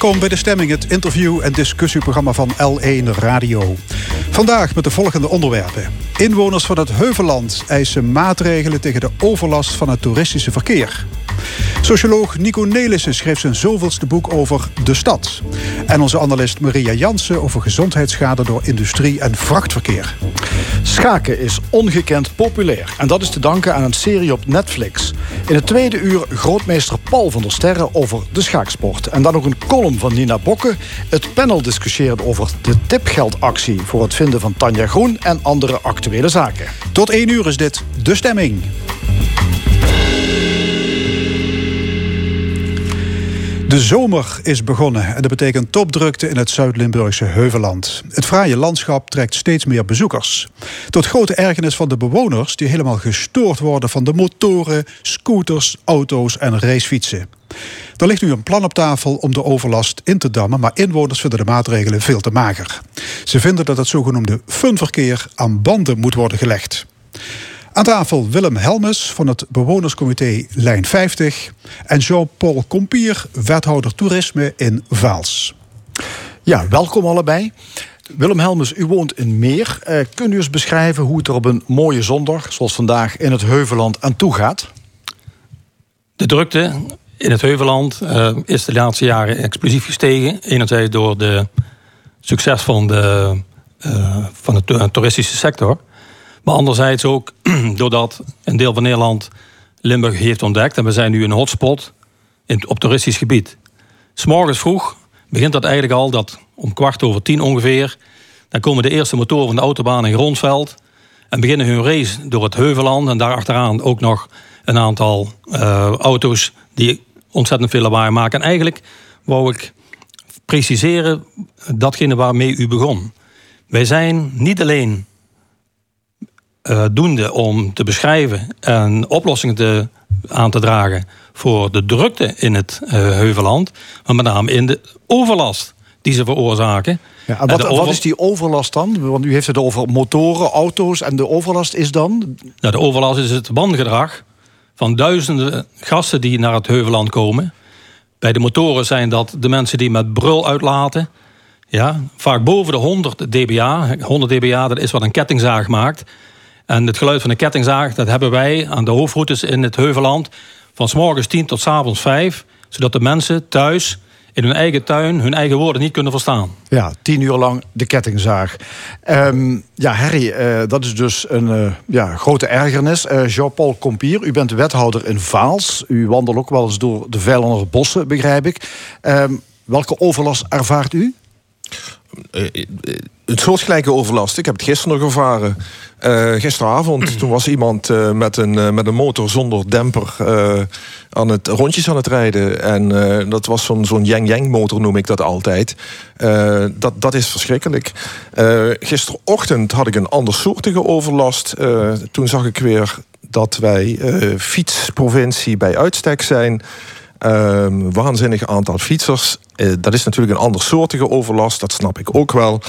Welkom bij De Stemming, het interview- en discussieprogramma van L1 Radio. Vandaag met de volgende onderwerpen. Inwoners van het Heuvelland eisen maatregelen tegen de overlast van het toeristische verkeer. Socioloog Nico Nelissen schreef zijn zoveelste boek over de stad. En onze analist Maria Jansen over gezondheidsschade door industrie en vrachtverkeer. Schaken is ongekend populair. En dat is te danken aan een serie op Netflix. In het tweede uur grootmeester Paul van der Sterren over de schaaksport. En dan ook een column van Nina Bokke. Het panel discussieert over de tipgeldactie voor het van Tanja Groen en andere actuele zaken. Tot één uur is dit De Stemming. De zomer is begonnen en dat betekent topdrukte in het Zuid-Limburgse Heuvelland. Het fraaie landschap trekt steeds meer bezoekers. Tot grote ergernis van de bewoners die helemaal gestoord worden van de motoren, scooters, auto's en racefietsen. Er ligt nu een plan op tafel om de overlast in te dammen, maar inwoners vinden de maatregelen veel te mager. Ze vinden dat het zogenoemde funverkeer aan banden moet worden gelegd. Aan tafel Willem Helmes van het bewonerscomité Lijn 50 en Jean-Paul Compier, wethouder toerisme in Vaals. Ja, welkom allebei. Willem Helmes, u woont in Meer. Uh, kunt u eens beschrijven hoe het er op een mooie zondag, zoals vandaag, in het Heuveland aan toe gaat? De drukte in het Heuveland uh, is de laatste jaren explosief gestegen. Enerzijds door de succes van de, uh, van de toeristische sector. Maar anderzijds ook doordat een deel van Nederland Limburg heeft ontdekt. En we zijn nu een hotspot in, op toeristisch gebied. S'morgens vroeg begint dat eigenlijk al, dat om kwart over tien ongeveer. Dan komen de eerste motoren van de autobaan in Gronsveld. En beginnen hun race door het Heuvelland. En daarachteraan ook nog een aantal uh, auto's die ontzettend veel lawaai maken. En eigenlijk wou ik preciseren datgene waarmee u begon. Wij zijn niet alleen uh, doende om te beschrijven en oplossingen te, aan te dragen voor de drukte in het uh, Heuvelland, maar met name in de overlast die ze veroorzaken. Ja, wat, wat, is die overlast dan? Want u heeft het over motoren, auto's en de overlast is dan? Nou, de overlast is het wangedrag van duizenden gasten die naar het Heuvelland komen. Bij de motoren zijn dat de mensen die met brul uitlaten. Ja, vaak boven de 100 dBA. 100 dBA, dat is wat een kettingzaag maakt. En het geluid van de kettingzaag, dat hebben wij aan de hoofdroutes in het Heuvelland van s morgens 10 tot s avonds 5, zodat de mensen thuis in hun eigen tuin hun eigen woorden niet kunnen verstaan. Ja, tien uur lang de kettingzaag. Um, ja, Harry, uh, dat is dus een uh, ja, grote ergernis. Uh, Jean-Paul Compier, u bent wethouder in Vaals. U wandelt ook wel eens door de Veilander bossen, begrijp ik. Um, welke overlast ervaart u? Het soortgelijke overlast. Ik heb het gisteren nog ervaren. Uh, gisteravond, toen was iemand uh, met, een, uh, met een motor zonder demper aan het, rondjes aan het rijden. En dat was zo'n zo'n yang-yang motor, noem ik dat altijd. dat, dat is verschrikkelijk. gisterochtend had ik een andersoortige overlast. toen zag ik weer dat wij fietsprovincie bij uitstek zijn. Um, waanzinnig aantal fietsers. Dat is natuurlijk een andersoortige overlast, dat snap ik ook wel.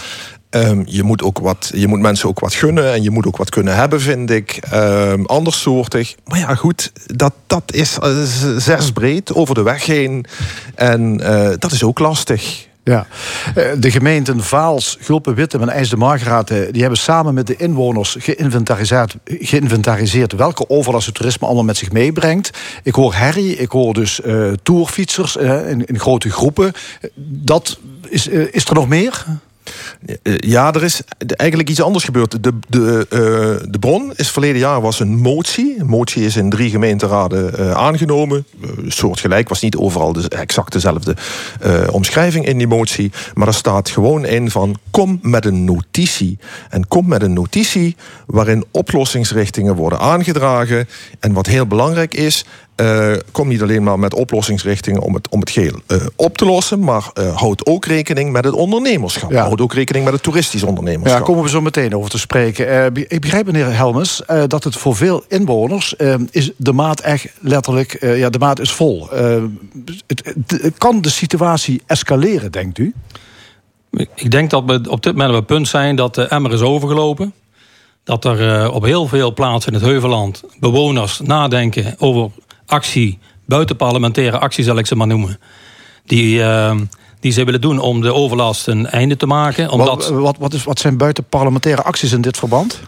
Um, je, moet ook wat, je moet mensen ook wat gunnen en je moet ook wat kunnen hebben, vind ik. Um, andersoortig. Maar ja, goed, dat, dat is uh, zes breed over de weg heen. En uh, dat is ook lastig. Ja, eh, de gemeenten Vaals, Gulpen, Wittem en IJs de Margraat... die hebben samen met de inwoners geïnventariseerd, geïnventariseerd... welke overlast het toerisme allemaal met zich meebrengt. Ik hoor herrie, ik hoor dus uh, tourfietsers uh, in, in, grote groepen. Dat is, is er nog meer? Eh, ja, er is eigenlijk iets anders gebeurd. De, de, uh, de bron is verleden jaar was een motie. Een motie is in drie gemeenteraden uh, aangenomen. Soortgelijk was niet overal de, exact dezelfde omschrijving in die motie. Maar er staat gewoon in van kom met een notitie. En kom met een notitie waarin oplossingsrichtingen worden aangedragen. En wat heel belangrijk is, uh, kom niet alleen maar met oplossingsrichtingen om het, om het geheel uh, op te lossen, maar uh, houd ook rekening met het ondernemerschap. Ja. Houd ook rekening met het toeristisch ondernemerschap. Ja, komen we zo meteen over te spreken. ik begrijp, meneer Helmers, dat het voor veel inwoners is de maat echt letterlijk, ja, de maat is vol. Het, het, kan de situatie escaleren, denkt u? Ik denk dat we op dit moment op het punt zijn dat de emmer is overgelopen. Dat er op heel veel plaatsen in het Heuvelland bewoners nadenken over actie, buitenparlementaire actie zal ik ze maar noemen. die, uh, die ze willen doen om de overlast een einde te maken. Omdat... Wat, wat, wat, is, wat zijn buitenparlementaire acties in dit verband?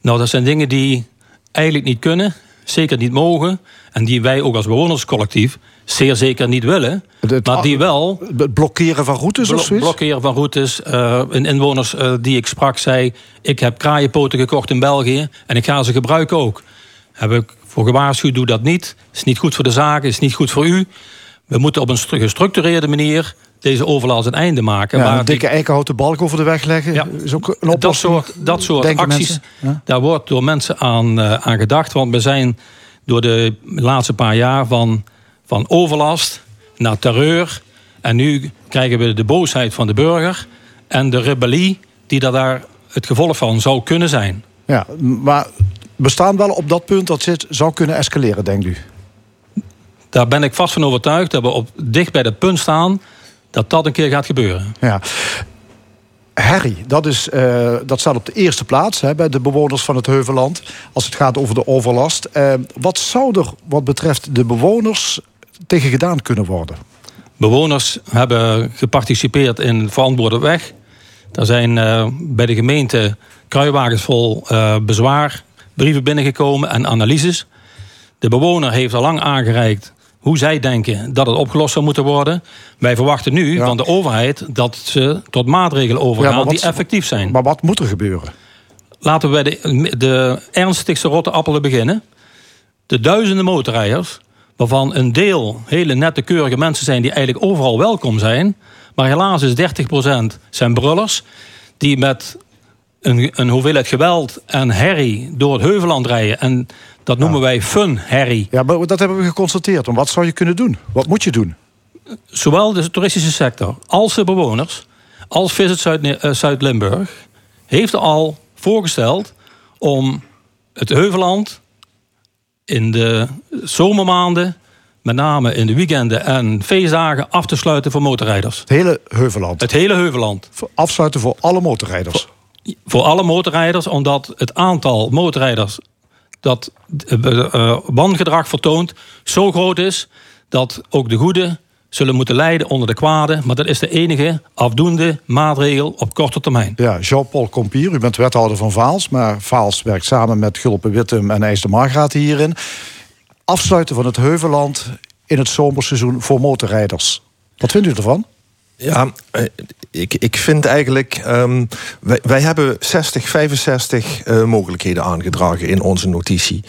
Nou, dat zijn dingen die eigenlijk niet kunnen, zeker niet mogen. En die wij ook als bewonerscollectief zeer zeker niet willen. Het, maar die wel. Het blokkeren van routes of zoiets? Blokkeren van routes. Uh, een inwoners uh, die ik sprak zei: Ik heb kraaienpoten gekocht in België en ik ga ze gebruiken ook. Heb ik voor gewaarschuwd: doe dat niet. Is niet goed voor de zaken, is niet goed voor u. We moeten op een gestructureerde manier deze overlast een einde maken. Ja, een dikke eikenhouten balk over de weg leggen ja, is ook een oplossing. Dat soort, dat soort acties, ja? daar wordt door mensen aan, uh, aan gedacht. Want we zijn door de laatste paar jaar van, van overlast naar terreur. En nu krijgen we de boosheid van de burger en de rebellie die daar het gevolg van zou kunnen zijn. Ja, maar we staan wel op dat punt dat dit zou kunnen escaleren, denkt u? Daar ben ik vast van overtuigd dat we op, dicht bij dat punt staan dat dat een keer gaat gebeuren. Ja. Harry, dat, is, uh, dat staat op de eerste plaats hè, bij de bewoners van het Heuvelland. Als het gaat over de overlast. Uh, wat zou er wat betreft de bewoners tegen gedaan kunnen worden? Bewoners hebben geparticipeerd in verantwoorde weg. Er zijn uh, bij de gemeente kruiwagens vol bezwaar, brieven binnengekomen en analyses. De bewoner heeft al lang aangereikt hoe zij denken dat het opgelost zou moeten worden. Wij verwachten nu van de overheid dat ze tot maatregelen overgaan ja, die effectief zijn. Maar wat moet er gebeuren? Laten we bij de, de ernstigste rotte appelen beginnen. De duizenden motorrijders, waarvan een deel hele nette, keurige mensen zijn die eigenlijk overal welkom zijn. Maar helaas is 30% zijn brullers die met een, een hoeveelheid geweld en herrie door het heuvelland rijden. En dat noemen wij fun herrie. Ja, maar dat hebben we geconstateerd. wat zou je kunnen doen? Wat moet je doen? Zowel de toeristische sector als de bewoners, als Visit eh, Zuid-Limburg, heeft al voorgesteld om het heuvelland in de zomermaanden, met name in de weekenden en feestdagen, af te sluiten voor motorrijders. Het hele heuvelland? Het hele heuvelland. Afsluiten voor alle motorrijders? Voor, voor alle motorrijders, omdat het aantal motorrijders dat uh, wangedrag vertoont zo groot is dat ook de goede zullen moeten lijden onder de kwade. Maar dat is de enige afdoende maatregel op korte termijn. Ja, Jean-Paul Compier, u bent wethouder van Vaals. Maar Vaals werkt samen met Gulpen Wittem en IJs de Margraat hierin. Afsluiten van het Heuvelland in het zomerseizoen voor motorrijders. Wat vindt u ervan? Ja, eh, ik, ik vind eigenlijk, um, wij, hebben 60, 65 uh, mogelijkheden aangedragen in onze notitie.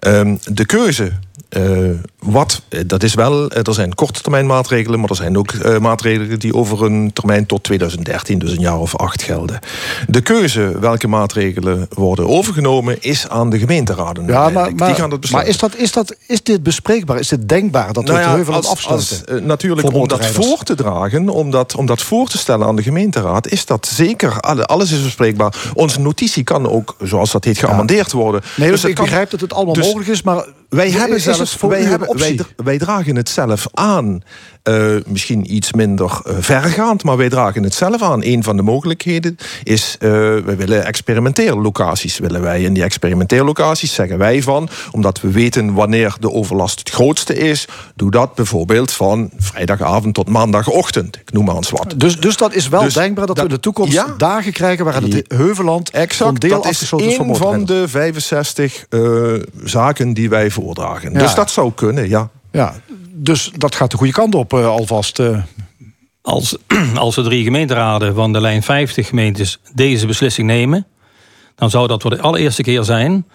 Um, de keuze uh, wat, eh, dat is wel, er zijn korte termijn maatregelen, maar er zijn ook uh, maatregelen die over een termijn tot 2013, dus een jaar of acht gelden. De keuze welke maatregelen worden overgenomen is aan de gemeenteraden. Ja, maar, maar, die gaan dat maar is, dat, is, dat, is dit bespreekbaar? Is dit denkbaar dat nou we ja, het Heuveland afsluiten? Als, natuurlijk, om dat voor te dragen, om dat, om dat voor te stellen aan de gemeenteraad, is dat zeker, alles is bespreekbaar. Onze notitie kan ook, zoals dat heet, geamendeerd worden. Nee, dus, dus ik kan, begrijp dat het allemaal dus, mogelijk is, maar wij hebben zelfs, wij, hebben, wij, dragen het zelf aan. Uh, misschien iets minder uh, vergaand, maar wij dragen het zelf aan. Een van de mogelijkheden is, uh, we willen experimenteerlocaties. Willen wij in die experimenteerlocaties, zeggen wij van, omdat we weten wanneer de overlast het grootste is, doe dat bijvoorbeeld van vrijdagavond tot maandagochtend. Ik noem maar eens wat. Dus, dus dat is wel dus denkbaar dat, dat, we in de toekomst ja, dagen krijgen waar het Heuveland exact, deel dat is een van de 65 zaken die wij voordragen. Ja. Dus dat zou kunnen, ja. Ja, dus dat gaat de goede kant op uh, alvast. Uh. Als, als de drie gemeenteraden van de lijn 50 gemeentes deze beslissing nemen, dan zou dat voor de allereerste keer zijn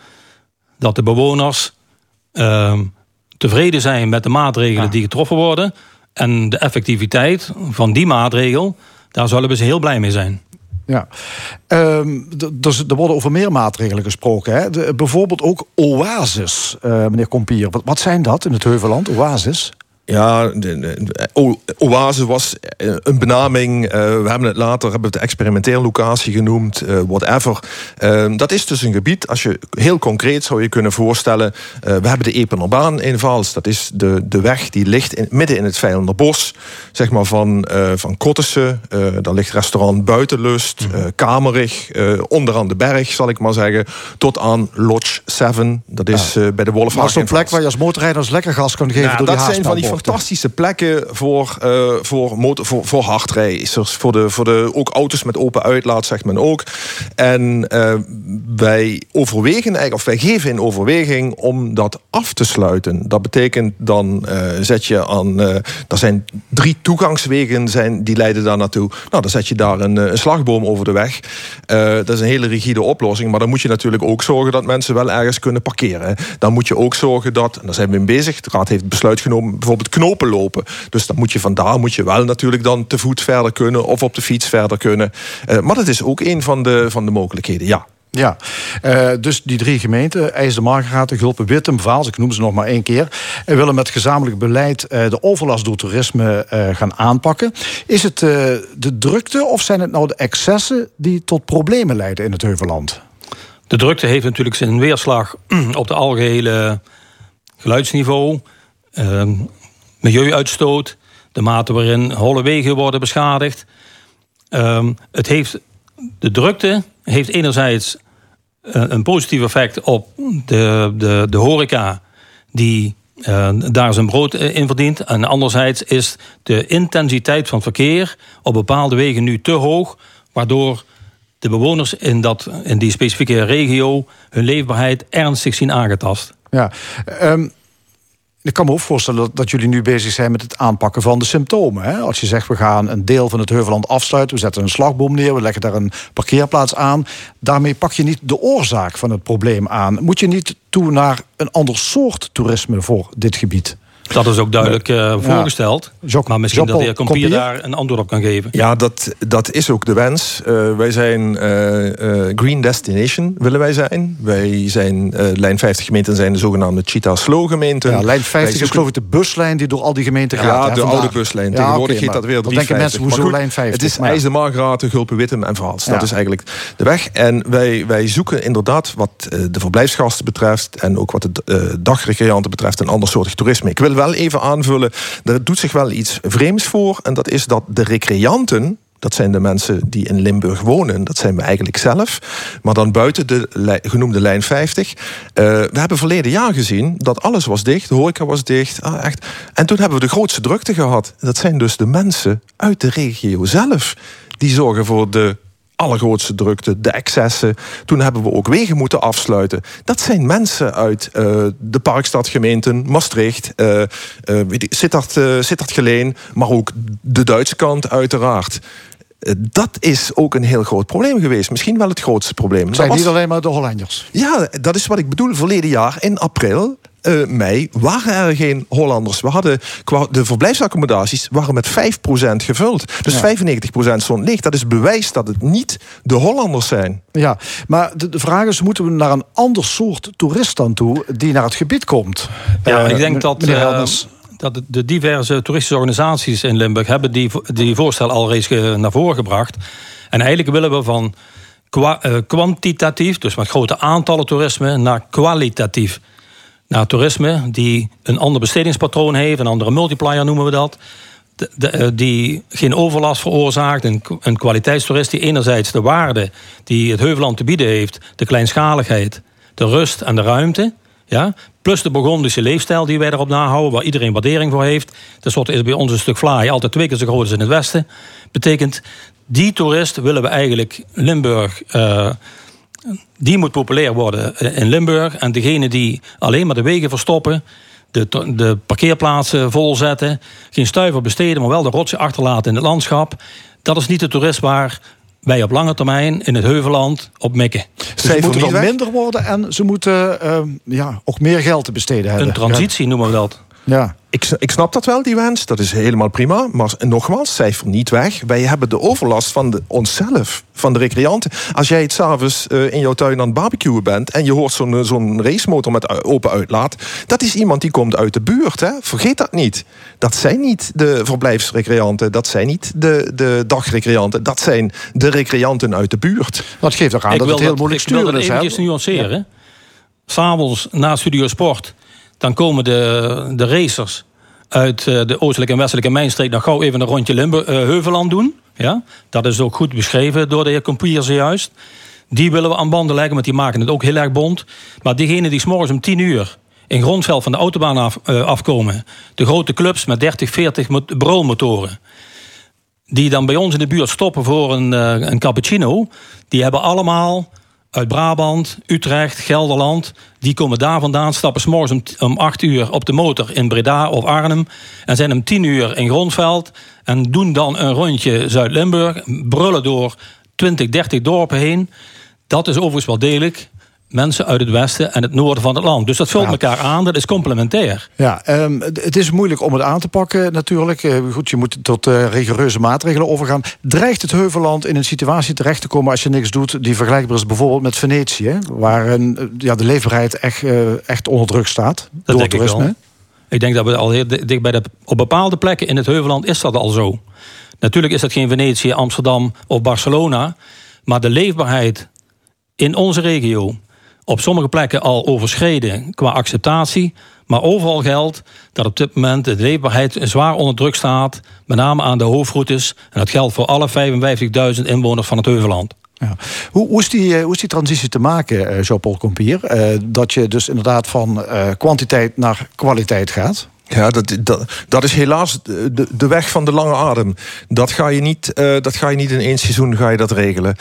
dat de bewoners uh, tevreden zijn met de maatregelen die getroffen worden. En de effectiviteit van die maatregel, daar zullen we ze heel blij mee zijn. Ja, um, dus er worden over meer maatregelen gesproken. Hè? bijvoorbeeld ook oases, uh, meneer Kompier. Wat, wat zijn dat in het Heuveland, oases? Ja, de, de, Oase was eh, een benaming. Uh, we hebben het later hebben het de locatie genoemd. Uh, whatever. Uh, dat is dus een gebied, als je heel concreet zou je kunnen voorstellen. we hebben de Epenerbaan in Vaals. Dat is de, de weg die ligt in, midden in het Vijlenderbos. Zeg maar van, van Kottessen. daar ligt restaurant Buitenlust. Mm. Kamerig. onderaan de berg, zal ik maar zeggen. Tot aan Lodge 7. Dat is bij de Wolfhaag. Dat is een plek waar je als motorrijder lekker gas kan geven nou, door dat die zijn van die fantastische plekken voor, uh, voor, voor, voor. Voor, de, voor de, ook auto's met open uitlaat, zegt men ook. En uh, wij overwegen eigenlijk, of wij geven in overweging om dat af te sluiten. Dat betekent dan uh, zet je aan. er zijn drie toegangswegen zijn, die leiden daar naartoe. Nou, dan zet je daar een, een slagboom over de weg. dat is een hele rigide oplossing. Maar dan moet je natuurlijk ook zorgen dat mensen wel ergens kunnen parkeren. Dan moet je ook zorgen dat, en daar zijn we in bezig. De Raad heeft besluit genomen, bijvoorbeeld knopen lopen. Dus dan moet je vandaar moet je wel natuurlijk dan te voet verder kunnen of op de fiets verder kunnen. Uh, maar dat is ook een van de, van de mogelijkheden, ja. Ja, uh, dus die drie gemeenten, IJsden, Margraten, Gulpen, Wittem, Vaals, ik noem ze nog maar één keer, en willen met gezamenlijk beleid uh, de overlast door toerisme uh, gaan aanpakken. Is het de drukte of zijn het nou de excessen die tot problemen leiden in het Heuvelland? De drukte heeft natuurlijk zijn weerslag op de algehele geluidsniveau, uh, milieuuitstoot, de mate waarin holle wegen worden beschadigd. Uh, het heeft, de drukte heeft enerzijds uh, een positief effect op de, de, de horeca, die uh, daar zijn brood in verdient. En anderzijds is de intensiteit van verkeer op bepaalde wegen nu te hoog, waardoor de bewoners in, dat, in die specifieke regio hun leefbaarheid ernstig zien aangetast. Ja, um, ik kan me ook voorstellen dat, jullie nu bezig zijn met het aanpakken van de symptomen. Hè? Als je zegt, we gaan een deel van het Heuveland afsluiten... we zetten een slagboom neer, we leggen daar een parkeerplaats aan... daarmee pak je niet de oorzaak van het probleem aan. Moet je niet toe naar een ander soort toerisme voor dit gebied? Dat is ook duidelijk uh, voorgesteld. Ja. maar misschien dat de heer Kompier daar een antwoord op kan geven. Ja, dat, dat is ook de wens. Uh, wij zijn uh, Green Destination, willen wij zijn. Wij zijn, lijn 50 gemeenten zijn de zogenaamde Cheetah Slow gemeenten. Ja, lijn 50 is geloof ik de buslijn die door al die gemeenten gaat. Ja, de oude buslijn. Tegenwoordig ja, okay, heet dat weer 350. denken mensen, hoezo lijn 50? Het is IJzer, Margraten, Gulpen, Wittem en Verhaals. Dat is eigenlijk de weg. En wij, wij zoeken inderdaad wat de verblijfsgasten betreft... en ook wat de dagrecreanten betreft... een ander soort toerisme. Ik wil wel even aanvullen. Er doet zich wel iets vreemds voor. En dat is dat de recreanten. Dat zijn de mensen die in Limburg wonen. Dat zijn we eigenlijk zelf. Maar dan buiten de genoemde lijn 50. Uh, we hebben verleden jaar gezien dat alles was dicht. De horeca was dicht. Ah, echt. En toen hebben we de grootste drukte gehad. Dat zijn dus de mensen uit de regio zelf. Die zorgen voor de allergrootste drukte, de excessen. Toen hebben we ook wegen moeten afsluiten. Dat zijn mensen uit uh, de Parkstadgemeenten, Maastricht, uh, uh, Sittard, Sittard Geleen, maar ook de Duitse kant uiteraard. Dat is ook een heel groot probleem geweest. Misschien wel het grootste probleem. Het zijn was... niet alleen maar de Hollanders. Ja, dat is wat ik bedoel. Verleden jaar in april uh, mei waren er geen Hollanders. We hadden de verblijfsaccommodaties waren met 5% gevuld. Dus ja. 95% stond leeg. Dat is bewijs dat het niet de Hollanders zijn. Ja, maar de, de vraag is: moeten we naar een ander soort toerist dan toe die naar het gebied komt? Ja, uh, ik denk dat. Uh, dat de diverse toeristische organisaties in Limburg hebben die, die voorstel al reeds naar voren gebracht. En eigenlijk willen we van kwa, kwantitatief, dus met grote aantallen toerisme, naar kwalitatief naar toerisme, die een ander bestedingspatroon heeft, een andere multiplier noemen we dat. Eh, die geen overlast veroorzaakt. Een, een kwaliteitstoerist die enerzijds de waarde die het Heuveland te bieden heeft, de kleinschaligheid, de rust en de ruimte. Ja, plus de Burgondische leefstijl die wij erop nahouden, waar iedereen waardering voor heeft. Ten slotte is bij ons een stuk vlaai altijd twee keer zo groot als in het Westen. Betekent, die toerist willen we eigenlijk Limburg uh, die moet populair worden in Limburg. En degene die alleen maar de wegen verstoppen, de, de parkeerplaatsen volzetten, geen stuiver besteden, maar wel de rotsen achterlaten in het landschap. Dat is niet de toerist waar wij op lange termijn in het Heuvelland op mikken. Dus ze moeten wel minder worden en ze moeten uh, ja, ook meer geld te besteden hebben. Een transitie noemen we dat. Ja. Ik, ik snap dat wel, die wens. Dat is helemaal prima. Maar nogmaals, cijfer niet weg. Wij hebben de overlast van de, onszelf, van de recreanten. Als jij het s'avonds uh, in jouw tuin aan het barbecuen bent... en je hoort zo'n zo'n racemotor met open uitlaat... dat is iemand die komt uit de buurt. Hè? Vergeet dat niet. Dat zijn niet de verblijfsrecreanten. Dat zijn niet de, de dagrecreanten. Dat zijn de recreanten uit de buurt. Dat geeft ook aan ik dat het heel moeilijk sturen is. Ik wil dat even nuanceren. Ja. S'avonds na Studio Sport dan komen de, de racers uit eh, de oostelijke en westelijke mijnstreek... nog gauw even een rondje Limburg, uh, Heuveland doen. Ja? Dat is ook goed beschreven door de heer Compier zojuist. Die willen we aan banden leggen, want die maken het ook heel erg bond. Maar diegenen die s'morgens om tien uur in grondveld van de autobaan af, eh, afkomen. De grote clubs met 30, 40 broolmotoren. Die dan bij ons in de buurt stoppen voor een, een cappuccino. Die hebben allemaal uit Brabant, Utrecht, Gelderland. Die komen daar vandaan, stappen s'morgens om, om 8 uur op de motor in Breda of Arnhem. En zijn om 10 uur in Grondveld. En doen dan een rondje Zuid-Limburg. Brullen door 20, 30 dorpen heen. Dat is overigens wel degelijk mensen uit het westen en het noorden van het land. Dus dat vult elkaar aan, dat is complementair. Ja, um, het is moeilijk om het aan te pakken natuurlijk. Uh, goed, je moet tot uh, rigoureuze maatregelen overgaan. Dreigt het Heuvelland in een situatie terecht te komen... als je niks doet die vergelijkbaar is bijvoorbeeld met Venetië... waar een, eh, ja, de leefbaarheid echt, echt onder druk staat dat door toerisme? Ik, ik denk dat we al heel dicht bij de... op bepaalde plekken in het Heuvelland is dat al zo. Natuurlijk is dat geen Venetië, Amsterdam of Barcelona... maar de leefbaarheid in onze regio op sommige plekken al overschreden qua acceptatie. Maar overal geldt dat op dit moment de leefbaarheid zwaar onder druk staat. Met name aan de hoofdroutes. En dat geldt voor alle 55.000 inwoners van het Heuvelland. Ja. Hoe, hoe, is die, eh, hoe is die transitie te maken, uh, Jean-Paul Compier? Uh, dat je dus inderdaad van uh, kwantiteit naar kwaliteit gaat? Ja, dat, dat, dat is helaas de, de weg van de lange adem. Dat ga je niet, uh, dat ga je niet in één seizoen ga je dat regelen.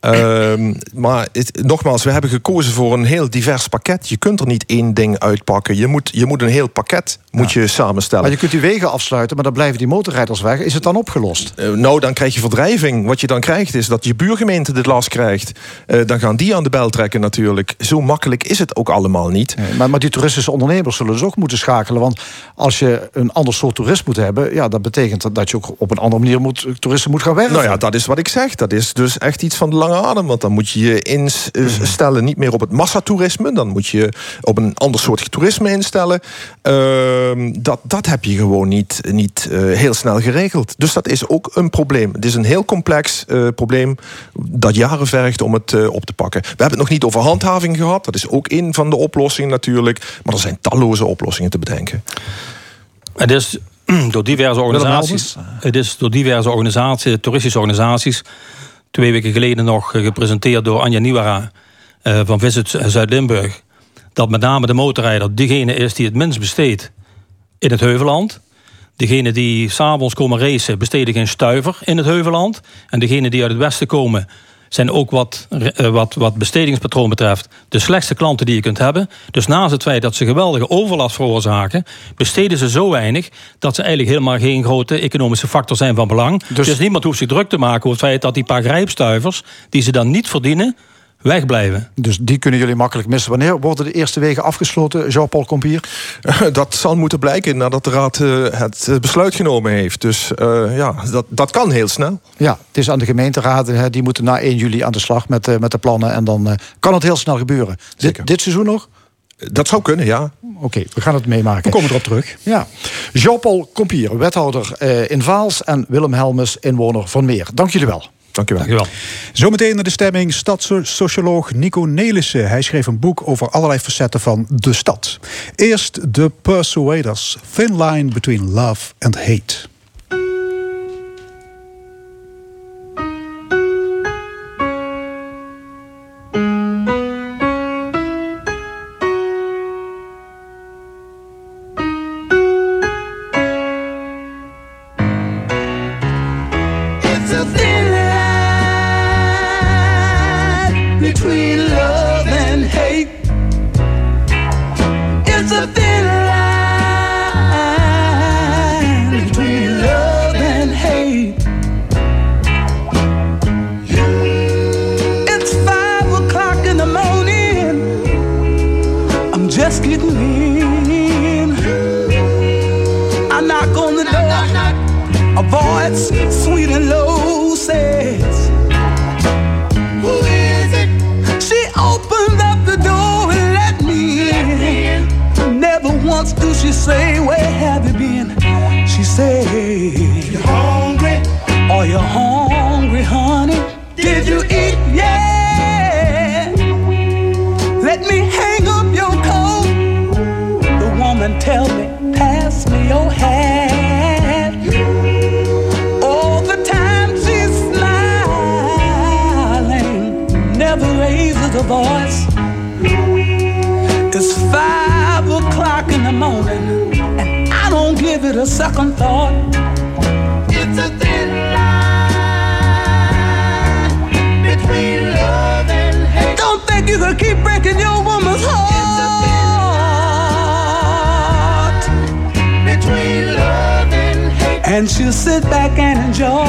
Um, maar het, nogmaals, we hebben gekozen voor een heel divers pakket. Je kunt er niet één ding uitpakken. Je moet, je moet een heel pakket moet je samenstellen. Maar je kunt die wegen afsluiten, maar dan blijven die motorrijders weg. Is het dan opgelost? Uh, nou, dan krijg je verdrijving. Wat je dan krijgt is dat je buurgemeente dit last krijgt. Uh, dan gaan die aan de bel trekken natuurlijk. Zo makkelijk is het ook allemaal niet. Nee, maar, maar die toeristische ondernemers zullen dus ook moeten schakelen. Want als je een ander soort toerist moet hebben... Ja, dat betekent dat je ook op een andere manier moet, toeristen moet gaan werken. Nou ja, dat is wat ik zeg. Dat is dus echt iets van de lange adem. Want dan moet je je instellen niet meer op het massatoerisme. Dan moet je op een ander soort toerisme instellen. Uh, dat, dat heb je gewoon niet, niet uh, heel snel geregeld. Dus dat is ook een probleem. Het is een heel complex uh, probleem dat jaren vergt om het uh, op te pakken. We hebben het nog niet over handhaving gehad. Dat is ook een van de oplossingen natuurlijk. Maar er zijn talloze oplossingen te bedenken. Het is door diverse organisaties. Het is door diverse organisaties, toeristische organisaties twee weken geleden nog gepresenteerd door Anja Nieuwara uh, van Visit Zuid-Limburg. Dat met name de motorrijder degene is die het minst besteedt in het Heuveland. Degene die s'avonds komen racen besteden geen stuiver in het Heuveland. En degene die uit het westen komen zijn ook wat, uh, wat, wat bestedingspatroon betreft de slechtste klanten die je kunt hebben. Dus naast het feit dat ze geweldige overlast veroorzaken, besteden ze zo weinig dat ze eigenlijk helemaal geen grote economische factor zijn van belang. Dus, dus niemand hoeft zich druk te maken over het feit dat die paar grijpstuivers die ze dan niet verdienen, wegblijven. Dus die kunnen jullie makkelijk missen. Wanneer worden de eerste wegen afgesloten, Jean-Paul Compier? Dat zal moeten blijken nadat de Raad uh, het besluit genomen heeft. Dus uh, ja, dat, dat kan heel snel. Ja, het is aan de gemeenteraden. Die moeten na 1 juli aan de slag met, met de plannen. En dan kan het heel snel gebeuren. Dit, dit seizoen nog? Dat zou kunnen, ja. Oké, okay, we gaan het meemaken. We komen erop terug. Ja. Jean-Paul Compier, wethouder in Vaals... en Willem Helmes, inwoner van Meer. Dank jullie wel. Dankjewel. Dankjewel. Zometeen naar de stemming stadssocioloog Nico Nelissen. Hij schreef een boek over allerlei facetten van de stad. Eerst The Persuaders. Thin line between love and hate. Sit back and enjoy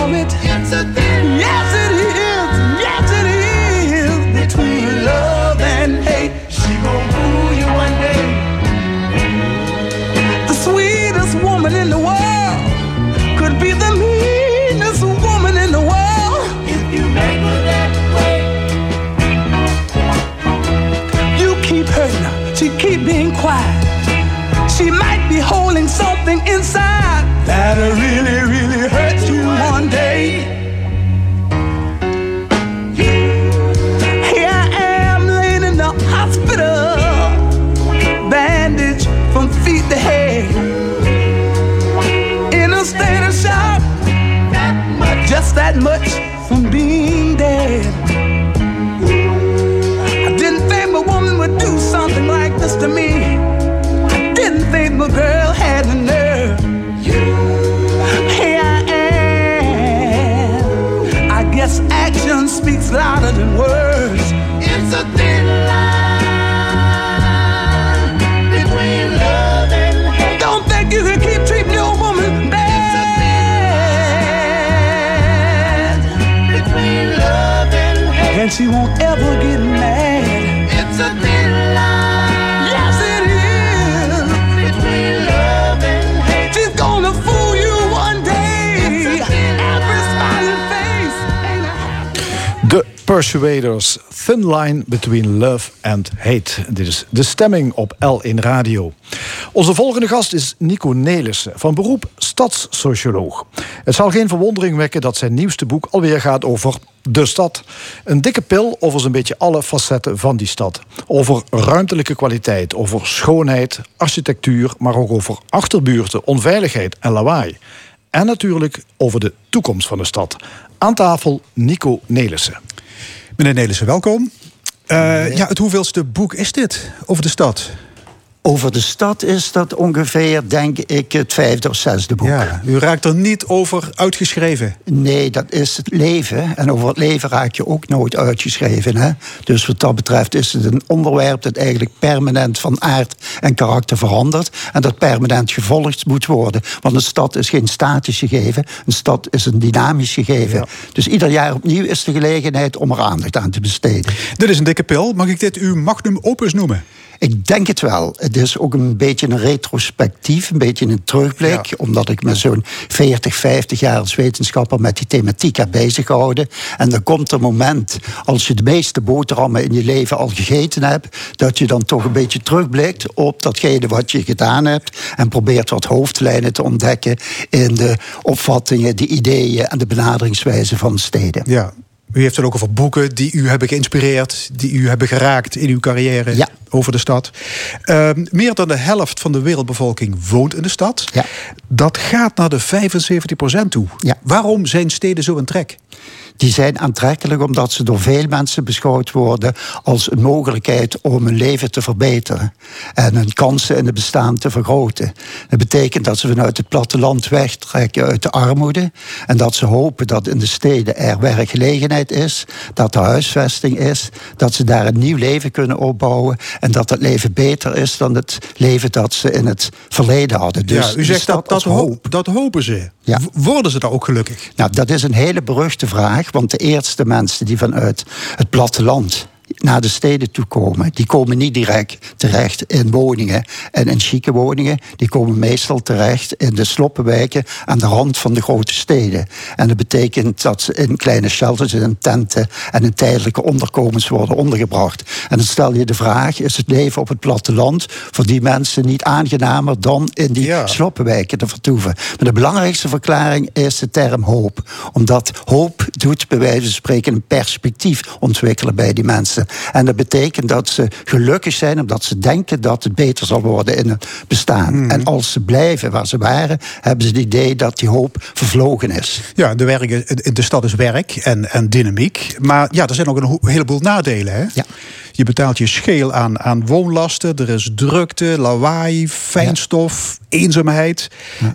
Persuaders, Thin Line Between Love and Hate. Dit is de stemming op L1 Radio. Onze volgende gast is Nico Nelissen, van beroep stadssocioloog. Het zal geen verwondering wekken dat zijn nieuwste boek alweer gaat over de stad. Een dikke pil over zo'n beetje alle facetten van die stad. Over ruimtelijke kwaliteit, over schoonheid, architectuur... maar ook over achterbuurten, onveiligheid en lawaai. En natuurlijk over de toekomst van de stad. Aan tafel Nico Nelissen. Meneer Nelissen, welkom. Eh, ja, het hoeveelste boek is dit over de stad? Over de stad is dat ongeveer, denk ik, het vijfde of zesde boek. Ja, u raakt er niet over uitgeschreven. Nee, dat is het leven. En over het leven raak je ook nooit uitgeschreven. Hè? Dus wat dat betreft is het een onderwerp dat eigenlijk permanent van aard en karakter verandert. En dat permanent gevolgd moet worden. Want een stad is geen statisch gegeven. Een stad is een dynamisch gegeven. Ja. Dus ieder jaar opnieuw is de gelegenheid om er aandacht aan te besteden. Dit is een dikke pil. Mag ik dit uw magnum opus noemen? Ik denk het wel. Het is ook een beetje een retrospectief, een beetje een terugblik. Ja. Omdat ik me zo'n 40, 50 jaar als wetenschapper met die thematiek heb bezig gehouden. En dan komt een moment, als je de meeste boterhammen in je leven al gegeten hebt, dat je dan toch een beetje terugblikt op datgene wat je gedaan hebt. En probeert wat hoofdlijnen te ontdekken in de opvattingen, de ideeën en de benaderingswijze van steden. Ja. U heeft het ook over boeken die u hebben geïnspireerd, die u hebben geraakt in uw carrière Ja. over de stad. Ehm, meer dan de helft van de wereldbevolking woont in de stad. Ja. Dat gaat naar de 75% toe. Ja. Waarom zijn steden zo een trek? Die zijn aantrekkelijk omdat ze door veel mensen beschouwd worden als een mogelijkheid om hun leven te verbeteren en hun kansen in het bestaan te vergroten. Dat betekent dat ze vanuit het platteland wegtrekken uit de armoede en dat ze hopen dat in de steden er werkgelegenheid is, dat er huisvesting is, dat ze daar een nieuw leven kunnen opbouwen en dat dat leven beter is dan het leven dat ze in het verleden hadden. Dus ja, u zegt dat, dat, hoop, dat hopen ze. Ja. Worden ze daar ook gelukkig? Nou, dat is een hele beruchte vraag. Want de eerste mensen die vanuit het platteland naar de steden toe komen, die komen niet direct terecht in woningen en in chique woningen. Die komen meestal terecht in de sloppenwijken aan de rand van de grote steden. En dat betekent dat ze in kleine shelters, in tenten en in tijdelijke onderkomens worden ondergebracht. En dan stel je de vraag: is het leven op het platteland voor die mensen niet aangenamer dan in die Ja. sloppenwijken te vertoeven? Maar de belangrijkste verklaring is de term hoop. Omdat hoop doet bij wijze van spreken een perspectief ontwikkelen bij die mensen. Mensen. En dat betekent dat ze gelukkig zijn omdat ze denken dat het beter zal worden in hun bestaan. En als ze blijven waar ze waren, hebben ze het idee dat die hoop vervlogen is. Ja, de, werk, in de stad is werk en, en dynamiek. Maar ja, er zijn ook een heleboel nadelen. Hè? Ja. Je betaalt je scheel aan, aan woonlasten. Er is drukte, lawaai, fijnstof, eenzaamheid.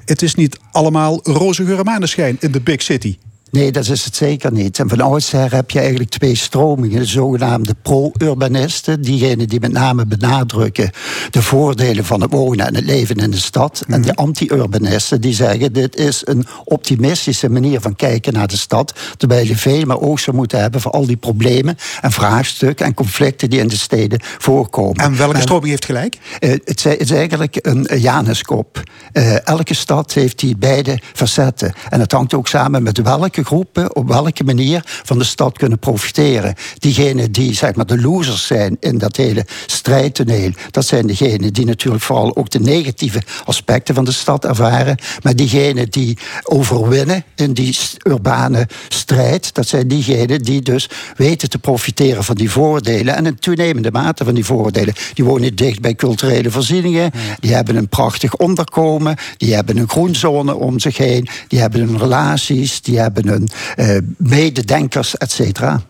Het is niet allemaal roze geur en maneschijn in de big city. Nee, dat is het zeker niet. En van oudsher heb je eigenlijk twee stromingen. De zogenaamde pro-urbanisten. Diegenen die met name benadrukken de voordelen van het wonen en het leven in de stad. En de anti-urbanisten die zeggen dit is een optimistische manier van kijken naar de stad. Terwijl je veel meer oog zou moeten hebben voor al die problemen en vraagstukken en conflicten die in de steden voorkomen. En welke stroming heeft gelijk? eh, het, is- eigenlijk een Januskop. Eh, elke stad heeft die beide facetten. En het hangt ook samen met welke groepen op welke manier van de stad kunnen profiteren. Diegenen die zeg maar, de losers zijn in dat hele strijdtoneel, dat zijn degenen die natuurlijk vooral ook de negatieve aspecten van de stad ervaren. Maar diegenen die overwinnen in die urbane strijd, dat zijn diegenen die dus weten te profiteren van die voordelen en in toenemende mate van die voordelen. Die wonen dicht bij culturele voorzieningen, die hebben een prachtig onderkomen, die hebben een groenzone om zich heen, die hebben hun relaties, die hebben hun eh, mededenkers, et cetera.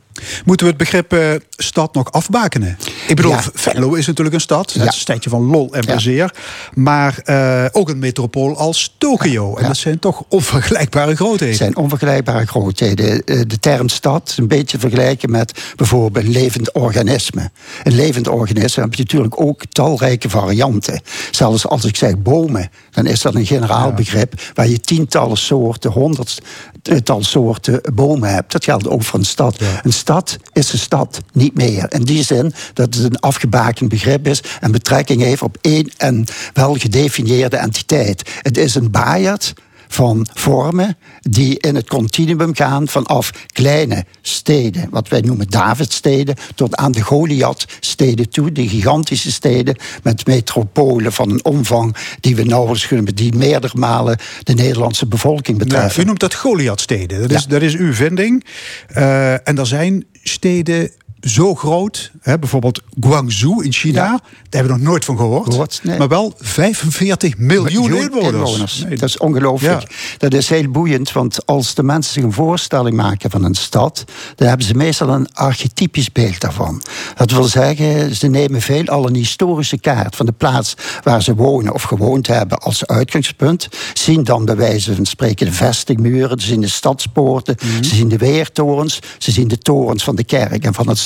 Moeten we het begrip eh, stad nog afbakenen? Ik bedoel, Ja. Venlo is natuurlijk een stad. Het is een stadje van lol en Ja. plezier. Maar eh, ook een metropool als Tokio. En dat zijn toch onvergelijkbare grootheden. Het zijn onvergelijkbare grootheden. De term stad is een beetje vergelijken met bijvoorbeeld levend organisme. Een levend organisme heb je natuurlijk ook talrijke varianten. Zelfs als ik zeg bomen, dan is dat een generaal begrip waar je tientallen soorten, honderdtal soorten bomen hebt. Dat geldt ook voor een stad. Een stad is een stad, niet meer. In die zin dat het een afgebakend begrip is en betrekking heeft op één en wel gedefinieerde entiteit. Het is een baaierd van vormen die in het continuum gaan vanaf kleine steden, wat wij noemen Davidsteden, tot aan de Goliath-steden toe, de gigantische steden met metropolen van een omvang die we nauwelijks kunnen, die meerdere malen de Nederlandse bevolking Nou, betreffen. u noemt dat Goliathsteden. Dat, is, Ja. dat is uw vinding. Eh, en er zijn steden zo groot, hè, bijvoorbeeld Guangzhou in China, Ja. daar hebben we nog nooit van gehoord. Gehoord, nee. Maar wel 45 miljoen inwoners. Nee, Dat is ongelooflijk. Ja. Dat is heel boeiend, want als de mensen zich een voorstelling maken van een stad, dan hebben ze meestal een archetypisch beeld daarvan. Dat wil zeggen, ze nemen veelal een historische kaart van de plaats waar ze wonen of gewoond hebben als uitgangspunt. Zien dan bij wijze van spreken de vestingmuren, ze zien de stadspoorten, Mhm. ze zien de weertorens, ze zien de torens van de kerk en van het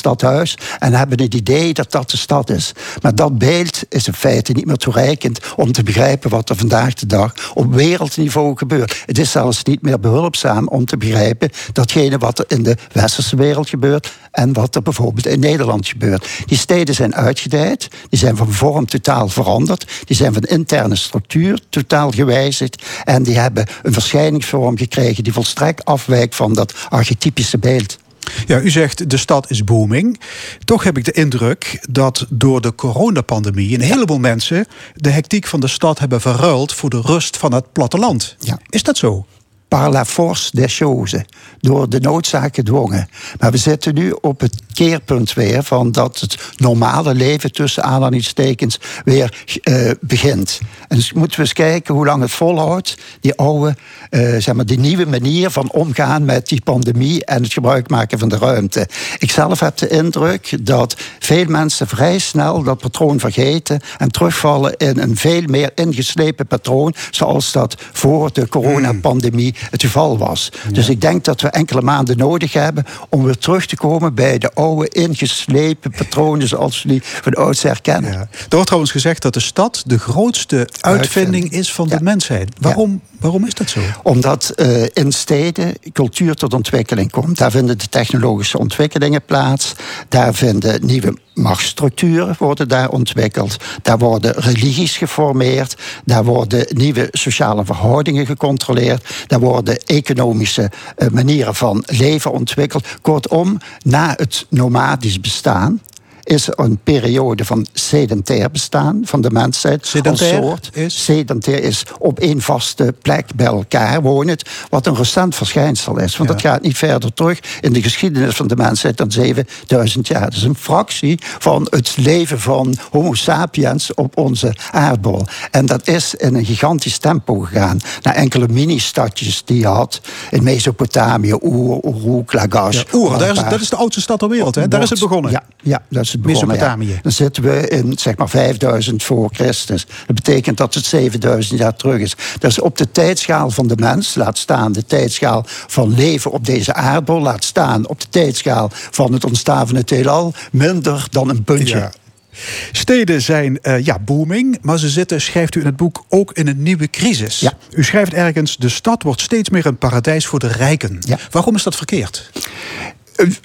en hebben het idee dat dat de stad is. Maar dat beeld is in feite niet meer toereikend om te begrijpen wat er vandaag de dag op wereldniveau gebeurt. Het is zelfs niet meer behulpzaam om te begrijpen datgene wat er in de westerse wereld gebeurt en wat er bijvoorbeeld in Nederland gebeurt. Die steden zijn uitgedijd, die zijn van vorm totaal veranderd, die zijn van interne structuur totaal gewijzigd en die hebben een verschijningsvorm gekregen die volstrekt afwijkt van dat archetypische beeld. Ja, u zegt de stad is booming. Toch heb ik de indruk dat door de coronapandemie een heleboel mensen de hectiek van de stad hebben verruild voor de rust van het platteland. Ja. Is dat zo? par la force des choses, door de noodzaak gedwongen. Maar we zitten nu op het keerpunt weer van dat het normale leven tussen aanhalingstekens weer eh, begint. En dus moeten we eens kijken hoe lang het volhoudt, die oude, eh, zeg maar, die nieuwe manier van omgaan met die pandemie en het gebruik maken van de ruimte. Ik zelf heb de indruk dat veel mensen vrij snel dat patroon vergeten en terugvallen in een veel meer ingeslepen patroon, zoals dat voor de coronapandemie het geval was. Dus ik denk dat we enkele maanden nodig hebben om weer terug te komen bij de oude ingeslepen patronen zoals we die van oudsher kennen. Ja. Er wordt trouwens gezegd dat de stad de grootste uitvinding Uitvinding. is van de Ja. mensheid. Waarom, waarom is dat zo? Omdat eh, in steden cultuur tot ontwikkeling komt. Daar vinden de technologische ontwikkelingen plaats. Daar vinden nieuwe machtsstructuren worden daar ontwikkeld. Daar worden religies geformeerd. Daar worden nieuwe sociale verhoudingen gecontroleerd. Daar worden economische eh, manieren van leven ontwikkeld. Kortom, na het nomadisch bestaan is een periode van sedentair bestaan van de mensheid. Sedentair soort. is? Sedentair is op één vaste plek bij elkaar wonen. Wat een recent verschijnsel is. Want Ja. dat gaat niet verder terug in de geschiedenis van de mensheid dan 7000 jaar. Dat is een fractie van het leven van Homo sapiens op onze aardbol. En dat is in een gigantisch tempo gegaan. Naar enkele mini-stadjes die je had in Mesopotamië, Oer, Uruk, Lagash. Ja, Oer, daar is, dat is de oudste stad ter wereld. Hè? Daar is het begonnen. Ja, ja dat is het begonnen. Mesopotamië. ja. Dan zitten we in zeg maar 5000 voor Christus. Dat betekent dat het 7000 jaar terug is. Dat is op de tijdschaal van de mens, laat staan de tijdschaal van leven op deze aardbol, laat staan op de tijdschaal van het ontstaan van het heelal, minder dan een puntje. Ja. Steden zijn eh, ja, booming, maar ze zitten, schrijft u in het boek, ook in een nieuwe crisis. Ja. U schrijft ergens, de stad wordt steeds meer een paradijs voor de rijken. Ja. Waarom is dat verkeerd?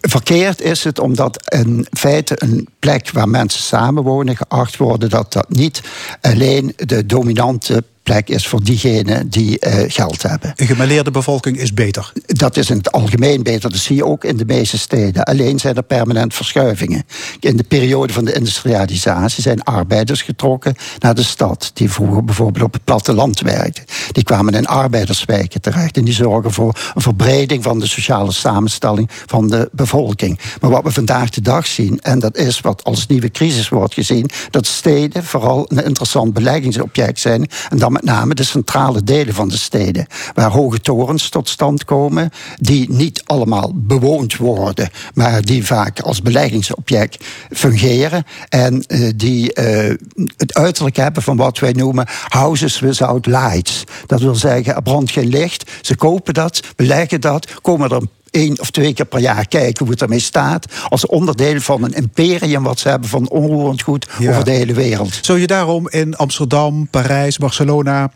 Verkeerd is het omdat in feite een plek waar mensen samenwonen geacht worden dat dat niet alleen de dominante plek is voor diegenen die eh, geld hebben. Een gemêleerde bevolking is beter. Dat is in het algemeen beter. Dat zie je ook in de meeste steden. Alleen zijn er permanent verschuivingen. In de periode van de industrialisatie zijn arbeiders getrokken naar de stad. Die vroeger bijvoorbeeld op het platteland werkten. Die kwamen in arbeiderswijken terecht. En die zorgen voor een verbreding van de sociale samenstelling van de bevolking. Maar wat we vandaag de dag zien, en dat is wat als nieuwe crisis wordt gezien, dat steden vooral een interessant beleggingsobject zijn. En dan met name de centrale delen van de steden. Waar hoge torens tot stand komen, die niet allemaal bewoond worden, maar die vaak als beleggingsobject fungeren. En eh, die eh, het uiterlijk hebben van wat wij noemen houses without lights. Dat wil zeggen, er brandt geen licht. Ze kopen dat, beleggen dat, komen er één of twee keer per jaar kijken hoe het ermee staat. Als onderdeel van een imperium wat ze hebben van onroerend goed Ja. over de hele wereld. Zou je daarom in Amsterdam, Parijs, Barcelona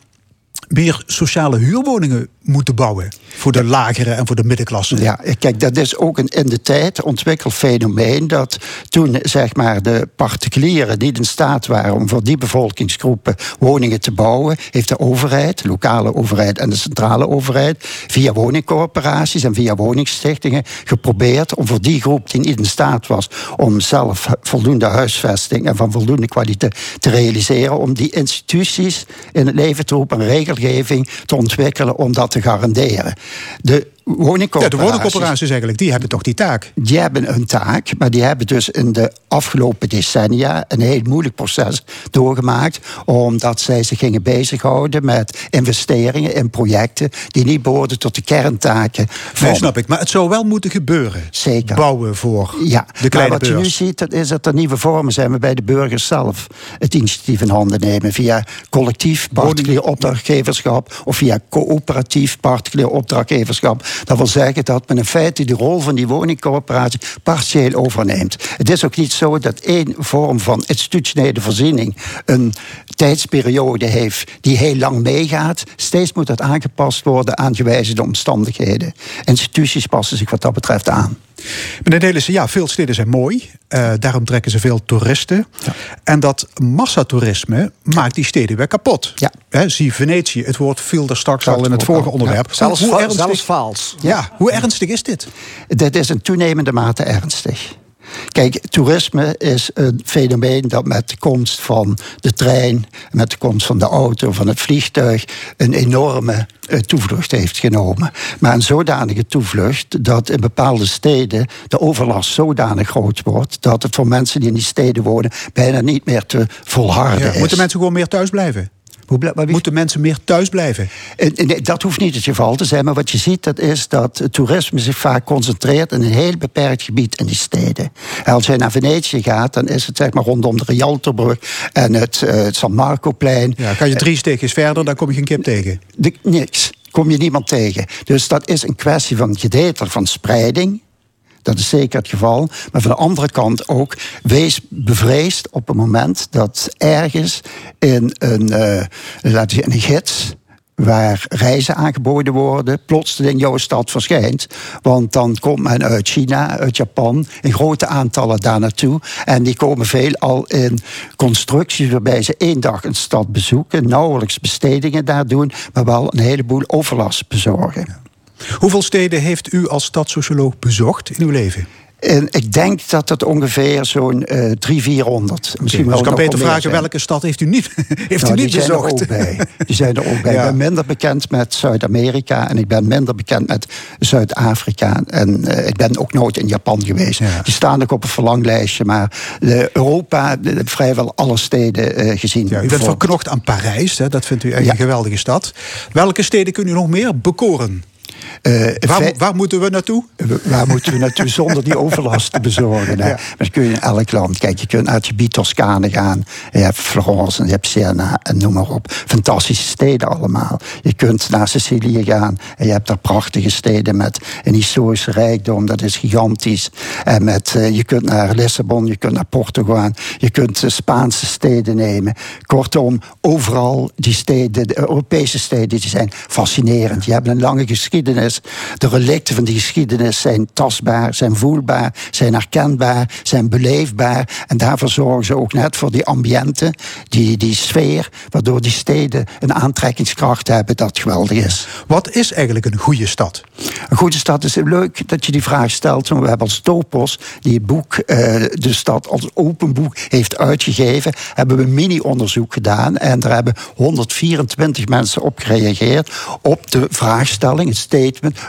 meer sociale huurwoningen moeten bouwen? Voor de lagere en voor de middenklasse. Ja, kijk, dat is ook een in de tijd ontwikkeld fenomeen. Dat toen zeg maar de particulieren niet in staat waren om voor die bevolkingsgroepen woningen te bouwen, heeft de overheid, de lokale overheid en de centrale overheid, via woningcorporaties en via woningstichtingen geprobeerd om voor die groep die niet in staat was om zelf voldoende huisvesting en van voldoende kwaliteit te realiseren, om die instituties in het leven te roepen, een regelgeving te ontwikkelen om dat te garanderen. De Ja, de woningcorporaties. eigenlijk, die hebben toch die taak? Die hebben een taak, maar die hebben dus in de afgelopen decennia een heel moeilijk proces doorgemaakt. Omdat zij zich gingen bezighouden met investeringen in projecten die niet behoorden tot de kerntaken van. Nee, snap ik. Maar het zou wel moeten gebeuren. Zeker. Bouwen voor Ja, de kleine maar wat je nu ziet, dat is dat er nieuwe vormen zijn waarbij de burgers zelf het initiatief in handen nemen. Via collectief particulier opdrachtgeverschap of via coöperatief particulier opdrachtgeverschap. Dat wil zeggen dat men in feite de rol van die woningcorporatie partieel overneemt. Het is ook niet zo dat één vorm van institutionele voorziening een tijdsperiode heeft die heel lang meegaat. Steeds moet dat aangepast worden aan gewijzigde omstandigheden. Instituties passen zich wat dat betreft aan. Meneer Delissen, ja, veel steden zijn mooi. Eh, daarom trekken ze veel toeristen. En dat massatoerisme maakt die steden weer kapot. Ja. Zie Venetië, het woord viel er straks al in het vorige al, onderwerp. ja. Zelfs, hoe, fa- ernstig, zelfs faals. ja, hoe ernstig is dit? Dit is in toenemende mate ernstig. Kijk, toerisme is een fenomeen dat met de komst van de trein, met de komst van de auto, van het vliegtuig, een enorme eh, toevlucht heeft genomen. Maar een zodanige toevlucht dat in bepaalde steden de overlast zodanig groot wordt dat het voor mensen die in die steden wonen bijna niet meer te volharden Ja, is. moeten mensen gewoon meer thuis blijven? Hoe Moeten mensen meer thuis blijven? Eh, Nee, dat hoeft niet het geval te zijn. Maar wat je ziet, dat is dat het toerisme zich vaak concentreert in een heel beperkt gebied in die steden. En als je naar Venetië gaat, dan is het zeg maar rondom de Rialtobrug en het, eh, het San Marcoplein. Ja, ga je drie steekjes verder, dan kom je geen kip tegen. De, niks. Kom je niemand tegen. Dus dat is een kwestie van gedeelte van spreiding. Dat is zeker het geval. Maar van de andere kant ook, wees bevreesd op het moment dat ergens in een, eh laten een gids waar reizen aangeboden worden, plotseling in jouw stad verschijnt. Want dan komt men uit China, uit Japan, in grote aantallen daar naartoe. En die komen veel al in constructies waarbij ze één dag een stad bezoeken, nauwelijks bestedingen daar doen, maar wel een heleboel overlast bezorgen. Hoeveel steden heeft u als stadssocioloog bezocht in uw leven? En ik denk dat het ongeveer zo'n uh, 300, 400. Misschien dus wel ik kan beter vragen zijn. welke stad heeft u niet, heeft Nou, u niet die zijn er bezocht? ook bij. Die zijn er ook bij. Ja. Ik ben minder bekend met Zuid-Amerika en ik ben minder bekend met Zuid-Afrika. En eh, ik ben ook nooit in Japan geweest. Ja. Die staan ook op een verlanglijstje. Maar Europa, de- vrijwel alle steden eh, gezien. Ja, u bent verknocht aan Parijs, hè? dat vindt u echt een geweldige stad. Welke steden kunnen u nog meer bekoren? Eh, Waar, moeten we naartoe? Waar moeten we naartoe zonder die overlast te bezorgen? Hè? Ja. Maar kun je in elk land. Kijk, je kunt het gebied Toscane gaan. Je hebt Florence, en je hebt Siena en noem maar op. Fantastische steden allemaal. Je kunt naar Sicilië gaan. En je hebt daar prachtige steden met een historische rijkdom. Dat is gigantisch. En met, eh, je kunt naar Lissabon, je kunt naar Porto gaan. Je kunt eh, Spaanse steden nemen. Kortom, overal die steden, de Europese steden, die zijn fascinerend. Die hebben een lange geschiedenis. De relicten van die geschiedenis zijn tastbaar, zijn voelbaar, zijn herkenbaar, zijn beleefbaar. En daarvoor zorgen ze ook net voor die ambiente, die, die sfeer, waardoor die steden een aantrekkingskracht hebben dat geweldig is. Wat is eigenlijk een goede stad? Een goede stad is leuk dat je die vraag stelt. want We hebben als Topos, die het boek eh, De Stad als open boek heeft uitgegeven, hebben we een mini-onderzoek gedaan. En daar hebben 124 mensen op gereageerd. Op de vraagstelling, het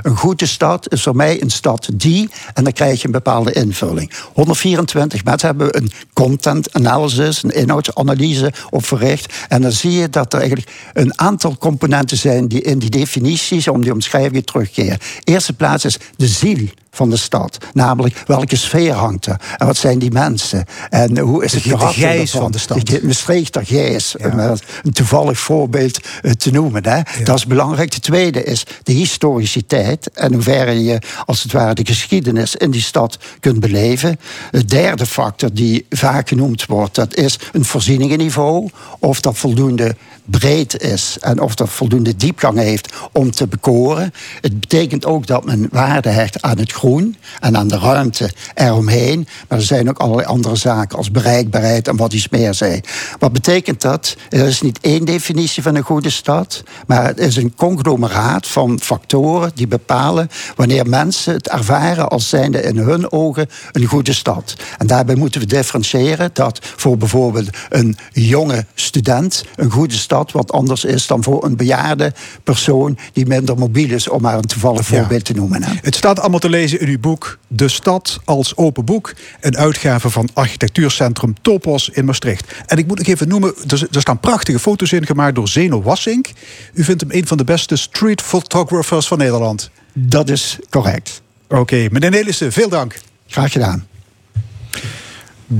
Een goede stad is voor mij een stad die. En dan krijg je een bepaalde invulling. 124 mensen hebben een content analysis, een inhoudsanalyse op verricht. En dan zie je dat er eigenlijk een aantal componenten zijn die in die definities, om die omschrijvingen terugkeren. Eerste plaats is de ziel van de stad. Namelijk, welke sfeer hangt er? En wat zijn die mensen? En hoe is De- het de karakter gijs daarvan? van de stad. De Maastrichter gijs, Ja. een toevallig voorbeeld eh, te noemen. Hè? Dat is belangrijk. De tweede is de historiciteit. En hoe ver je, als het ware, de geschiedenis in die stad kunt beleven. De derde factor die vaak genoemd wordt, dat is een voorzieningenniveau. Of dat voldoende breed is en of dat voldoende diepgang heeft om te bekoren. Het betekent ook dat men waarde hecht aan het groen en aan de ruimte eromheen. Maar er zijn ook allerlei andere zaken als bereikbaarheid en wat iets meer zei. Wat betekent dat? Er is niet één definitie van een goede stad, maar het is een conglomeraat van factoren die bepalen wanneer mensen het ervaren als zijnde in hun ogen een goede stad. En daarbij moeten we differentiëren dat voor bijvoorbeeld een jonge student een goede stad wat anders is dan voor een bejaarde persoon die minder mobiel is, om maar een toevallig voorbeeld te noemen. hè. Het staat allemaal te lezen in uw boek De Stad als Open Boek. Een uitgave van Architectuurcentrum Topos in Maastricht. En ik moet nog even noemen, er, er staan prachtige foto's in gemaakt door Zeno Wassink. U vindt hem een van de beste street photographers van Nederland. Dat is correct. Oké, meneer Nelissen, veel dank. Graag gedaan.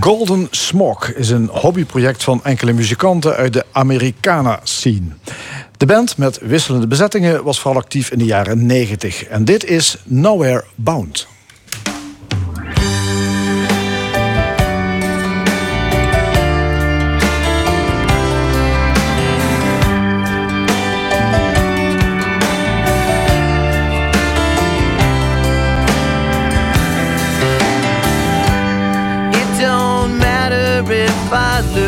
Golden Smog is een hobbyproject van enkele muzikanten uit de Americana-scene. De band met wisselende bezettingen was vooral actief in de jaren 90. En dit is Nowhere Bound. If I lose,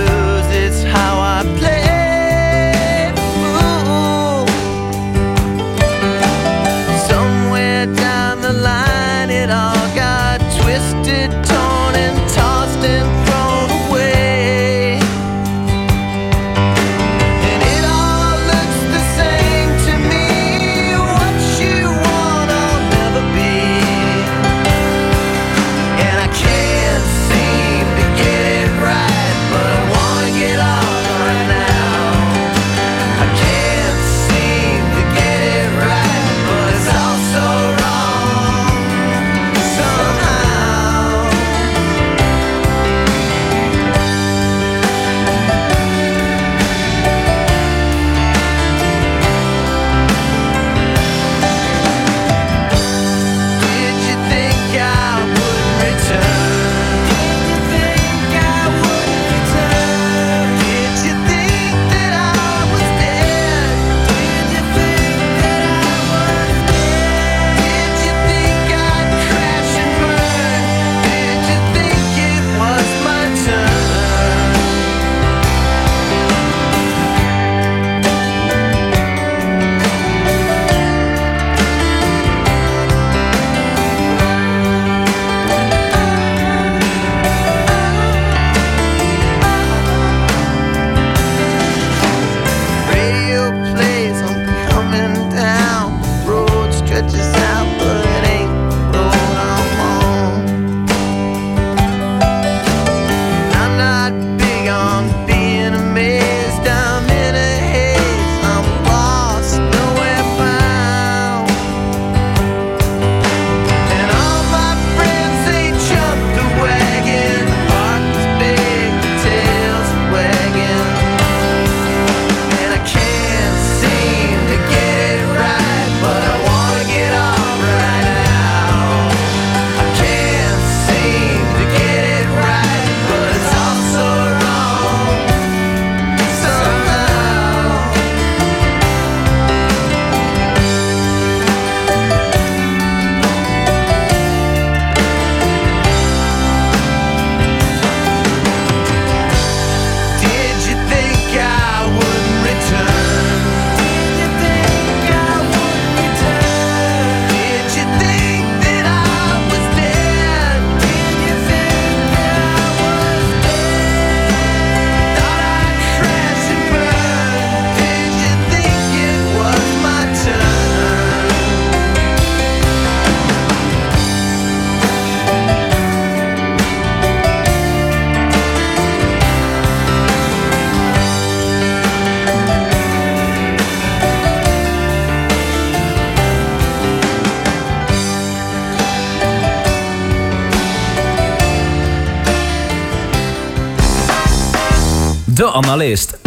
Analist.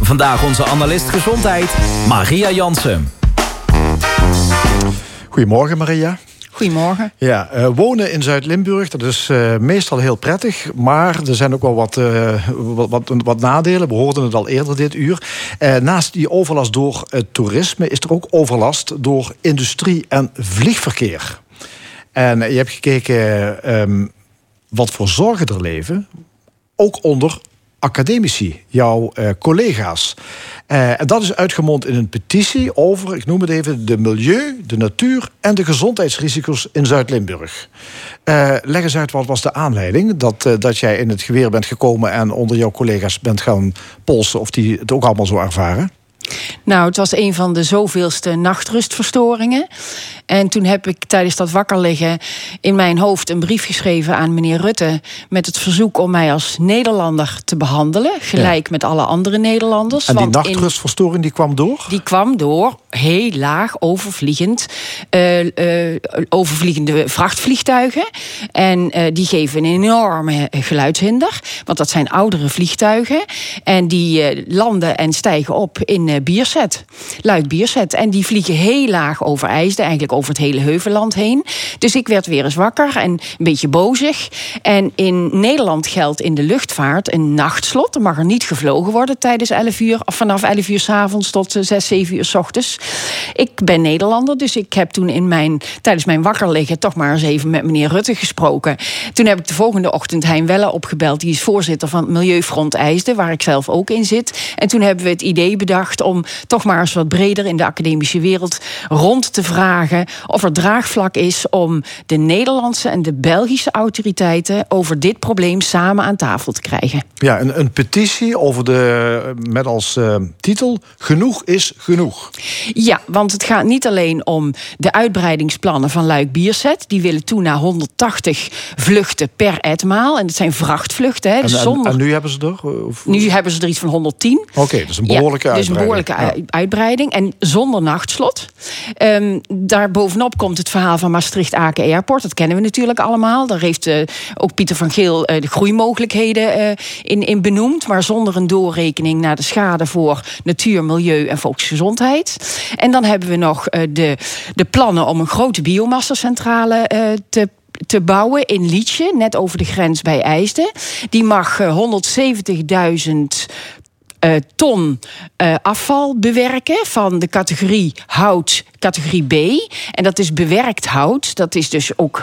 Vandaag onze analist gezondheid, Maria Jansen. Goedemorgen Maria. Goedemorgen. Ja, uh, wonen in Zuid-Limburg, dat is uh, meestal heel prettig. Maar er zijn ook wel wat, uh, wat, wat, wat, nadelen. We hoorden het al eerder dit uur. naast die overlast door toerisme is er ook overlast door industrie en vliegverkeer. En je hebt gekeken um, wat voor zorgen er leven. Ook onder academici, jouw uh, collega's. Uh, en dat is uitgemond in een petitie over, ik noem het even, de milieu, de natuur en de gezondheidsrisico's in Zuid-Limburg. Uh, leg eens uit, wat was de aanleiding dat, dat jij in het geweer bent gekomen en onder jouw collega's bent gaan polsen of die het ook allemaal zo ervaren? Nou, het was een van de zoveelste nachtrustverstoringen. En toen heb ik tijdens dat wakker liggen in mijn hoofd een brief geschreven aan meneer Rutte. met het verzoek om mij als Nederlander te behandelen. Gelijk met alle andere Nederlanders. En die nachtrustverstoring die kwam door? Die kwam door heel laag overvliegend. Uh, uh, overvliegende vrachtvliegtuigen. En uh, die geven een enorme geluidshinder. Want dat zijn oudere vliegtuigen. En die landen en stijgen op in Bierset. Luik Bierset. En die vliegen heel laag over IJsden. Eigenlijk over het hele Heuvelland heen. Dus ik werd weer eens wakker en een beetje bozig. En in Nederland geldt in de luchtvaart een nachtslot. Er mag er niet gevlogen worden tijdens 11 uur, of vanaf 11 uur s avonds tot 6, 7 uur s ochtends. Ik ben Nederlander, dus ik heb toen in mijn, tijdens mijn wakker liggen toch maar eens even met meneer Rutte gesproken. Toen heb ik de volgende ochtend Hein Welle opgebeld. Die is voorzitter van het Milieufront IJsden, waar ik zelf ook in zit. En toen hebben we het idee bedacht om toch maar eens wat breder in de academische wereld rond te vragen of er draagvlak is om de Nederlandse en de Belgische autoriteiten over dit probleem samen aan tafel te krijgen. Ja, een, een petitie over de, met als uh, titel Genoeg is genoeg. Ja, want het gaat niet alleen om de uitbreidingsplannen van Luik Bierset. Die willen toe naar 180 vluchten per etmaal. En dat zijn vrachtvluchten. Hè, dus en, zonder... en, nu hebben ze er? Of... Nu hebben ze er iets van 110. Oké, okay, dat is een behoorlijke ja, uitbreiding. Dus een behoorlijke ja. uitbreiding. En zonder nachtslot. Um, daarbovenop komt het verhaal van Maastricht-Aken Airport. Dat kennen we natuurlijk allemaal. Daar heeft uh, ook Pieter van Geel uh, de groeimogelijkheden uh, in, in benoemd. Maar zonder een doorrekening naar de schade voor natuur, milieu en volksgezondheid. En dan hebben we nog de, de plannen om een grote biomassacentrale te te bouwen in Lietje, net over de grens bij IJsden. Die mag 170.000 uh, ton afval bewerken van de categorie hout, categorie B. En dat is bewerkt hout. Dat is dus ook.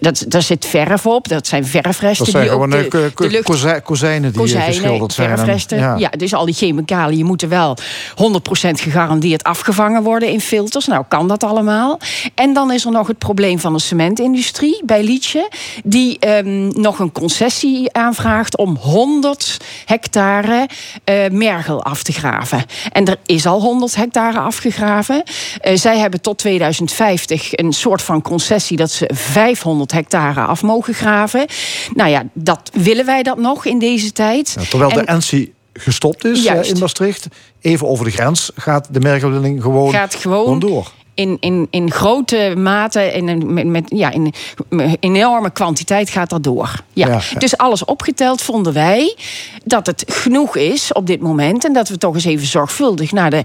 Dat, daar zit verf op. Dat zijn verfresten. Dat zijn die gewoon ook de, de lucht, kozijnen die kozijnen, geschilderd zijn. Verfresten. Ja. ja, dus al die chemicaliën moeten wel 100% gegarandeerd afgevangen worden in filters. Nou, kan dat allemaal. En dan is er nog het probleem van de cementindustrie bij Lietje. Die um, nog een concessie aanvraagt om 100 hectare. Uh, mergel af te graven. En er is al 100 hectare afgegraven. Uh, zij hebben tot 2050 een soort van concessie dat ze 500 hectare af mogen graven. Nou ja, dat willen wij dat nog in deze tijd. Ja, terwijl en, de NC gestopt is uh, in Maastricht. Even over de grens gaat de mergelwinning gewoon, gaat gewoon, gewoon door in, in, in grote mate, in, met, met, ja, in, in enorme kwantiteit gaat dat door. Ja. ja. Dus alles opgeteld vonden wij dat het genoeg is op dit moment. En dat we toch eens even zorgvuldig naar de,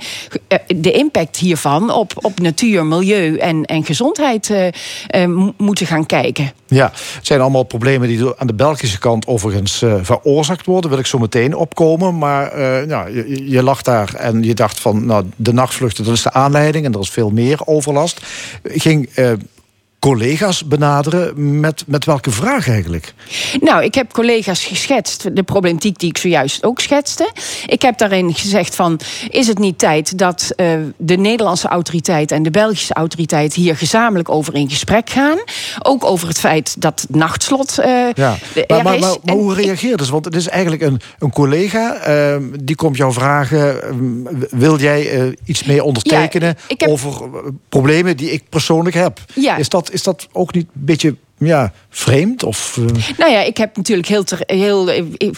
eh, de impact hiervan op, op natuur, milieu en, en gezondheid uh, uh, moeten gaan kijken. Ja, het zijn allemaal problemen die aan de Belgische kant overigens uh, veroorzaakt worden. Wil ik zo meteen opkomen. Maar nou, je, je lag daar en je dacht van nou, de nachtvluchten, dat is de aanleiding en er is veel meer overlast. Ging uh, collega's benaderen. Met, met welke vraag eigenlijk? Nou, ik heb collega's geschetst. De problematiek die ik zojuist ook schetste. Ik heb daarin gezegd van... is het niet tijd dat uh, de Nederlandse autoriteit... en de Belgische autoriteit hier gezamenlijk over in gesprek gaan? Ook over het feit dat nachtslot uh, ja. maar, maar, maar, maar, hoe reageerde ze? Want het is eigenlijk een, een collega... Uh, die komt jou vragen... wil jij iets mee ondertekenen... Ja, heb... over problemen die ik persoonlijk heb? Ja. Is dat is dat ook niet een beetje ja, vreemd? Of, uh... Nou ja, ik heb natuurlijk heel, heel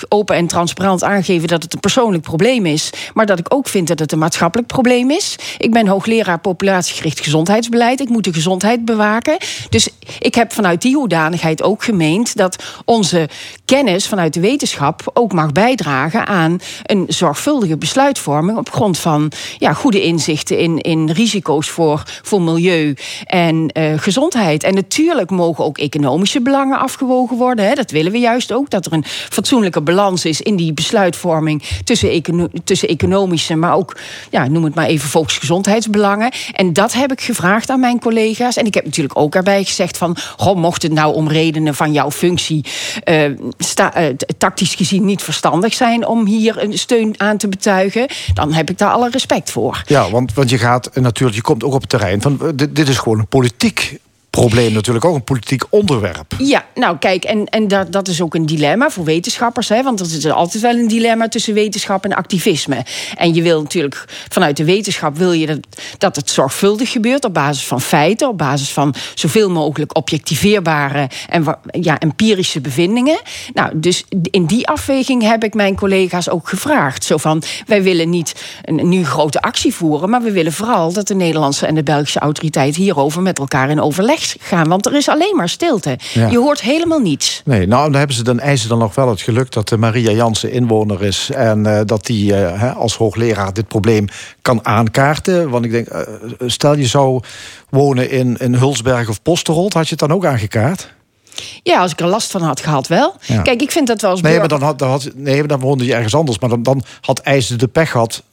open en transparant aangegeven dat het een persoonlijk probleem is. Maar dat ik ook vind dat het een maatschappelijk probleem is. Ik ben hoogleraar populatiegericht gezondheidsbeleid. Ik moet de gezondheid bewaken. Dus ik heb vanuit die hoedanigheid ook gemeend dat onze kennis vanuit de wetenschap ook mag bijdragen aan een zorgvuldige besluitvorming op grond van ja, goede inzichten in, in risico's voor, voor milieu en uh, gezondheid. En natuurlijk mogen ook economische belangen afgewogen worden. Hè. Dat willen we juist ook. Dat er een fatsoenlijke balans is in die besluitvorming tussen, tussen economische, maar ook, ja, noem het maar even, volksgezondheidsbelangen. En dat heb ik gevraagd aan mijn collega's. En ik heb natuurlijk ook erbij gezegd van, goh, mocht het nou om redenen van jouw functie sta, uh, tactisch gezien niet verstandig zijn om hier een steun aan te betuigen, dan heb ik daar alle respect voor. Ja, want, want je gaat natuurlijk, je komt ook op het terrein van dit, dit is gewoon een politiek probleem natuurlijk ook een politiek onderwerp. Ja, nou kijk, en, en dat, dat is ook een dilemma voor wetenschappers. Hè, want er is altijd wel een dilemma tussen wetenschap en activisme. En je wil natuurlijk vanuit de wetenschap wil je dat, dat het zorgvuldig gebeurt op basis van feiten, op basis van zoveel mogelijk objectiveerbare en ja, empirische bevindingen. Nou, dus in die afweging heb ik mijn collega's ook gevraagd. Zo van, wij willen niet een, nu grote actie voeren, maar we willen vooral dat de Nederlandse en de Belgische autoriteit hierover met elkaar in overleg gaan. Want er is alleen maar stilte. Ja. Je hoort helemaal niets. Nee, nou, dan hebben ze dan eisen dan nog wel het geluk dat de Maria Jansen inwoner is. En uh, dat die uh, als hoogleraar dit probleem kan aankaarten. Want ik denk, stel je zou wonen in, in Hulsberg of Posterholt, had je het dan ook aangekaart? Ja, als ik er last van had gehad, wel. Ja. Kijk, ik vind dat wel eens. Nee, maar dan, had, dan had, nee, dan woonde je ergens anders. Maar dan, dan had IJzer de pech gehad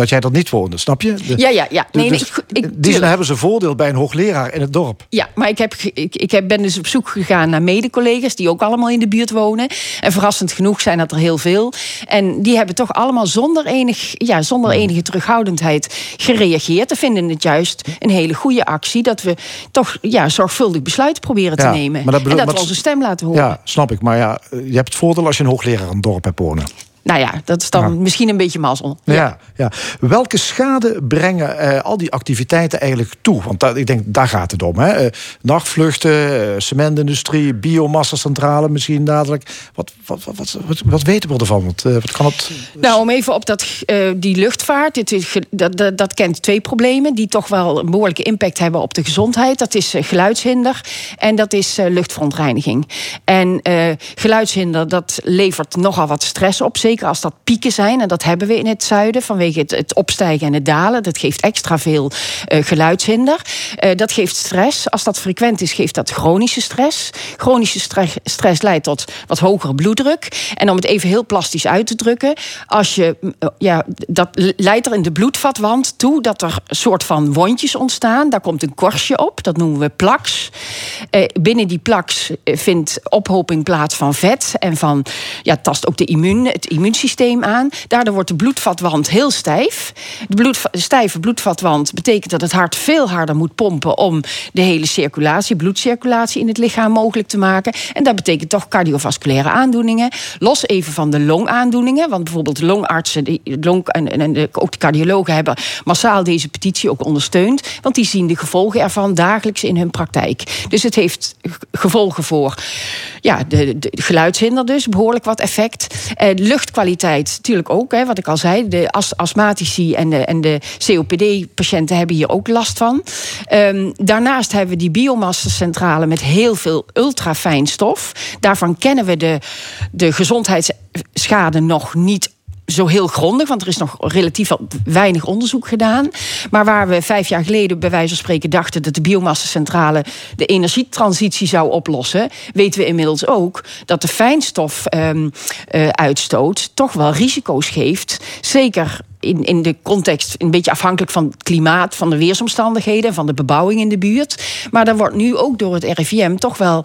dat jij dat niet woonde, snap je? De, ja, ja, ja. Nee, dus, nee, ik, ik, die hebben ze voordeel bij een hoogleraar in het dorp. Ja, maar ik, heb, ik, ik heb, ben dus op zoek gegaan naar mede-collega's... die ook allemaal in de buurt wonen. En verrassend genoeg zijn dat er heel veel. En die hebben toch allemaal zonder, enig, ja, zonder enige terughoudendheid gereageerd. Ze vinden het juist een hele goede actie... dat we toch ja, zorgvuldig besluiten proberen te ja, nemen. Maar dat bedoel, en dat maar we onze stem laten horen. Ja, snap ik. Maar ja, je hebt het voordeel als je een hoogleraar in het dorp hebt wonen. Nou ja, dat is dan misschien een beetje mazzel. Ja. Ja, Welke schade brengen eh, al die activiteiten eigenlijk toe? Want daar, ik denk, daar gaat het om. Hè? Eh, nachtvluchten, eh, cementindustrie, biomassacentrale misschien dadelijk. Wat, wat, wat, wat, wat, wat weten we ervan? Want, eh, wat kan het... Nou, om even op dat, die luchtvaart. Dit is, dat, dat, dat kent twee problemen die toch wel een behoorlijke impact hebben op de gezondheid. Dat is geluidshinder en dat is luchtverontreiniging. En geluidshinder, dat levert nogal wat stress op. Zeker als dat pieken zijn. En dat hebben we in het zuiden vanwege het, opstijgen en het dalen. Dat geeft extra veel eh, geluidshinder. Eh, dat geeft stress. Als dat frequent is, geeft dat chronische stress. Chronische stre- stress leidt tot wat hogere bloeddruk. En om het even heel plastisch uit te drukken, als je, mm, eh, ja, dat leidt er in de bloedvatwand toe dat er een soort van wondjes ontstaan. Daar komt een korstje op, dat noemen we plaks. Binnen die plaks vindt ophoping plaats van vet en van, ja, tast ook de immuun, het immuunsysteem aan. Daardoor wordt de bloedvatwand heel stijf. De stijve bloedvatwand betekent dat het hart veel harder moet pompen om de hele circulatie, bloedcirculatie in het lichaam mogelijk te maken. En dat betekent toch cardiovasculaire aandoeningen. Los even van de longaandoeningen, want bijvoorbeeld longartsen die, long, en, en de, ook de cardiologen hebben massaal deze petitie ook ondersteund, want die zien de gevolgen ervan dagelijks in hun praktijk. Dus het heeft gevolgen voor ja, de, de geluidshinder dus, behoorlijk wat effect. Eh, luchtkwaliteit natuurlijk ook, hè, wat ik al zei. De as- astmatici en de, en de COPD-patiënten hebben hier ook last van. Ehm, daarnaast hebben we die biomassacentrale met heel veel ultrafijn stof. Daarvan kennen we de, de gezondheidsschade nog niet zo heel grondig, want er is nog relatief weinig onderzoek gedaan. Maar waar we vijf jaar geleden bij wijze van spreken dachten dat de biomassacentrale de energietransitie zou oplossen, weten we inmiddels ook dat de fijnstofuitstoot toch wel risico's geeft. Zeker in, in de context, een beetje afhankelijk van het klimaat, van de weersomstandigheden, van de bebouwing in de buurt. Maar daar wordt nu ook door het RIVM toch wel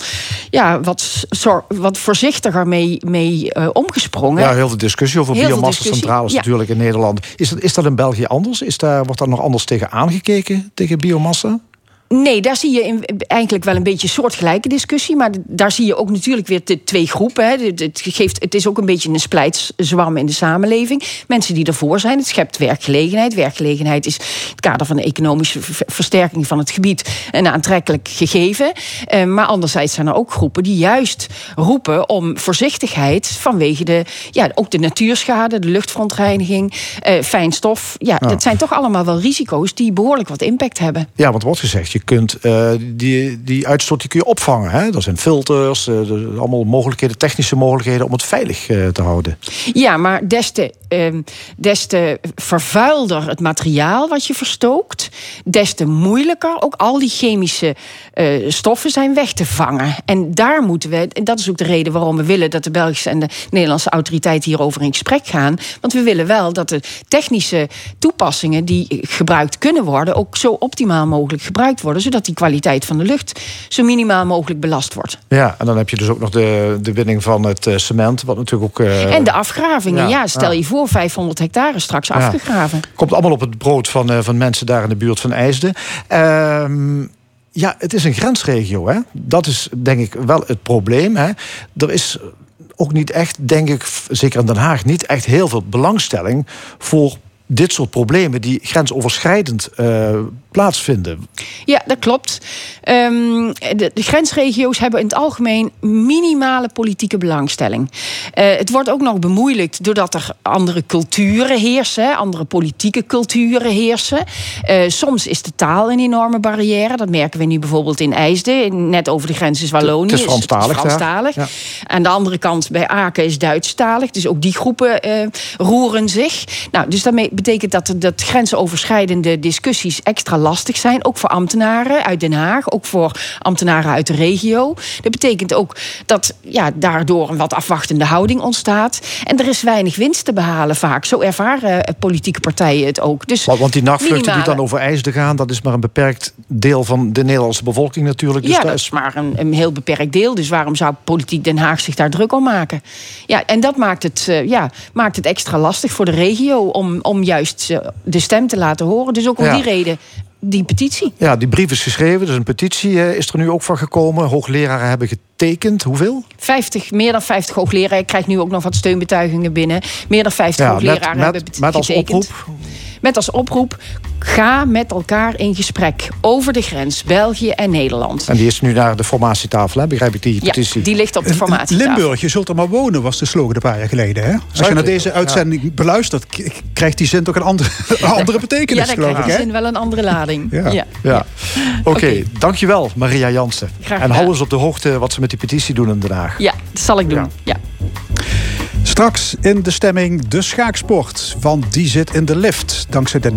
ja, wat, zor- wat voorzichtiger mee, mee eh, omgesprongen. Ja, heel veel discussie over biomassacentrales ja. natuurlijk in Nederland. Is dat, is dat in België anders? Is daar, wordt daar nog anders tegen aangekeken, tegen biomassa? Nee, daar zie je in, eigenlijk wel een beetje een soortgelijke discussie. Maar daar zie je ook natuurlijk weer de twee groepen. Hè. Het, geeft, het is ook een beetje een splijtzwam in de samenleving. Mensen die ervoor zijn. Het schept werkgelegenheid. Werkgelegenheid is het kader van de economische ver- versterking van het gebied een aantrekkelijk gegeven. Eh, maar anderzijds zijn er ook groepen die juist roepen om voorzichtigheid vanwege de, ja, ook de natuurschade, de luchtverontreiniging, eh, fijnstof. Ja, dat zijn toch allemaal wel risico's die behoorlijk wat impact hebben. Ja, want wordt gezegd, je kunt eh, die, die uitstoot die kun je opvangen. Hè? Er zijn filters, zijn allemaal mogelijkheden, technische mogelijkheden om het veilig eh, te houden. Ja, maar des te, ehm, des te vervuilder het materiaal wat je verstookt, des te moeilijker ook al die chemische stoffen zijn weg te vangen. En daar moeten we, en dat is ook de reden waarom we willen dat de Belgische en de Nederlandse autoriteiten hierover in gesprek gaan. Want we willen wel dat de technische toepassingen die gebruikt kunnen worden, ook zo optimaal mogelijk gebruikt worden, zodat die kwaliteit van de lucht zo minimaal mogelijk belast wordt. Ja, en dan heb je dus ook nog de, de winning van het eh, cement, wat natuurlijk ook... eh, en de afgravingen, ja, ja, stel ja. je voor 500 hectare straks Ja. afgegraven. Komt allemaal op het brood van, eh, van mensen daar in de buurt van IJsden. Ehm, ja, het is een grensregio. Hè? Dat is denk ik wel het probleem. Hè? Er is ook niet echt, denk ik, zeker in Den Haag, niet echt heel veel belangstelling voor dit soort problemen die grensoverschrijdend eh, plaatsvinden. Ja, dat klopt. Ehm, de, de grensregio's hebben in het algemeen minimale politieke belangstelling. Eh, het wordt ook nog bemoeilijkt doordat er andere culturen heersen, andere politieke culturen heersen. Eh, soms is de taal een enorme barrière. Dat merken we nu bijvoorbeeld in IJsden. Net over de grens is Wallonië. Het is Franstalig. Ja. Aan de andere kant bij Aken is Duitsstalig. Dus ook die groepen eh, roeren zich. Nou, dus daarmee betekent dat, dat grensoverschrijdende discussies extra lastig zijn. Ook voor ambtenaren uit Den Haag. Ook voor ambtenaren uit de regio. Dat betekent ook dat ja, daardoor een wat afwachtende houding ontstaat. En er is weinig winst te behalen vaak. Zo ervaren eh, politieke partijen het ook. Dus Want, want die nachtvluchten die dan over IJsden gaan, dat is maar een beperkt deel van de Nederlandse bevolking natuurlijk. Dus ja, dat is maar een, een heel beperkt deel. Dus waarom zou politiek Den Haag zich daar druk om maken? Ja, en dat maakt het, eh, ja, maakt het extra lastig voor de regio om, om juist eh, de stem te laten horen. Dus ook om Ja. die reden die petitie. Ja, die brief is geschreven, dus een petitie eh, is er nu ook van gekomen. Hoogleraren hebben getekend. Hoeveel? 50, meer dan 50 hoogleraren. Ik krijg nu ook nog wat steunbetuigingen binnen. Meer dan 50 Ja, hoogleraren met, hebben met, bet- met als getekend. oproep. Met als oproep: ga met elkaar in gesprek over de grens België en Nederland. En die is nu naar de formatietafel, hè? begrijp ik die Ja, petitie? die ligt op de formatie. Limburg, je zult er maar wonen, was de slogan een paar jaar geleden. Hè? Als je naar deze uitzending beluistert, krijgt die zin toch een andere, een andere betekenis, Ja, dan geloof krijgt ik. zin wel een andere lading. Ja. ja. Ja. Oké, dankjewel Maria Jansen. Graag En gedaan. hou eens op de hoogte wat ze met die petitie doen in Den Haag. Ja, dat zal ik doen. Ja. Straks in de stemming de schaaksport, want die zit in de lift. Dankzij de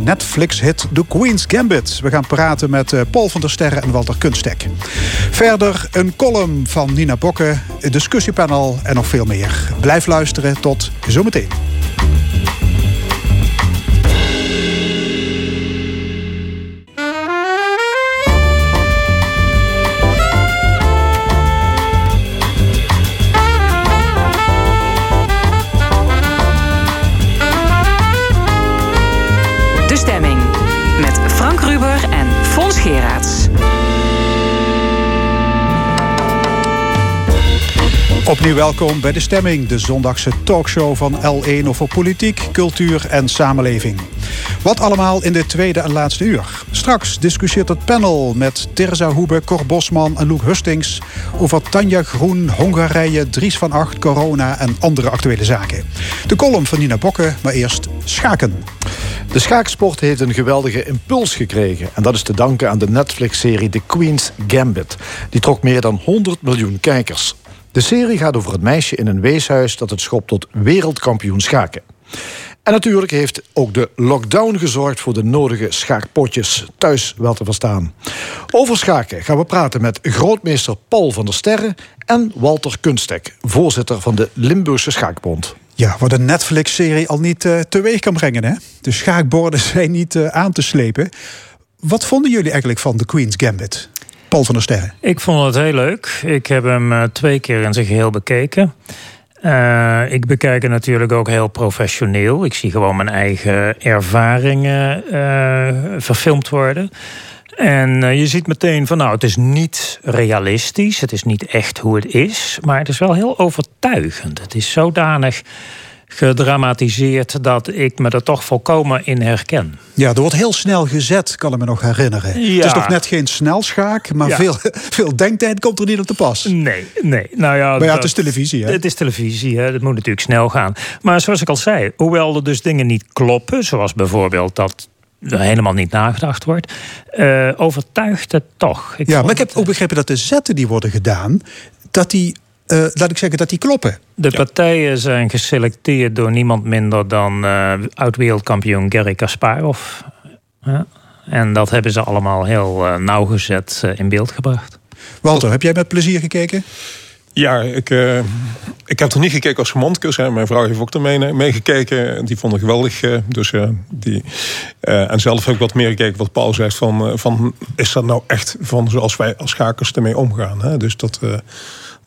Netflix-hit The Queen's Gambit. We gaan praten met eh, Paul van der Sterren en Walter Kunstek. Verder een column van Nina Bokke, een discussiepanel en nog veel meer. Blijf luisteren, tot zometeen. Opnieuw welkom bij De Stemming, de zondagse talkshow van L1 over politiek, cultuur en samenleving. Wat allemaal in de tweede en laatste uur. Straks discussieert het panel met Terza Hoebe, Cor Bosman en Loek Hustings over Tanja Groen, Hongarije, Dries van Acht, corona en andere actuele zaken. De column van Nina Bokke, maar eerst schaken. De schaaksport heeft een geweldige impuls gekregen. En dat is te danken aan de Netflix-serie The Queen's Gambit. Die trok meer dan 100 miljoen kijkers. De serie gaat over het meisje in een weeshuis dat het schopt tot wereldkampioen schaken. En natuurlijk heeft ook de lockdown gezorgd voor de nodige schaakpotjes thuis wel te verstaan. Over schaken gaan we praten met grootmeester Paul van der Sterren en Walter Kunstek, voorzitter van de Limburgse Schaakbond. Ja, wat een Netflix-serie al niet eh, teweeg kan brengen. Hè? De schaakborden zijn niet eh, aan te slepen. Wat vonden jullie eigenlijk van The Queen's Gambit? Paul van der Sterren. Ik vond het heel leuk. Ik heb hem eh, twee keer in zijn geheel bekeken. Eh, ik bekijk het natuurlijk ook heel professioneel. Ik zie gewoon mijn eigen ervaringen eh, verfilmd worden. En je ziet meteen van nou, het is niet realistisch, het is niet echt hoe het is, maar het is wel heel overtuigend. Het is zodanig gedramatiseerd dat ik me er toch volkomen in herken. Ja, er wordt heel snel gezet, kan ik me nog herinneren. Ja. Het is nog net geen snelschaak, maar Ja. veel, veel denktijd komt er niet op te pas. Nee, nee. Nou ja, Maar ja, dat- het is televisie, hè? Het is televisie, hè? dat moet natuurlijk snel gaan. Maar zoals ik al zei, hoewel er dus dingen niet kloppen, zoals bijvoorbeeld dat er helemaal niet nagedacht wordt, eh, overtuigt het toch. Ik Ja, maar ik heb ook begrepen dat de zetten die worden gedaan, dat die, eh, laat ik zeggen, dat die kloppen. De partijen zijn geselecteerd door niemand minder dan eh oud-wereldkampioen Garry Kasparov. Ja. En dat hebben ze allemaal heel eh, nauwgezet in beeld gebracht. Walter, heb jij met plezier gekeken? Ja, ik, eh, ik heb er niet gekeken als gemondkus. Hè. Mijn vrouw heeft ook ermee meegekeken. Die vond het geweldig. eh, dus, eh, die, eh, en zelf heb ik wat meer gekeken wat Paul zegt. Van, van, is dat nou echt van zoals wij als schakers ermee omgaan? Hè? Dus dat eh,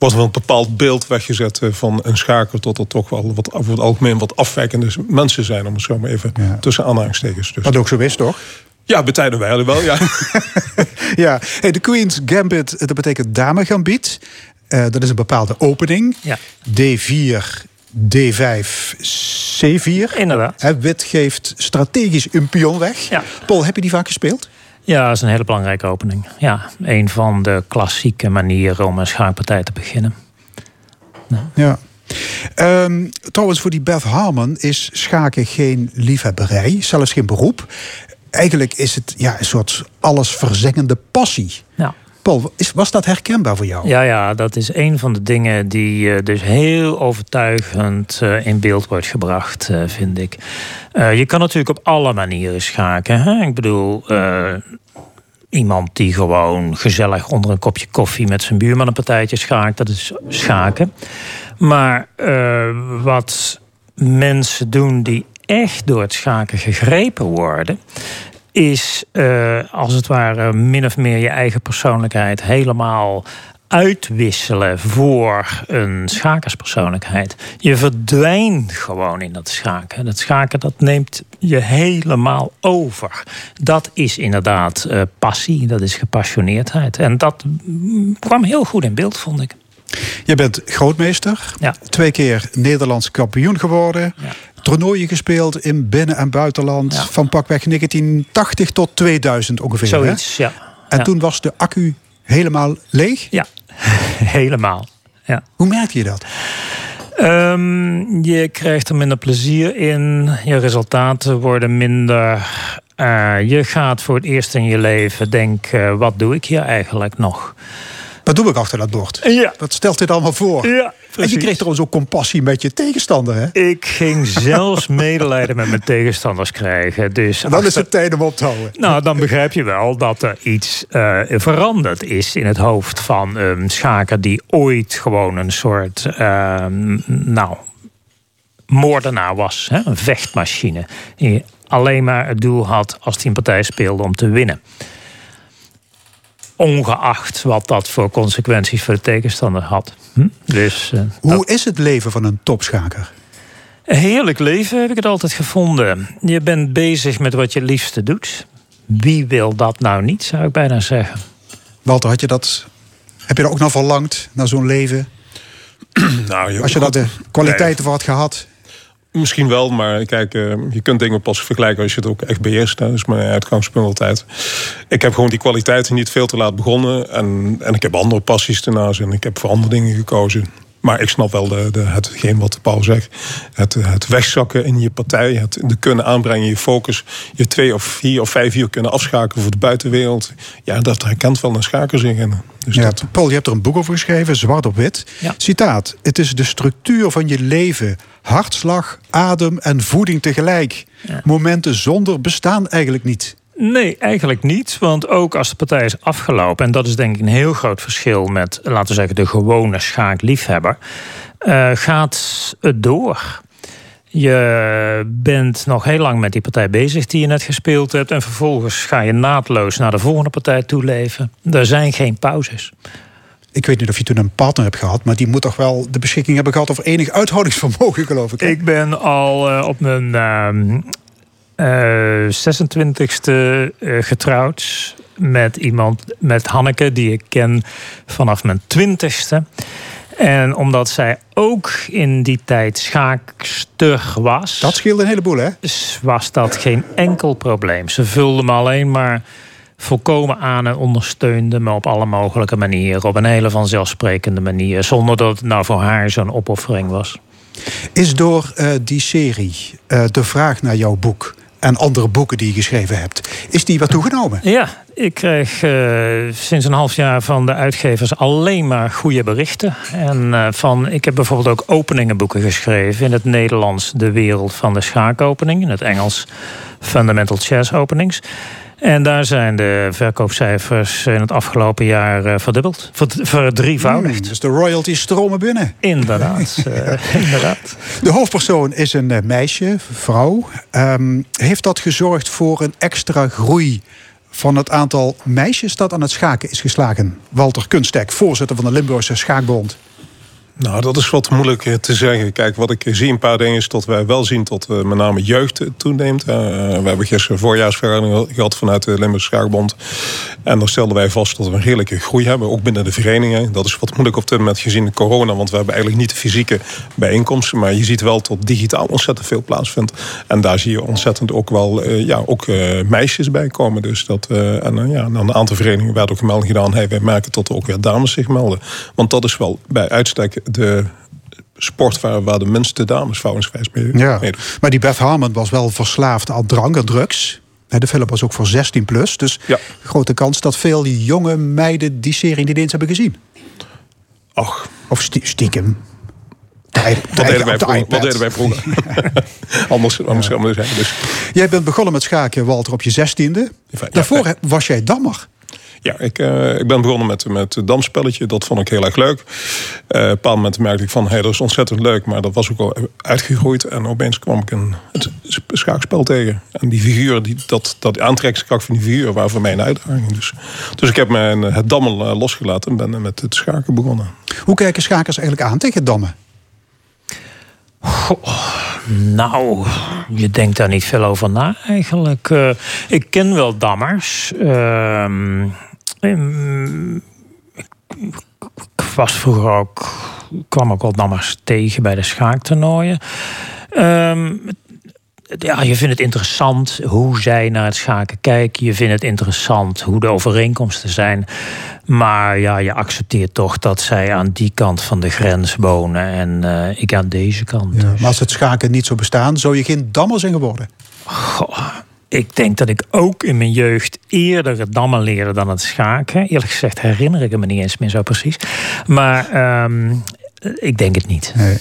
wordt wel een bepaald beeld weggezet eh, van een schaker... tot er toch wel wat, over het algemeen wat afwijkende mensen zijn. Om het zo maar even Ja. tussen aanhalingstekens. Dus, Wat ook zo is, toch? ja, bij tijden wijlen wel, ja. Ja, hey, de Queen's Gambit, dat betekent dame gambit. Eh, dat is een bepaalde opening. Ja. D4, D5, C4. Inderdaad. Wit geeft strategisch een pion weg. Ja. Paul, heb je die vaak gespeeld? Ja, dat is een hele belangrijke opening. Ja, een van de klassieke manieren om een schaakpartij te beginnen. Ja. Ehm, trouwens, voor die Beth Harmon is schaken geen liefhebberij, zelfs geen beroep. Eigenlijk is het ja, een soort allesverzengende passie. Ja. Paul, is, was dat herkenbaar voor jou? Ja, ja, dat is een van de dingen die eh, dus heel overtuigend eh, in beeld wordt gebracht, eh, vind ik. Je kan natuurlijk op alle manieren schaken. Hè? Ik bedoel, iemand die gewoon gezellig onder een kopje koffie met zijn buurman een partijtje schaakt, dat is schaken. Maar wat mensen doen die echt door het schaken gegrepen worden, is eh, als het ware min of meer je eigen persoonlijkheid helemaal uitwisselen voor een schakerspersoonlijkheid. Je verdwijnt gewoon in dat schaken. Dat schaken dat neemt je helemaal over. Dat is inderdaad eh, passie, dat is gepassioneerdheid. En dat mm, kwam heel goed in beeld, vond ik. Je bent grootmeester, Ja. twee keer Nederlands kampioen geworden. Toernooien gespeeld in binnen- en buitenland. Ja. Van pakweg 1980 tot 2000 ongeveer. hè? Zoiets, ja. En Ja. toen was de accu helemaal leeg. Ja, helemaal. Ja. Hoe merkte je dat? Ehm, je krijgt er minder plezier in. Je resultaten worden minder. Eh, je gaat voor het eerst in je leven denken: wat doe ik hier eigenlijk nog? Wat doe ik achter dat bord? Ja. Wat stelt dit allemaal voor? Ja, en je kreeg trouwens ook compassie met je tegenstander, hè? Ik ging zelfs medelijden met mijn tegenstanders krijgen. Dus En dan is het tijd om op te houden. Nou, dan begrijp je wel dat er iets eh, veranderd is in het hoofd van een schaker die ooit gewoon een soort, eh, nou, moordenaar was. Hè? Een vechtmachine. Die alleen maar het doel had als hij een partij speelde om te winnen. Ongeacht wat dat voor consequenties voor de tegenstander had. Hm? Dus eh, Hoe is het leven van een topschaker? een heerlijk leven heb ik het altijd gevonden. Je bent bezig met wat je liefste doet. Wie wil dat nou niet, zou ik bijna zeggen. Walter, had je dat, heb je er ook naar verlangd, naar zo'n leven? nou, joh, Als je daar de kwaliteiten voor had gehad? Misschien wel, maar kijk, eh, je kunt dingen pas vergelijken als je het ook echt beheerst. Dat is mijn uitgangspunt altijd. Ik heb gewoon die kwaliteiten niet veel te laat begonnen. En, en ik heb andere passies ernaast en ik heb voor andere dingen gekozen. Maar ik snap wel de, de, hetgeen wat Paul zegt. Het, het wegzakken in je partij, het de kunnen aanbrengen, je focus. Je twee of vier of vijf uur kunnen afschakelen voor de buitenwereld. Ja, dat herkent wel een schaker zich in. Dus Ja, dat, Paul, je hebt er een boek over geschreven, zwart op wit. Ja. Citaat: Het is de structuur van je leven. Hartslag, adem en voeding tegelijk. Momenten zonder bestaan eigenlijk niet. Nee, eigenlijk niet. Want ook als de partij is afgelopen, en dat is denk ik een heel groot verschil met, laten we zeggen, de gewone schaakliefhebber, eh, gaat het door. Je bent nog heel lang met die partij bezig die je net gespeeld hebt. En vervolgens ga je naadloos naar de volgende partij toeleven. Er zijn geen pauzes. Ik weet niet of je toen een partner hebt gehad, maar die moet toch wel de beschikking hebben gehad over enig uithoudingsvermogen, geloof ik. hè? Ik ben al eh, op mijn ehm, eh 26e eh, getrouwd met iemand, met Hanneke, die ik ken vanaf mijn 20ste. En omdat zij ook in die tijd schaakster was. Dat scheelde een heleboel, hè? Was dat geen enkel probleem. Ze vulde me alleen maar volkomen aan en ondersteunde me op alle mogelijke manieren. Op een hele vanzelfsprekende manier. Zonder dat het nou voor haar zo'n opoffering was. Is door eh, die serie de vraag naar jouw boek en andere boeken die je geschreven hebt, is die wat toegenomen? Ja, ik kreeg eh, sinds een half jaar van de uitgevers alleen maar goede berichten. En eh, van, ik heb bijvoorbeeld ook openingenboeken geschreven. In het Nederlands De Wereld van de Schaakopening. In het Engels Fundamental Chess Openings. En daar zijn de verkoopcijfers in het afgelopen jaar eh, verdubbeld. Verd- Verdrievoudigd. dus de royalties stromen binnen. Inderdaad. eh, inderdaad. De hoofdpersoon is een eh, meisje, vrouw. Ehm, heeft dat gezorgd voor een extra groei van het aantal meisjes dat aan het schaken is geslagen? Walter Kunstek, voorzitter van de Limburgse Schaakbond. Nou, dat is wat moeilijk eh, te zeggen. Kijk, wat ik zie een paar dingen is dat wij wel zien dat eh, met name jeugd toeneemt. Eh, we hebben gisteren een voorjaarsvergadering gehad vanuit de Limburgse Schaakbond. En daar stelden wij vast dat we een redelijke groei hebben, ook binnen de verenigingen. Dat is wat moeilijk op dit moment gezien de corona, want we hebben eigenlijk niet de fysieke bijeenkomsten. Maar je ziet wel dat digitaal ontzettend veel plaatsvindt. En daar zie je ontzettend ook wel ja, ook, meisjes bij komen. Dus dat, en uh, ja, een aantal verenigingen werd ook een melding gedaan. Hey, wij merken dat er ook weer dames zich melden. Want dat is wel bij uitstek de sport waar, waar de minste dames vrouwenswijs mee Ja. Maar die Beth Harmon was wel verslaafd aan drank en drugs. De film was ook voor 16 plus. Dus grote kans dat veel jonge meiden die serie niet eens hebben gezien. Ach. Of stie- stiekem. Wat deden wij de deden wij vroeger? anders anders zeggen. Dus, Jij bent begonnen met schaken, Walter, op je zestiende. Daarvoor was jij dammer. Ja, ik, eh, ik ben begonnen met, met het damspelletje. Dat vond ik heel erg leuk. Eh, op een bepaald moment merkte ik van... Hey, dat is ontzettend leuk, maar dat was ook al uitgegroeid. En opeens kwam ik een, het sp- schaakspel tegen. En die figuren, die, dat, dat aantrekkingskracht van die figuren... waren voor mij een uitdaging. Dus, dus ik heb mijn, het dammel eh, losgelaten... en ben met het schaken begonnen. Hoe kijken schakers eigenlijk aan tegen dammen? Nou, je denkt daar niet veel over na eigenlijk. Eh, ik ken wel dammers. Ehm, ik, ik was vroeger ook, kwam ook wel dammers tegen bij de schaaktoernooien. Ehm, ja, je vindt het interessant hoe zij naar het schaken kijken. Je vindt het interessant hoe de overeenkomsten zijn. Maar ja, je accepteert toch dat zij aan die kant van de grens wonen en eh, ik aan deze kant. Ja, maar als het schaken niet zou bestaan, zou je geen dammer zijn geworden. Goh, ik denk dat ik ook in mijn jeugd eerder het dammen leerde dan het schaken. Eerlijk gezegd herinner ik me niet eens meer zo precies. Maar ehm, ik denk het niet. Nou,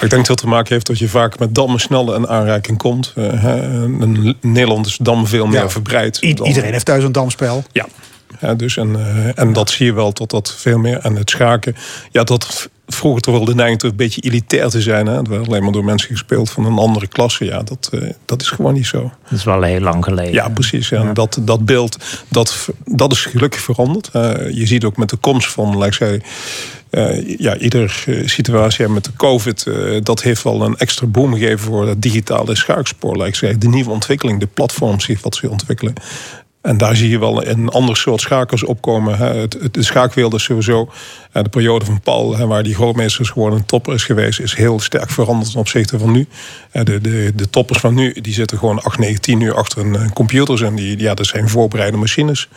ik denk dat het te maken heeft dat je vaak met dammen sneller in aanraking komt. Eh, hè, in Nederland is dam veel meer Ja. verbreid. I- dan- iedereen heeft thuis een damspel. Ja. Ja, dus en, eh, en dat zie je wel tot dat veel meer. En het schaken, ja, dat vroeger toch wel de neiging een beetje elitair te zijn. Hè? Het werd alleen maar door mensen gespeeld van een andere klasse. Ja, dat, eh, dat is gewoon niet zo. Dat is wel heel lang geleden. Ja, precies. Ja. En dat, dat beeld, dat, dat is gelukkig veranderd. Eh, je ziet ook met de komst van, laat ik zeggen, eh, ja, ieder situatie met de COVID, dat heeft wel een extra boom gegeven voor het digitale schaakspoor. Laat ik zeggen. De nieuwe ontwikkeling, de platforms die wat ze ontwikkelen. En daar zie je wel een ander soort schakers opkomen. hè. Het, het, de schaakwereld is sowieso, eh, de periode van Paul, hè, waar die grootmeester is geworden, een topper is geweest, is heel sterk veranderd ten opzichte van nu. Eh, De, de, de toppers van nu, die zitten gewoon 8, 9, 10 uur achter een, een computer. En die, ja, dat zijn voorbereide machines.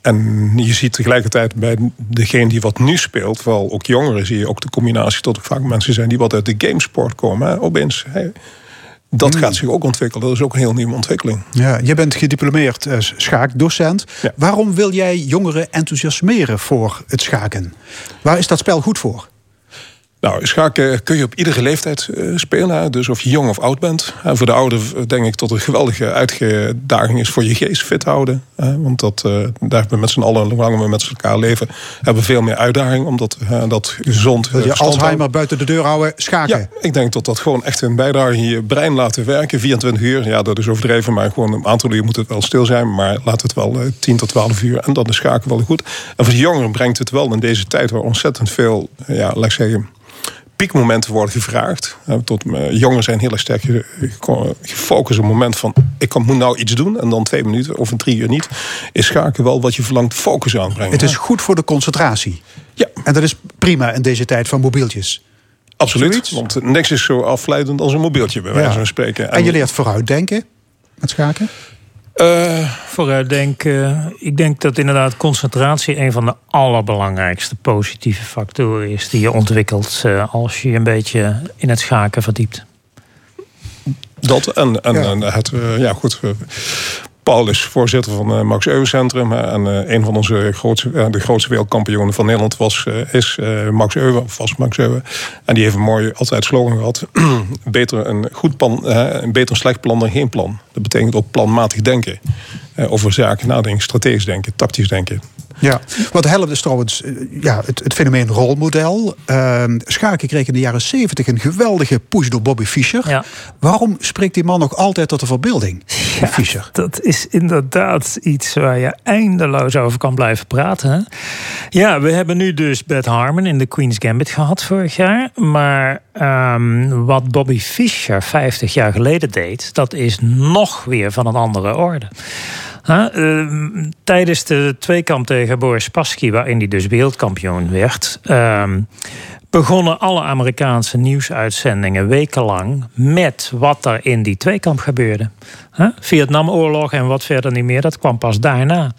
En je ziet tegelijkertijd bij degene die wat nu speelt, vooral ook jongeren, zie je ook de combinatie tot er vaak mensen zijn die wat uit de gamesport komen. Hè. Opeens, hè, dat gaat zich ook ontwikkelen. Dat is ook een heel nieuwe ontwikkeling. Ja, je bent gediplomeerd schaakdocent. Waarom wil jij jongeren enthousiasmeren voor het schaken? Waar is dat spel goed voor? Nou, schaken kun je op iedere leeftijd eh, spelen. Dus of je jong of oud bent. En voor de ouderen denk ik dat het een geweldige uitdaging is voor je geest fit houden. Want dat, eh, daar hebben we met z'n allen, hoe langer we met elkaar leven, hebben we veel meer uitdaging. Omdat eh, dat gezond. Eh, je Alzheimer buiten de deur houden, schaken? Ja, ik denk dat dat gewoon echt een bijdrage in je brein laten werken. 24 uur, ja, dat is overdreven, maar gewoon een aantal uur moet het wel stil zijn. Maar laat het wel eh, 10 tot 12 uur en dan is schaken wel goed. En voor de jongeren brengt het wel in deze tijd waar ontzettend veel, eh, ja, laat ik zeggen, piekmomenten worden gevraagd. Eh, Tot, eh, jongeren zijn heel erg sterk ge- ge- gefocust op het moment van... ik moet nou iets doen en dan twee minuten of een drie uur niet. Is schaken wel wat je verlangt focus aanbrengen. Het is goed voor de concentratie. Ja. En dat is prima in deze tijd van mobieltjes. Absoluut, Zoiets? want niks is zo afleidend als een mobieltje, bij wijze Ja. van spreken. En je leert vooruitdenken met schaken. Eh, Vooruitdenken. Ik denk dat inderdaad concentratie een van de allerbelangrijkste positieve factoren is die je ontwikkelt eh, als je je een beetje in het schaken verdiept. Dat en, en, Ja. en het, eh, ja goed. Eh, Paul is voorzitter van het Max Euwe Centrum. hè, En eh, een van onze grootste, eh, de grootste wereldkampioenen van Nederland was, eh, is eh, Max Euwe, of was Max Euwe. En die heeft een mooi altijd slogan gehad. beter een goed plan, eh, een beter slecht plan dan geen plan. Dat betekent ook planmatig denken. Eh, over zaken nadenken, strategisch denken, tactisch denken. Ja, wat helpt is trouwens eh, ja, het, het fenomeen rolmodel. Ehm, schaken kreeg in de jaren 70 een geweldige push door Bobby Fischer. Ja. Waarom spreekt die man nog altijd tot de verbeelding? Ja, Fischer. Dat is inderdaad iets waar je eindeloos over kan blijven praten. Hè? Ja, we hebben nu dus Beth Harmon in de Queen's Gambit gehad vorig jaar. Maar ehm, wat Bobby Fischer 50 jaar geleden deed, dat is nog weer van een andere orde. Huh? Ehm, tijdens de tweekamp tegen Boris Spassky, waarin hij dus wereldkampioen werd, ehm, begonnen alle Amerikaanse nieuwsuitzendingen wekenlang met wat er in die tweekamp gebeurde. Huh? Vietnamoorlog en wat verder niet meer, dat kwam pas daarna.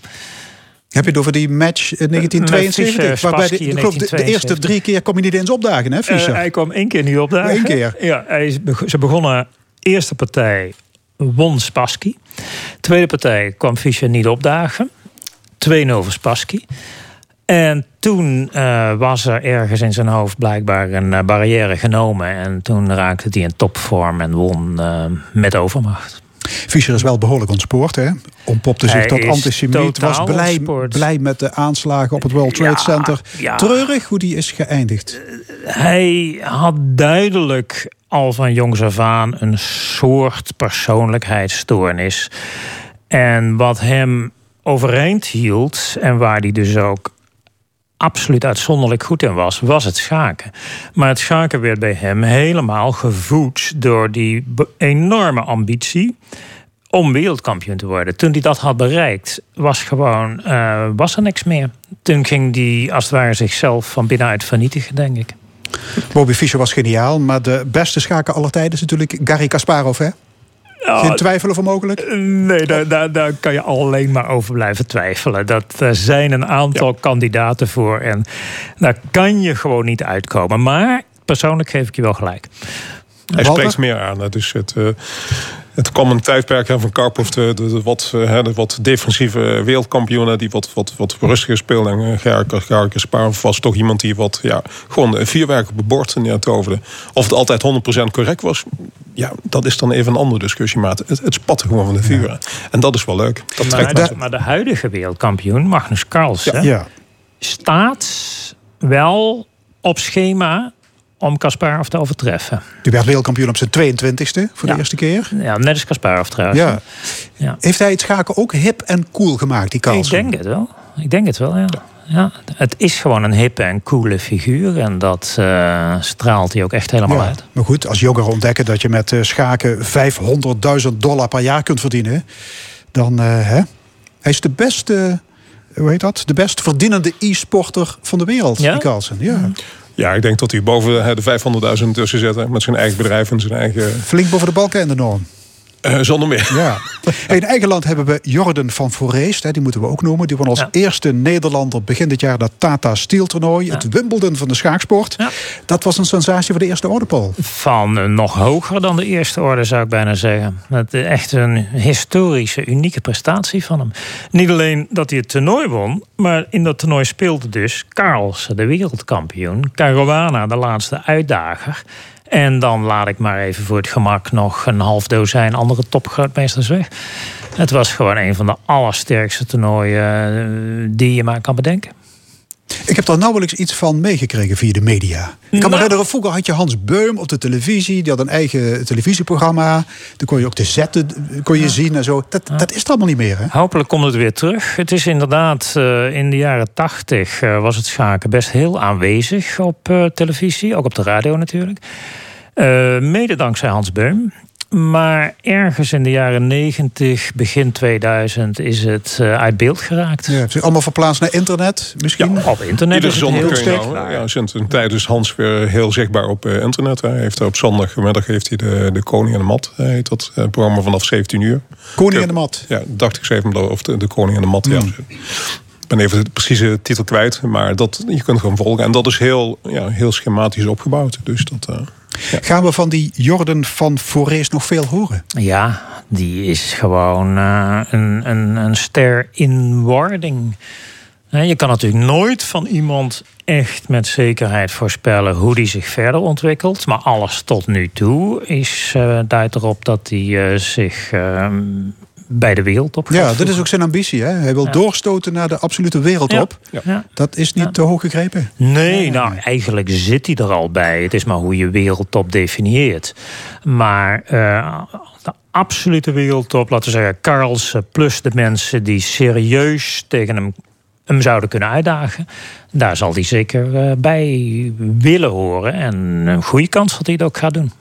Heb je het over die match in 1972? Met Fischer, waarbij de, de, de 1972. eerste drie keer kom je niet eens opdagen, hè, Fischer? Eh, hij kwam één keer niet opdagen. Eén keer. Ja, hij ze begonnen eerste partij won Spassky. Tweede partij kwam Fischer niet opdagen. 2-0 voor Spassky. En toen eh, was er ergens in zijn hoofd blijkbaar een eh, barrière genomen. En toen raakte hij in topvorm en won eh, met overmacht. Fischer is wel behoorlijk ontspoord, hè? Ontpopte zich tot is antisemiet. Was blij, ontspoord. blij met de aanslagen op het World Trade Ja, Center. ja. Treurig hoe die is geëindigd. Hij had duidelijk al van jongs af aan een soort persoonlijkheidsstoornis. En wat hem overeind hield en waar hij dus ook absoluut uitzonderlijk goed in was, was het schaken. Maar het schaken werd bij hem helemaal gevoed door die enorme ambitie om wereldkampioen te worden. Toen hij dat had bereikt, was, gewoon, eh, was er niks meer. Toen ging hij als het ware zichzelf van binnenuit vernietigen, denk ik. Bobby Fischer was geniaal, maar de beste schaker aller tijden is natuurlijk Garry Kasparov, hè? Geen twijfel over mogelijk? Nee, daar, daar, daar kan je alleen maar over blijven twijfelen. Dat, er zijn een aantal kandidaten voor en daar kan je gewoon niet uitkomen. Maar persoonlijk geef ik je wel gelijk. Hij Walter? spreekt meer aan. Dus het, eh, het kwam een tijdperk hè, van Karpov, de, de, de wat, eh, hè, de wat defensieve wereldkampioenen die wat, wat, wat rustiger speelden. En Gerke, Spaarhoff was toch iemand die wat, ja, gewoon een vierwerk op het bord neertoverde. Of het altijd 100% correct was, ja, dat is dan even een andere discussie. Maar het, het spatte gewoon van de vuur. En dat is wel leuk. Dat Maar de, maar de huidige wereldkampioen, Magnus Carlsen, Ja. staat wel op schema om Kasparov te overtreffen. Die werd wereldkampioen op zijn 22e voor Ja. de eerste keer. Ja, net als Kasparov trouwens. Ja. Ja. Heeft hij het schaken ook hip en cool gemaakt, die Ik Carlsen? denk het wel. Ik denk het wel, ja. ja. Het is gewoon een hippe en coole figuur. En dat eh, straalt hij ook echt helemaal Ja, uit. maar goed, als jongeren ontdekken dat je met eh, schaken 500.000 dollar per jaar kunt verdienen, dan eh, hè? Hij is de beste, hoe heet dat? De best verdienende e-sporter van de wereld, Ja? die Carlsen. Ja. Ja, ik denk dat hij boven de 500.000 tussen zet. hè, Met zijn eigen bedrijf en zijn eigen... Flink boven de balken en de norm. Eh, zonder meer. Ja. In eigen land hebben we Jordan van Foreest, hè, die moeten we ook noemen. Die won als Ja. eerste Nederlander begin dit jaar dat Tata Steel toernooi. Het Wimbledon van de schaaksport. Ja. Dat was een sensatie voor de eerste orde, Paul. Van eh, nog hoger dan de eerste orde, zou ik bijna zeggen. Het is echt een historische, unieke prestatie van hem. Niet alleen dat hij het toernooi won, maar in dat toernooi speelde dus Carlsen, de wereldkampioen. Caruana, de laatste uitdager. En dan laat ik maar even voor het gemak nog een half dozijn andere topgrootmeesters weg. Het was gewoon een van de allersterkste toernooien eh, die je maar kan bedenken. Ik heb daar nauwelijks iets van meegekregen via de media. Ik kan me Nou. herinneren, vroeger had je Hans Beum op de televisie. Die had een eigen televisieprogramma. Dan kon je ook de zetten kon je zien en zo. Dat, dat is er allemaal niet meer, hè? Hopelijk komt het weer terug. Het is inderdaad, eh, in de jaren tachtig eh, was het schaken best heel aanwezig op eh, televisie. Ook op de radio natuurlijk. Mede dankzij Hans Beum. Maar ergens in de jaren 90, begin 2000 is het eh, uit beeld geraakt. Ja, het is allemaal verplaatst naar internet misschien? Op internet Iedere is het zondag heel kun je nou, ja, sinds een tijd is Hans weer heel zichtbaar op eh, internet. Hij heeft op zondagmiddag heeft hij de, de Koning en de Mat. eh, heet dat eh, programma vanaf 17 uur. Koning en de Mat. Ja, dacht ik ze even, of de, de Koning en de Mat. Ja. Hmm. Ik ben even de precieze titel kwijt, maar dat, je kunt gewoon volgen. En dat is heel, ja, heel schematisch opgebouwd. Dus dat, Gaan we van die Jordan van Forees nog veel horen? Ja, die is gewoon eh, een, een, een ster in wording. Je kan natuurlijk nooit van iemand echt met zekerheid voorspellen hoe die zich verder ontwikkelt. Maar alles tot nu toe is, eh duidt erop dat hij eh, zich eh, bij de wereld op gaat Ja, dat is ook zijn ambitie. Hè? Hij wil Ja. doorstoten naar de absolute wereldtop. Ja. Ja. Dat is niet te hoog gegrepen. Nee, nou eigenlijk zit hij er al bij. Het is maar hoe je wereldtop definieert. Maar eh, de absolute wereldtop, laten we zeggen Carlsen... plus de mensen die serieus tegen hem, hem zouden kunnen uitdagen... daar zal hij zeker eh, bij willen horen. En een goede kans dat hij het ook gaat doen.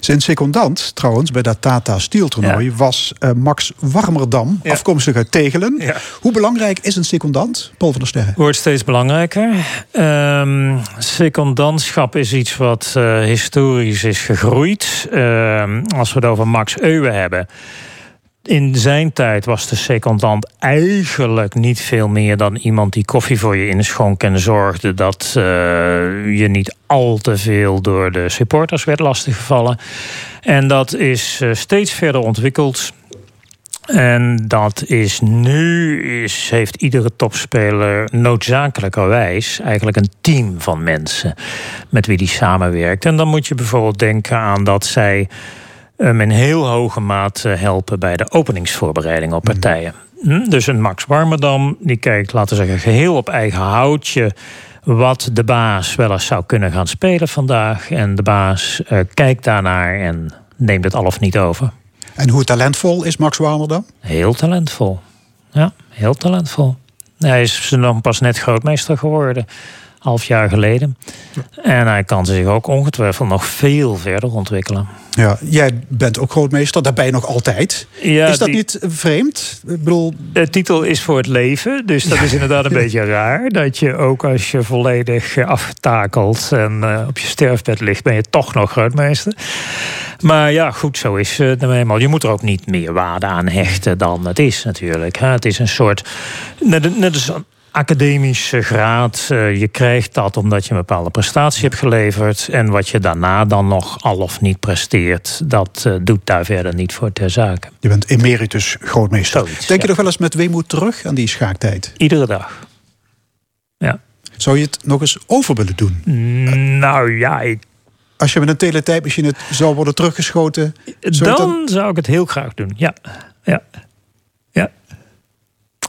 Zijn secondant, trouwens, bij dat Tata Steel toernooi... was eh, Max Warmerdam, afkomstig uit Tegelen. Hoe belangrijk is een secondant, Paul van der Sterren? Wordt steeds belangrijker. Ehm secondantschap is iets wat eh, historisch is gegroeid. Ehm, als we het over Max Euwe hebben. In zijn tijd was de secondant eigenlijk niet veel meer dan iemand die koffie voor je inschonk en zorgde dat eh, je niet al te veel door de supporters werd lastiggevallen. En dat is eh, steeds verder ontwikkeld. En dat is nu, is, heeft iedere topspeler noodzakelijkerwijs eigenlijk een team van mensen met wie die samenwerkt. En dan moet je bijvoorbeeld denken aan dat zij hem in heel hoge mate helpen bij de openingsvoorbereiding op partijen. Hm, Dus een Max Warmerdam, die kijkt, laten we zeggen, geheel op eigen houtje wat de baas wel eens zou kunnen gaan spelen vandaag. En de baas eh, kijkt daarnaar en neemt het al of niet over. En hoe talentvol is Max Warmerdam? Heel talentvol. Ja, heel talentvol. Hij is nog pas net grootmeester geworden. Half jaar geleden. En hij kan zich ook ongetwijfeld nog veel verder ontwikkelen. Ja, jij bent ook grootmeester, daar ben je nog altijd. Ja, is dat die- niet vreemd? Ik bedoel, De titel is voor het leven, dus dat is inderdaad een beetje raar. Dat je ook als je volledig eh, afgetakeld en eh, op je sterfbed ligt, ben je toch nog grootmeester. Maar ja, goed, zo is het nou eenmaal. Je moet er ook niet meer waarde aan hechten dan het is natuurlijk. Het is een soort, net, net als een academische graad. eh, Je krijgt dat omdat je een bepaalde prestatie hebt geleverd. En wat je daarna dan nog al of niet presteert, dat eh, doet daar verder niet voor ter zake. je bent emeritus grootmeester. Zoiets, Denk je nog wel eens met weemoed terug aan die schaaktijd? Iedere dag. Ja. Zou je het nog eens over willen doen? Nou ja, ik, Als je met een teletijdmachine zou worden teruggeschoten... zou het dan zou ik het heel graag doen. Ja. ja.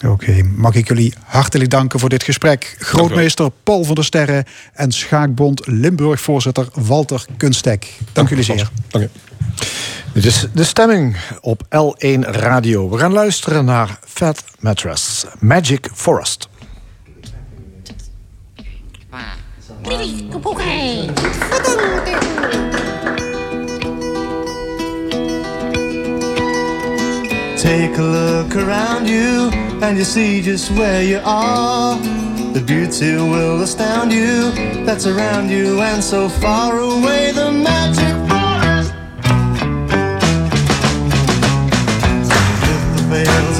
Oké, mag ik jullie hartelijk danken voor dit gesprek. Grootmeester Paul van der Sterren en Schaakbond Limburg-voorzitter Walter Kunstek. Dank jullie zeer. Dank je. Dit is de stemming op L1 Radio. We gaan luisteren naar Fat Mattress, Magic Forest. Take a look around you and you see just where you are. The beauty will astound you that's around you and so far away the magic forest. With the veils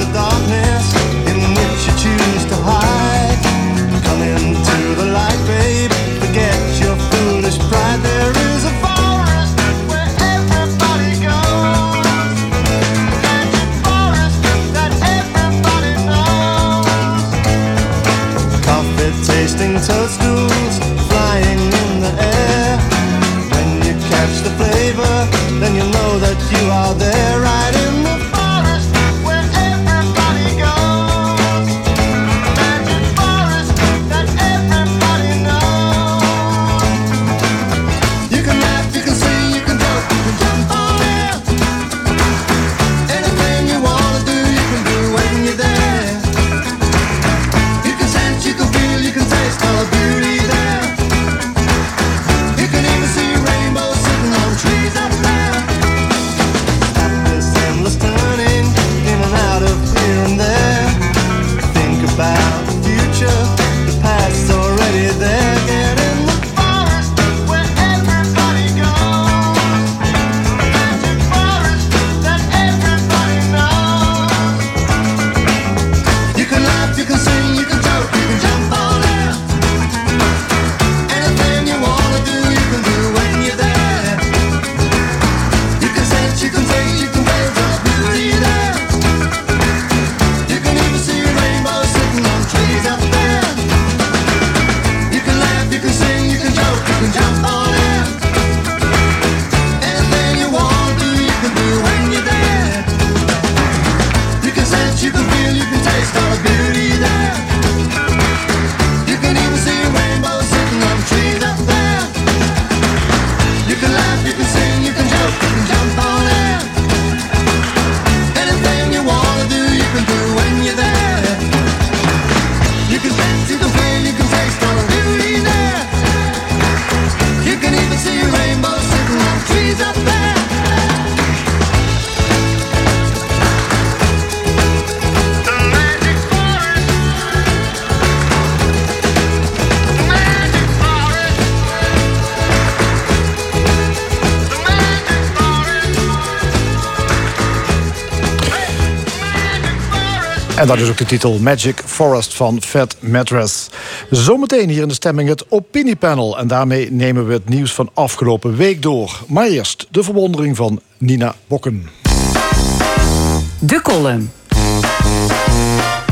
En dat is ook de titel Magic Forest van Fat Mattress. Zometeen hier in de stemming het opiniepanel. En daarmee nemen we het nieuws van afgelopen week door. Maar eerst de verwondering van Nina Bokken. De column.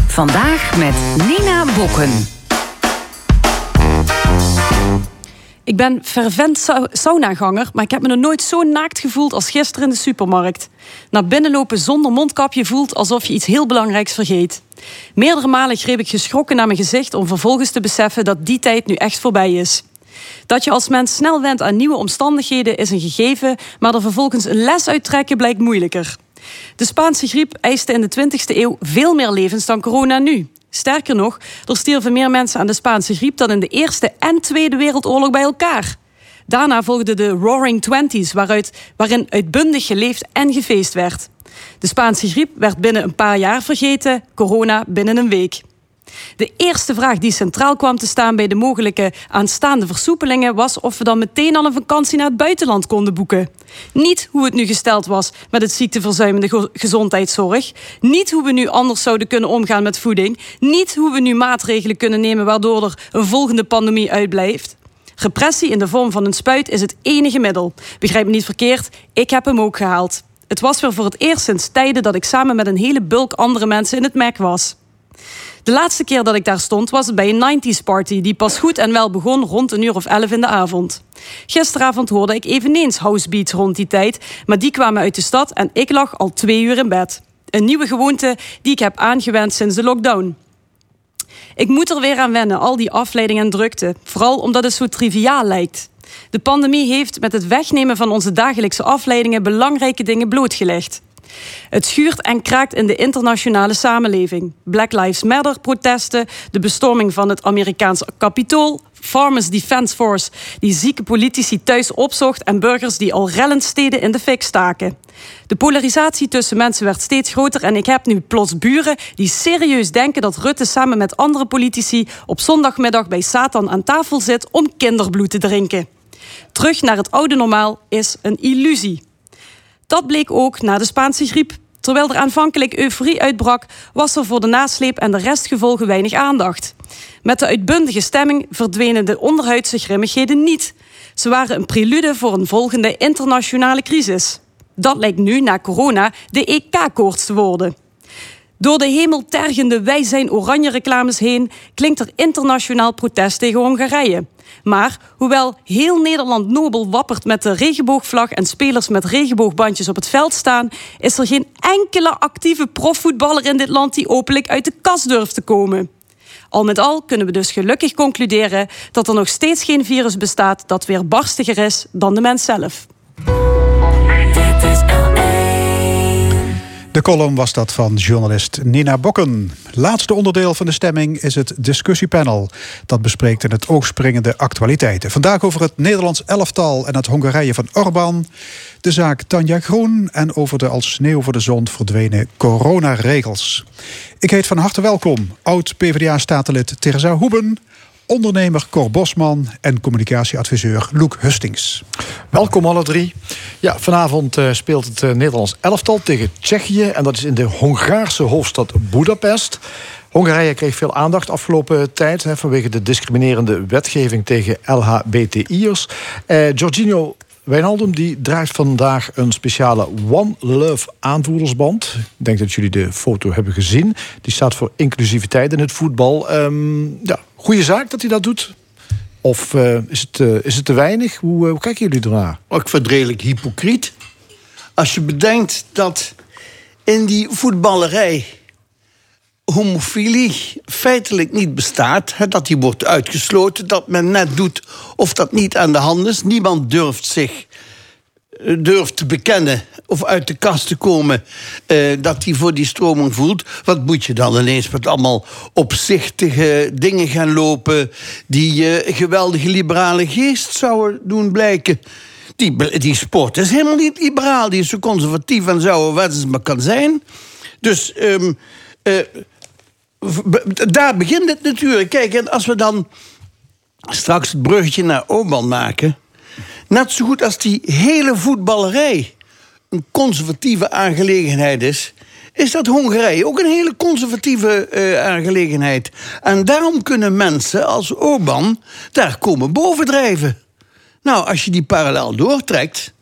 Vandaag met Nina Bokken. Ik ben fervent sau- saunaganger, maar ik heb me nog nooit zo naakt gevoeld als gisteren in de supermarkt. Naar binnen lopen zonder mondkapje voelt alsof je iets heel belangrijks vergeet. Meerdere malen greep ik geschrokken naar mijn gezicht om vervolgens te beseffen dat die tijd nu echt voorbij is. Dat je als mens snel went aan nieuwe omstandigheden is een gegeven, maar er vervolgens een les uit trekken blijkt moeilijker. De Spaanse griep eiste in de 20e eeuw veel meer levens dan corona nu. Sterker nog, er stierven meer mensen aan de Spaanse griep dan in de Eerste en Tweede Wereldoorlog bij elkaar. Daarna volgden de Roaring Twenties, waaruit, waarin uitbundig geleefd en gefeest werd. De Spaanse griep werd binnen een paar jaar vergeten, corona binnen een week. De eerste vraag die centraal kwam te staan bij de mogelijke aanstaande versoepelingen was of we dan meteen al een vakantie naar het buitenland konden boeken. Niet hoe het nu gesteld was met het ziekteverzuimende ge- gezondheidszorg. Niet hoe we nu anders zouden kunnen omgaan met voeding. Niet hoe we nu maatregelen kunnen nemen waardoor er een volgende pandemie uitblijft. Repressie in de vorm van een spuit is het enige middel. Begrijp me niet verkeerd, ik heb hem ook gehaald. Het was weer voor het eerst sinds tijden dat ik samen met een hele bulk andere mensen in het MEC was. De laatste keer dat ik daar stond was het bij een 90s party die pas goed en wel begon rond een uur of elf in de avond. Gisteravond hoorde ik eveneens housebeats rond die tijd, maar die kwamen uit de stad en ik lag al twee uur in bed. Een nieuwe gewoonte die ik heb aangewend sinds de lockdown. Ik moet er weer aan wennen, al die afleiding en drukte. Vooral omdat het zo triviaal lijkt. De pandemie heeft met het wegnemen van onze dagelijkse afleidingen belangrijke dingen blootgelegd. Het schuurt en kraakt in de internationale samenleving. Black Lives Matter protesten, de bestorming van het Amerikaanse kapitool, Farmers Defence Force die zieke politici thuis opzocht en burgers die al rellend steden in de fik staken. De polarisatie tussen mensen werd steeds groter en ik heb nu plots buren die serieus denken dat Rutte samen met andere politici op zondagmiddag bij Satan aan tafel zit om kinderbloed te drinken. Terug naar het oude normaal is een illusie. Dat bleek ook na de Spaanse griep. Terwijl er aanvankelijk euforie uitbrak, was er voor de nasleep en de restgevolgen weinig aandacht. Met de uitbundige stemming verdwenen de onderhuidse grimmigheden niet. Ze waren een prelude voor een volgende internationale crisis. Dat lijkt nu, na corona, de EK-koorts te worden. Door de hemel tergende wij zijn oranje reclames heen klinkt er internationaal protest tegen Hongarije. Maar hoewel heel Nederland nobel wappert met de regenboogvlag en spelers met regenboogbandjes op het veld staan, is er geen enkele actieve profvoetballer in dit land die openlijk uit de kast durft te komen. Al met al kunnen we dus gelukkig concluderen dat er nog steeds geen virus bestaat dat weer barstiger is dan de mens zelf. De column was dat van journalist Nina Bokken. Laatste onderdeel van de stemming is het discussiepanel. Dat bespreekt in het oog springende actualiteiten. Vandaag over het Nederlands elftal en het Hongarije van Orbán. De zaak Tanja Groen en over de als sneeuw voor de zon verdwenen coronaregels. Ik heet van harte welkom oud-PVDA-statenlid Teresa Hoeben... ondernemer Cor Bosman en communicatieadviseur Loek Hustings. Welkom alle drie. Ja, vanavond eh, speelt het eh, Nederlands elftal tegen Tsjechië. En dat is in de Hongaarse hoofdstad Budapest. Hongarije kreeg veel aandacht afgelopen tijd hè, vanwege de discriminerende wetgeving tegen LHBTI'ers. Eh Jorginho Wijnaldum die draagt vandaag een speciale One Love aanvoerdersband. Ik denk dat jullie de foto hebben gezien. Die staat voor inclusiviteit in het voetbal. Ehm, ja, goede zaak dat hij dat doet. Of eh, is, het, eh, is het te weinig? Hoe, eh, hoe kijken jullie ernaar? Oh, Ik vind redelijk hypocriet. Als je bedenkt dat in die voetballerij homofilie feitelijk niet bestaat. hè, Dat die wordt uitgesloten. Dat men net doet of dat niet aan de hand is. Niemand durft zich durft te bekennen of uit de kast te komen eh, dat hij voor die stroming voelt. Wat moet je dan ineens met allemaal opzichtige dingen gaan lopen die je geweldige liberale geest zouden doen blijken? Die, die sport is helemaal niet liberaal. Die is zo conservatief en zo wat het maar kan zijn. Dus ehm, eh, daar begint het natuurlijk. Kijk, en als we dan straks het bruggetje naar Oman maken. Net zo goed als die hele voetballerij een conservatieve aangelegenheid is. Is dat Hongarije ook een hele conservatieve eh, aangelegenheid? En daarom kunnen mensen als Oban daar komen bovendrijven. Nou, als je die parallel doortrekt.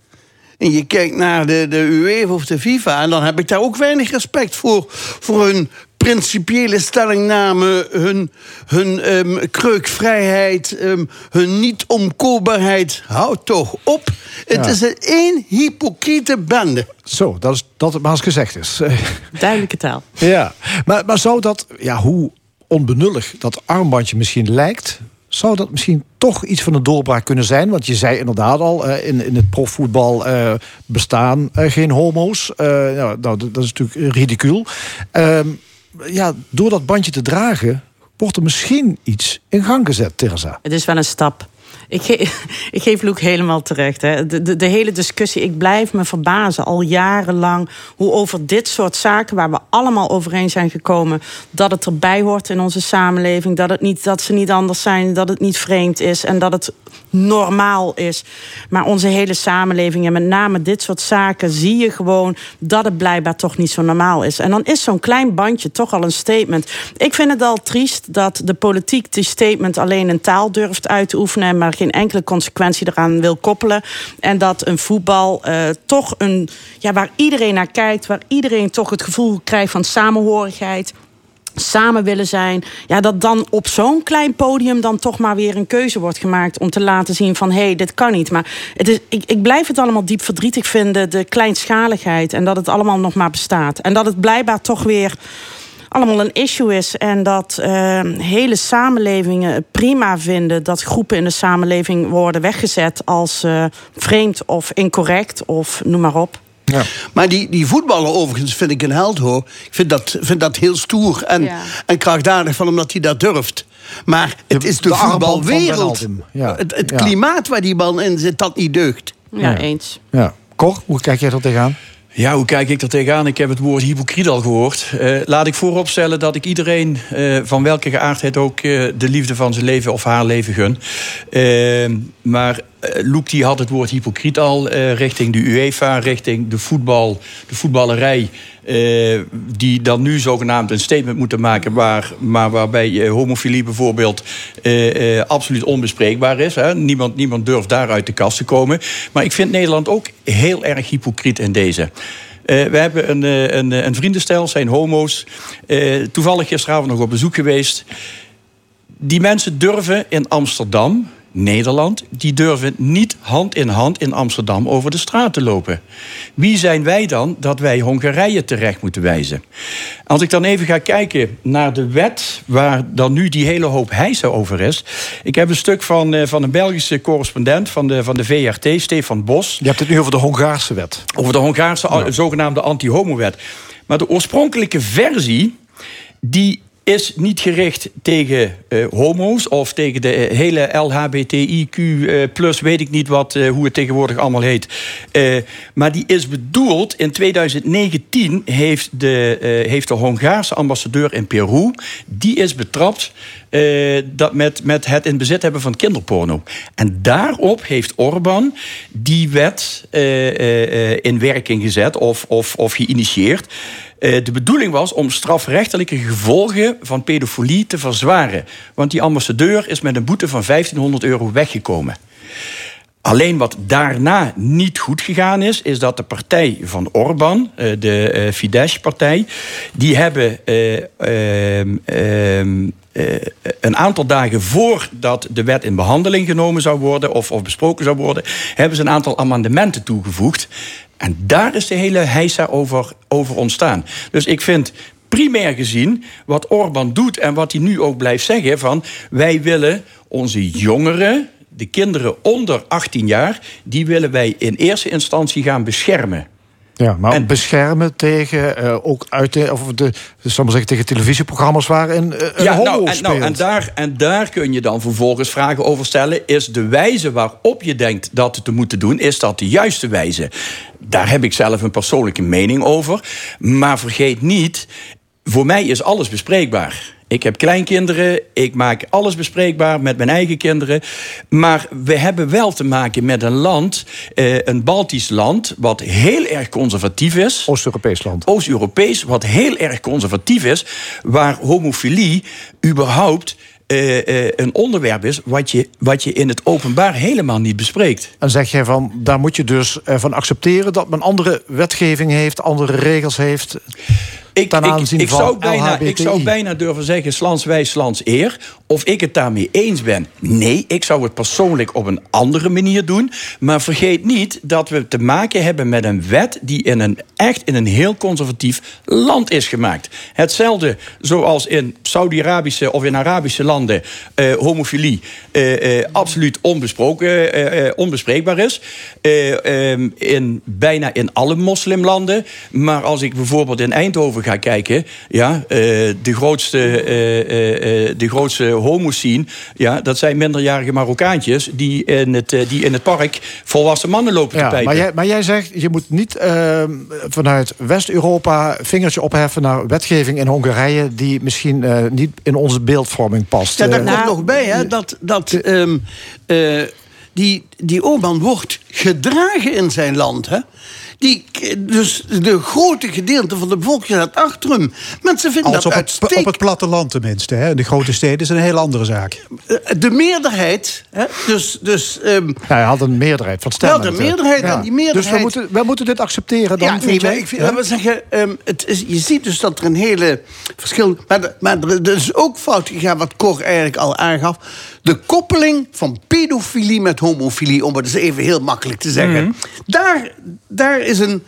en je kijkt naar de, de UEFA of de FIFA. en dan heb ik daar ook weinig respect voor. voor hun principiële stellingname, hun, hun ehm, kreukvrijheid, ehm, hun niet-omkoopbaarheid. Houd toch op. Het Ja. is een één hypocriete bende. Zo, dat is dat het maar eens gezegd is. Duidelijke taal. Ja, maar, maar zou dat, ja, hoe onbenullig dat armbandje misschien lijkt, zou dat misschien toch iets van een doorbraak kunnen zijn? Want je zei inderdaad al, eh, in, in het profvoetbal eh, bestaan eh, geen homo's. Nou, dat dat is natuurlijk ridicuul. Ehm, ja, door dat bandje te dragen, wordt er misschien iets in gang gezet, Teresa. Het is wel een stap. Ik, ik geef Luc helemaal terecht. Hè. De, de, de hele discussie, ik blijf me verbazen al jarenlang... hoe over dit soort zaken, waar we allemaal overeen zijn gekomen... dat het erbij hoort in onze samenleving. Dat, het niet, dat ze niet anders zijn, dat het niet vreemd is... en dat het normaal is. Maar onze hele samenleving en met name dit soort zaken... zie je gewoon dat het blijkbaar toch niet zo normaal is. En dan is zo'n klein bandje toch al een statement. Ik vind het al triest dat de politiek die statement alleen in taal durft uit te oefenen... maar geen enkele consequentie eraan wil koppelen. En dat een voetbal eh, toch een... Ja, waar iedereen naar kijkt, waar iedereen toch het gevoel krijgt van samenhorigheid samen willen zijn. Ja, dat dan op zo'n klein podium dan toch maar weer een keuze wordt gemaakt om te laten zien van hé, hey, dit kan niet. Maar het is, ik, ik blijf het allemaal diep verdrietig vinden, de kleinschaligheid en dat het allemaal nog maar bestaat. En dat het blijkbaar toch weer allemaal een issue is. En dat eh, hele samenlevingen het prima vinden dat groepen in de samenleving worden weggezet als eh, vreemd of incorrect of noem maar op. Maar die, die voetballer overigens vind ik een held hoor. Ik vind dat, vind dat heel stoer en, Ja. en krachtdadig van hem dat hij dat durft. Maar het is de, de armband van voetbalwereld. Ja. Het, het Ja. klimaat waar die man in zit, dat niet deugt. Ja, eens. Ja. Cor, hoe kijk jij er tegenaan? Ja, hoe kijk ik er tegenaan? Ik heb het woord hypocriet al gehoord. Eh, laat ik vooropstellen dat ik iedereen, eh, van welke geaardheid ook, eh, de liefde van zijn leven of haar leven gun. Maar Loek die had het woord hypocriet al eh, richting de UEFA, richting de voetbal, de voetballerij. eh, die dan nu zogenaamd een statement moeten maken, waar, maar waarbij eh, homofilie bijvoorbeeld eh, eh, absoluut onbespreekbaar is. Hè. Niemand, niemand durft daar uit de kast te komen. Maar ik vind Nederland ook heel erg hypocriet in deze. Eh, we hebben een, eh, een, eh, een vriendenstel, zijn homo's. Eh, toevallig gisteravond nog op bezoek geweest. Die mensen durven in Amsterdam, Nederland, die durven niet hand in hand in Amsterdam over de straat te lopen. Wie zijn wij dan dat wij Hongarije terecht moeten wijzen? Als ik dan even ga kijken naar de wet waar dan nu die hele hoop heisa over is. Ik heb een stuk van, eh, van een Belgische correspondent van de, van de VRT, Stefan Bos. Je hebt het nu over de Hongaarse wet. Over de Hongaarse a- zogenaamde anti-homo-wet. Maar de oorspronkelijke versie, die is niet gericht tegen eh, homo's of tegen de eh, hele LHBTIQ eh, plus, weet ik niet wat, hoe het tegenwoordig allemaal heet. Maar die is bedoeld, in 2019 heeft de, heeft de Hongaarse ambassadeur in Peru, die is betrapt dat met, met het in bezit hebben van kinderporno. En daarop heeft Orbán die wet in werking gezet of, of, of geïnitieerd. Eh, de bedoeling was om strafrechtelijke gevolgen van pedofilie te verzwaren. Want die ambassadeur is met een boete van 1500 euro weggekomen. Alleen wat daarna niet goed gegaan is, is dat de partij van Orbán, eh, de eh, Fidesz-partij, die hebben eh, ehm, ehm, eh, een aantal dagen voordat de wet in behandeling genomen zou worden of, of besproken zou worden, hebben ze een aantal amendementen toegevoegd. En daar is de hele heisa over, over ontstaan. Dus ik vind primair gezien, wat Orbán doet en wat hij nu ook blijft zeggen: van wij willen onze jongeren, de kinderen onder 18 jaar, die willen wij in eerste instantie gaan beschermen. Ja, maar beschermen tegen eh, ook uit de, of de, zal maar zeggen, tegen televisieprogramma's waarin eh, een Ja, homo nou, en, speelt. nou, en, daar, en daar kun je dan vervolgens vragen over stellen. Is de wijze waarop je denkt dat het te moeten doen, is dat de juiste wijze? Daar heb ik zelf een persoonlijke mening over. Maar vergeet niet, voor mij is alles bespreekbaar. Ik heb kleinkinderen, ik maak alles bespreekbaar met mijn eigen kinderen. Maar we hebben wel te maken met een land, eh, een Baltisch land, wat heel erg conservatief is. Oost-Europees land. Oost-Europees, wat heel erg conservatief is, waar homofilie überhaupt eh, eh, een onderwerp is wat je, wat je in het openbaar helemaal niet bespreekt. En zeg jij van, daar moet je dus van accepteren dat men andere wetgeving heeft, andere regels heeft. Ik, ten ik, aanzien ik, van zou bijna, ik zou bijna durven zeggen, slans wij, slans eer. Of ik het daarmee eens ben. Nee, ik zou het persoonlijk op een andere manier doen. Maar vergeet niet dat we te maken hebben met een wet... die in een, echt in een heel conservatief land is gemaakt. Hetzelfde zoals in Saudi-Arabische of in Arabische landen... eh, homofilie eh, eh, absoluut onbesproken, eh, eh, onbespreekbaar is. Eh, ehm, in, bijna in alle moslimlanden. Maar als ik bijvoorbeeld in Eindhoven ga kijken... Ja, eh, de grootste, eh, eh, eh, de grootste homoscene... Ja, dat zijn minderjarige Marokkaantjes... die in het, die in het park volwassen mannen lopen te Ja, pijpen. maar, jij, maar jij zegt, je moet niet eh, vanuit West-Europa vingertje opheffen naar wetgeving in Hongarije die misschien eh, niet in onze beeldvorming past. Ja, daar komt nog bij hè, dat, dat ehm, eh, die, die Orbán wordt gedragen in zijn land. Hè? Die, dus de grote gedeelte van de bevolking staat achter hem. Mensen vinden Als dat op het, uitstekend. op het platteland tenminste. Hè. In de grote steden is een hele andere zaak. Eh, De meerderheid, hè, dus... dus ehm, nou, hij had een meerderheid van Wel, stemmen. de meerderheid Ja. en die meerderheid... Dus we moeten, we moeten dit accepteren dan? Ja, nee, maar ik vind, Ja? we zeggen, ehm, het is, je ziet dus dat er een hele verschil... Maar, maar er er is ook fout gegaan, wat Cor eigenlijk al aangaf. De koppeling van pedofilie met homofilie, om het eens even heel makkelijk te zeggen. Mhm. daar, daar is een...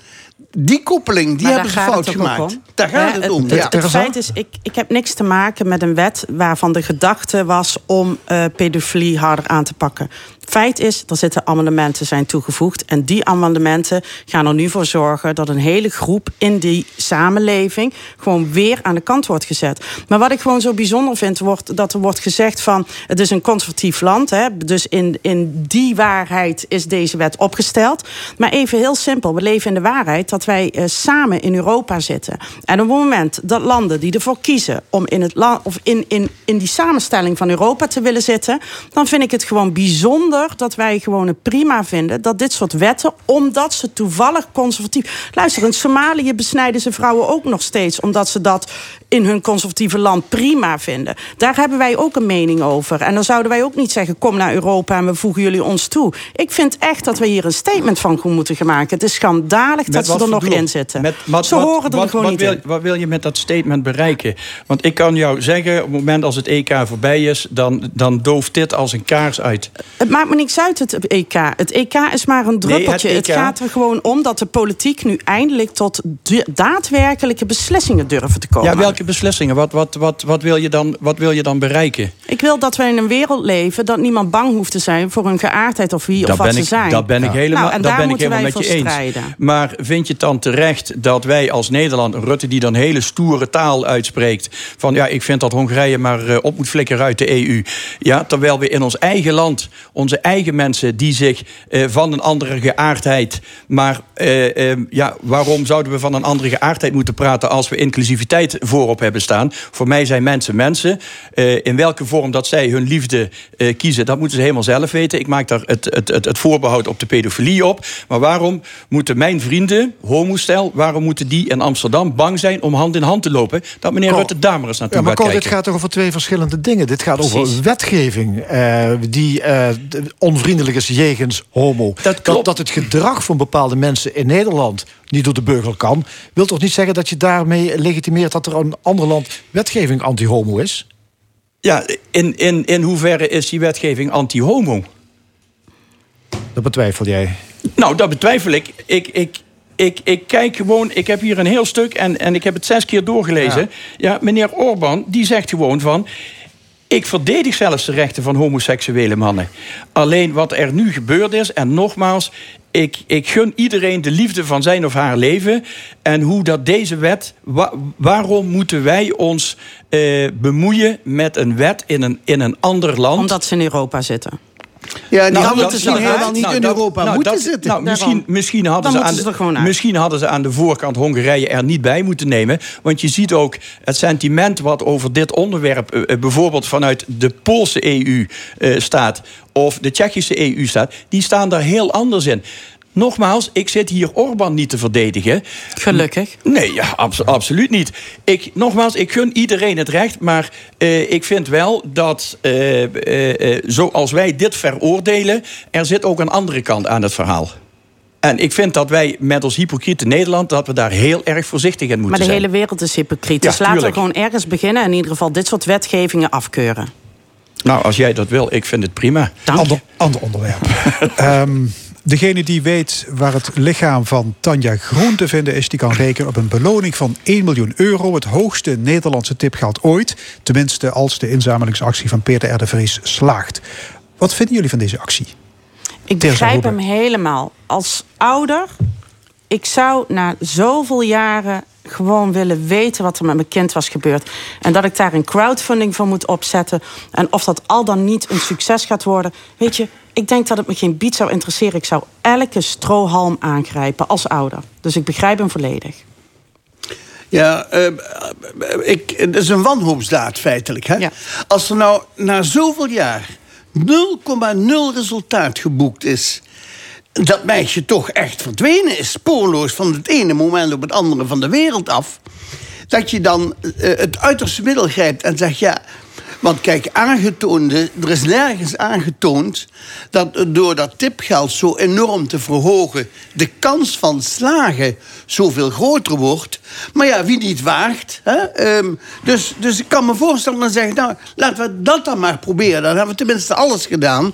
Die koppeling, die Maar hebben ze fout gemaakt. om. Daar gaat het om, Het, ja. het feit is, ik, ik heb niks te maken met een wet waarvan de gedachte was om eh, pedofilie harder aan te pakken. Feit is, er amendementen zijn toegevoegd. En die amendementen gaan er nu voor zorgen dat een hele groep in die samenleving gewoon weer aan de kant wordt gezet. Maar wat ik gewoon zo bijzonder vind, wordt dat er wordt gezegd van het is een conservatief land. Hè, dus in, in die waarheid is deze wet opgesteld. Maar even heel simpel, we leven in de waarheid dat wij eh, samen in Europa zitten. En op het moment dat landen die ervoor kiezen om in, het of in, in, in die samenstelling van Europa te willen zitten, dan vind ik het gewoon bijzonder dat wij gewoon het prima vinden dat dit soort wetten, omdat ze toevallig conservatief. Luister, in Somalië besnijden ze vrouwen ook nog steeds, omdat ze dat in hun conservatieve land prima vinden. Daar hebben wij ook een mening over. En dan zouden wij ook niet zeggen: kom naar Europa en we voegen jullie ons toe. Ik vind echt dat we hier een statement van moeten gaan maken. Het is schandalig dat ze er nog in zitten. Met, wat, ze wat- horen er wat- gewoon wat niet wil, in. Wat wil je met dat statement bereiken? Want ik kan jou zeggen, op het moment als het EK voorbij is... dan, dan dooft dit als een kaars uit. Maakt me niks uit, het EK. Het EK is maar een druppeltje. het het, EK gaat er gewoon om dat de politiek nu eindelijk tot de- daadwerkelijke beslissingen durven te komen. Ja, welke beslissingen? Wat, wat, wat, wat, wil je dan, wat wil je dan bereiken? Ik wil dat we in een wereld leven dat niemand bang hoeft te zijn voor hun geaardheid of wie of wat ben ze zijn. dat ben ik helemaal, Nou, en dat daar ben ik helemaal wij met je eens. Maar vind je het dan terecht dat wij als Nederland, Rutte die dan hele stoere taal uitspreekt... van ja, ik vind dat Hongarije maar eh, op moet flikkeren uit de EU. Ja, terwijl we in ons eigen land, onze eigen mensen... die zich eh, van een andere geaardheid... maar eh, eh, ja, waarom zouden we van een andere geaardheid moeten praten... als we inclusiviteit voorop hebben staan? Voor mij zijn mensen mensen. Eh, in welke vorm dat zij hun liefde kiezen, dat moeten ze helemaal zelf weten. Ik maak daar het, het, het, het voorbehoud op de pedofilie op. Maar waarom moeten mijn vrienden, homostel... waarom moeten die in Amsterdam bang zijn om hand in hand te lopen... dat meneer Rutte daar maar eens naartoe Ja, maar gaat dit gaat toch over twee verschillende dingen. Dit gaat over wetgeving die onvriendelijk is jegens homo. Dat, dat, het gedrag van bepaalde mensen in Nederland niet door de beugel kan... wil toch niet zeggen dat je daarmee legitimeert... dat er een ander land wetgeving anti-homo is? Ja, in, in, in hoeverre is die wetgeving anti-homo? Dat betwijfel jij. Nou, dat betwijfel ik. Ik, ik ik, ik kijk gewoon, ik heb hier een heel stuk en, en ik heb het zes keer doorgelezen. Ja. meneer Orbán, die zegt gewoon van. Ik verdedig zelfs de rechten van homoseksuele mannen. Alleen wat er nu gebeurd is, en nogmaals, ik, ik gun iedereen de liefde van zijn of haar leven. En hoe dat deze wet. wa- waarom moeten wij ons eh, bemoeien met een wet in een, in een ander land? Omdat ze in Europa zitten. Ja, die Nou, hadden misschien nou, helemaal niet nou, in dat- Europa nou, moeten dat- zitten. Misschien, misschien, hadden Dan ze aan ze de, misschien hadden ze aan de voorkant Hongarije er niet bij moeten nemen. Want je ziet ook het sentiment wat over dit onderwerp... eh, eh, bijvoorbeeld vanuit de Poolse EU eh, staat... of de Tsjechische EU staat... die staan daar heel anders in. Nogmaals, ik zit hier Orbán niet te verdedigen. Gelukkig. Nee, ja, abso- absoluut niet. Ik, nogmaals, ik gun iedereen het recht. Maar eh, ik vind wel dat, eh, eh, zoals wij dit veroordelen... er zit ook een andere kant aan het verhaal. En ik vind dat wij met ons hypocriete Nederland... dat we daar heel erg voorzichtig in moeten Maar de zijn. hele wereld is hypocriet. Ja, dus laten we gewoon ergens beginnen... en in ieder geval dit soort wetgevingen afkeuren. Nou, als jij dat wil, ik vind het prima. Ander, ander onderwerp. Ehm, degene die weet waar het lichaam van Tanja Groen te vinden is... die kan rekenen op een beloning van 1 miljoen euro. Het hoogste Nederlandse tipgeld ooit. Tenminste als de inzamelingsactie van Peter R. de Vries slaagt. Wat vinden jullie van deze actie? Ik begrijp hem helemaal. Als ouder, ik zou na zoveel jaren gewoon willen weten wat er met mijn kind was gebeurd. En dat ik daar een crowdfunding voor moet opzetten. En of dat al dan niet een succes gaat worden. Weet je, ik denk dat het me geen bied zou interesseren. Ik zou elke strohalm aangrijpen als ouder. Dus ik begrijp hem volledig. Ja, eh, ik, het is een wanhoopsdaad feitelijk. Hè? Als er nou na zoveel jaar 0,0 resultaat geboekt is... dat meisje toch echt verdwenen is, spoorloos... van het ene moment op het andere van de wereld af... dat je dan eh, het uiterste middel grijpt en zegt... ja, want kijk, aangetoonde, er is nergens aangetoond dat door dat tipgeld zo enorm te verhogen de kans van slagen zoveel groter wordt. Maar ja, wie niet waagt. Hè? ehm, dus, dus ik kan me voorstellen dan zeggen, nou, laten we dat dan maar proberen. Dan hebben we tenminste alles gedaan.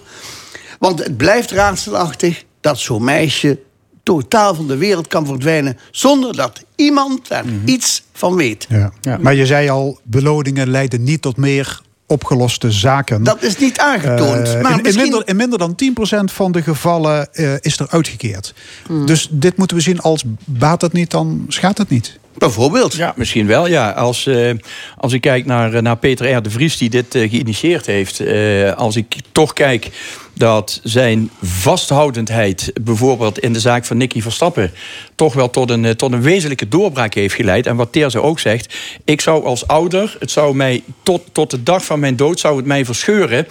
Want het blijft raadselachtig dat zo'n meisje totaal van de wereld kan verdwijnen zonder dat iemand daar iets van weet. Ja. Maar je zei al, beloningen leiden niet tot meer opgeloste zaken. Dat is niet aangetoond. Eh, maar in, in misschien- minder, in minder dan 10% van de gevallen eh, is er uitgekeerd. Dus dit moeten we zien als baat het niet, dan schaadt het niet. Bijvoorbeeld. Ja, misschien wel. Ja. Als, eh, als ik kijk naar, naar Peter R. de Vries, die dit geïnitieerd heeft. eh, als ik toch kijk dat zijn vasthoudendheid, bijvoorbeeld in de zaak van Nicky Verstappen, toch wel tot een, eh, tot een wezenlijke doorbraak heeft geleid. En wat Teerza ook zegt, ik zou als ouder, het zou mij tot, tot de dag van mijn dood, zou het mij verscheuren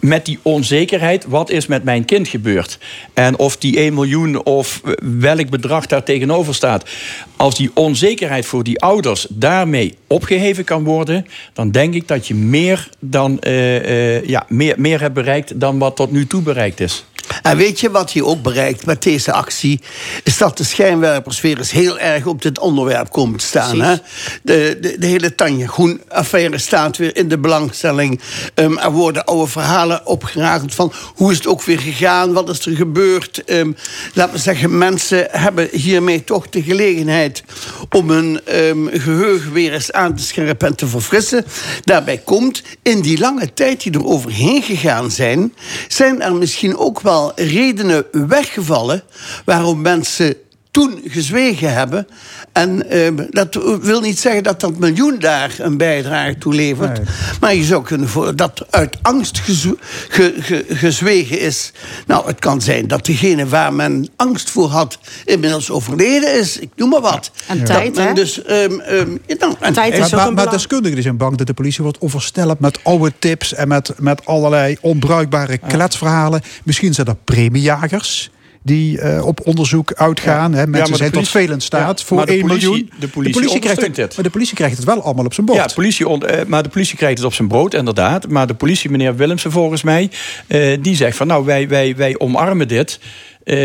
met die onzekerheid. Wat is met mijn kind gebeurd? En of die 1 miljoen of welk bedrag daar tegenover staat. Als die onzekerheid voor die ouders daarmee opgeheven kan worden, dan denk ik dat je meer, dan, eh, eh, ja, meer, meer hebt bereikt dan wat tot nu toe bereikt is. En weet je wat je ook bereikt met deze actie? Is dat de schijnwerpers weer eens heel erg op dit onderwerp komen te staan. Hè? De, de, de hele Tanja Groen-affaire staat weer in de belangstelling. Ehm, er worden oude verhalen opgerakeld van hoe is het ook weer gegaan? Wat is er gebeurd? Ehm, laten we zeggen, mensen hebben hiermee toch de gelegenheid... om hun ehm, geheugen weer eens aan te scherpen en te verfrissen. Daarbij komt, in die lange tijd die er overheen gegaan zijn... zijn er misschien ook wel redenen weggevallen... waarom mensen toen gezwegen hebben. En ehm, dat wil niet zeggen dat dat miljoen daar een bijdrage toe levert. Maar je zou kunnen voor dat uit angst ge- ge- gezwegen is. Nou, het kan zijn dat degene waar men angst voor had... inmiddels overleden is. Ik noem maar wat. En Dat tijd, hè? Dus, ehm, ehm, nou, en- maar, maar, maar deskundigen zijn bang dat de politie wordt overstelpt met oude tips en met, met allerlei onbruikbare kletsverhalen. Misschien zijn er premiejagers die eh, op onderzoek uitgaan. Hè. Mensen de zijn tot politie- in staat Ja, voor maar de 1 politie- miljoen. de politie krijgt het, het. maar de politie krijgt het wel allemaal op zijn bord. Ja, politie on- eh, maar de politie krijgt het op zijn brood, inderdaad. Maar de politie, meneer Willemsen volgens mij, eh, die zegt van nou, wij, wij, wij omarmen dit. Eh,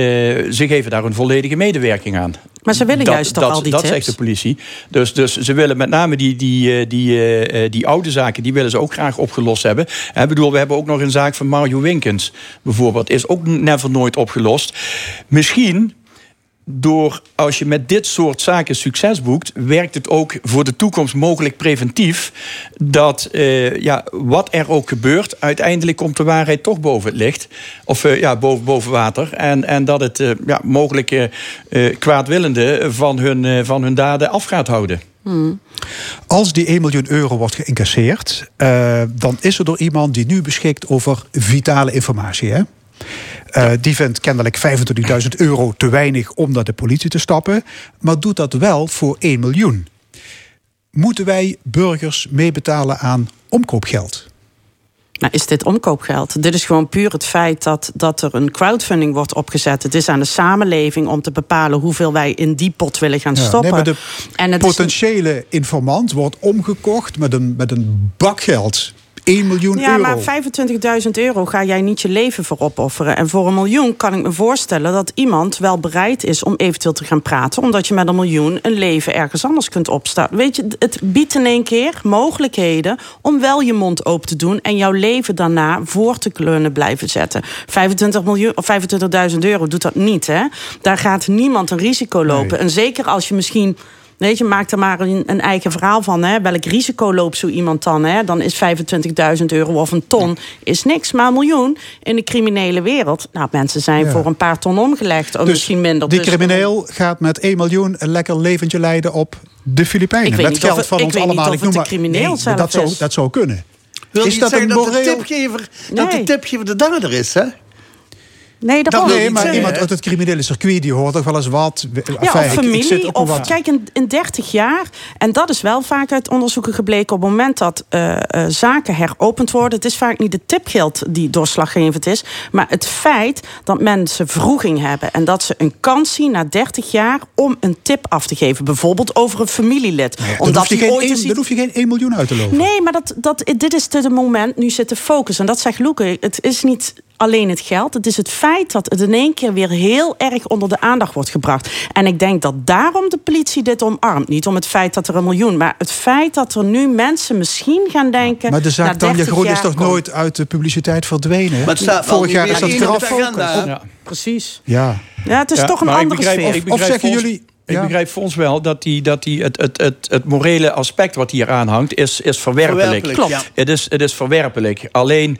ze geven daar een volledige medewerking aan. Maar ze willen dat, juist toch dat, al die Dat tips? zegt de politie. Dus, dus ze willen met name die, die, eh, die, eh, eh, die oude zaken... die willen ze ook graag opgelost hebben. Ik bedoel, we hebben ook nog een zaak van Mario Winkens bijvoorbeeld. Is ook never nooit opgelost. Misschien door als je met dit soort zaken succes boekt, werkt het ook voor de toekomst mogelijk preventief. Dat eh, ja, wat er ook gebeurt, uiteindelijk komt de waarheid toch boven het licht. Of eh, ja, boven, boven water. En, en dat het eh, ja, mogelijke eh, kwaadwillende van hun, eh, van hun daden af gaat houden. Als die 1 miljoen euro wordt geïncasseerd, eh, dan is er door iemand die nu beschikt over vitale informatie. Hè? Eh, die vindt kennelijk 25.000 euro te weinig om naar de politie te stappen, maar doet dat wel voor 1 miljoen. Moeten wij burgers meebetalen aan omkoopgeld? Nou, is dit omkoopgeld? Dit is gewoon puur het feit dat, dat er een crowdfunding wordt opgezet. Het is aan de samenleving om te bepalen hoeveel wij in die pot willen gaan Ja, stoppen. nee, maar de en het is- potentiële informant wordt omgekocht met een, met een bak geld. 1 miljoen Ja, euro. maar 25.000 euro ga jij niet je leven voor opofferen. En voor een miljoen kan ik me voorstellen dat iemand wel bereid is om eventueel te gaan praten. Omdat je met een miljoen een leven ergens anders kunt opstarten. Weet je, het biedt in één keer mogelijkheden om wel je mond open te doen. En jouw leven daarna voor te kunnen blijven zetten. 25 miljoen of 25.000 euro doet dat niet. Hè? Daar gaat niemand een risico lopen. En zeker als je misschien. Weet je, maak er maar een, een eigen verhaal van. Hè? Welk risico loopt zo iemand dan? Hè? Dan is 25.000 euro of een ton is niks. Maar een miljoen in de criminele wereld. Nou, mensen zijn Ja. voor een paar ton omgelegd. Of Dus misschien minder. Die Dus- crimineel gaat met 1 miljoen een lekker leventje leiden op de Filipijnen. Ik weet met niet geld of het- van ik ons weet niet allemaal. of het noem de crimineel nee, zelf dat zou, is. dat zou kunnen. Wil is niet dat zeggen een dat de, moreel? tipgever, dat de tipgever de dader is, hè? Nee, dat, Dat Nee, niet maar iemand uit het criminele circuit die hoort toch wel eens wat. Ja, Enfin, of ik- ik familie. zit ook of, wel wat. kijk, in, in 30 jaar, en dat is wel vaak uit onderzoeken gebleken... op het moment dat eh, eh, zaken heropend worden... het is vaak niet het tipgeld die doorslaggevend is... maar het feit dat mensen vroeging hebben... en dat ze een kans zien na 30 jaar om een tip af te geven. Bijvoorbeeld over een familielid. Nou ja, Omdat hoef je geen ooit één- eens dan hoef je geen 1 miljoen uit te lopen. Nee, maar dat, dat, dit is het moment, nu zit de focus. En dat zegt Loeke, het is niet alleen het geld. Het is het feit dat het in één keer weer heel erg onder de aandacht wordt gebracht. En ik denk dat daarom de politie dit omarmt. Niet om het feit dat er een miljoen... maar het feit dat er nu mensen misschien gaan denken... Maar de zaak Tanja 30 Groen is toch komt- nooit uit de publiciteit verdwenen? Maar het staat Vorig jaar is dat hè? Ja. Precies. Ja. Ja, het is Ja, toch een andere begrijp- sfeer. ik begrijp zeggen voor ons- jullie- Ik ja. begrijp voor ons wel dat, die, dat die, het, het, het, het morele aspect wat hier aan hangt, is, is verwerpelijk. Verwerpelijk, Klopt. ja. Het, is, het is verwerpelijk. Alleen,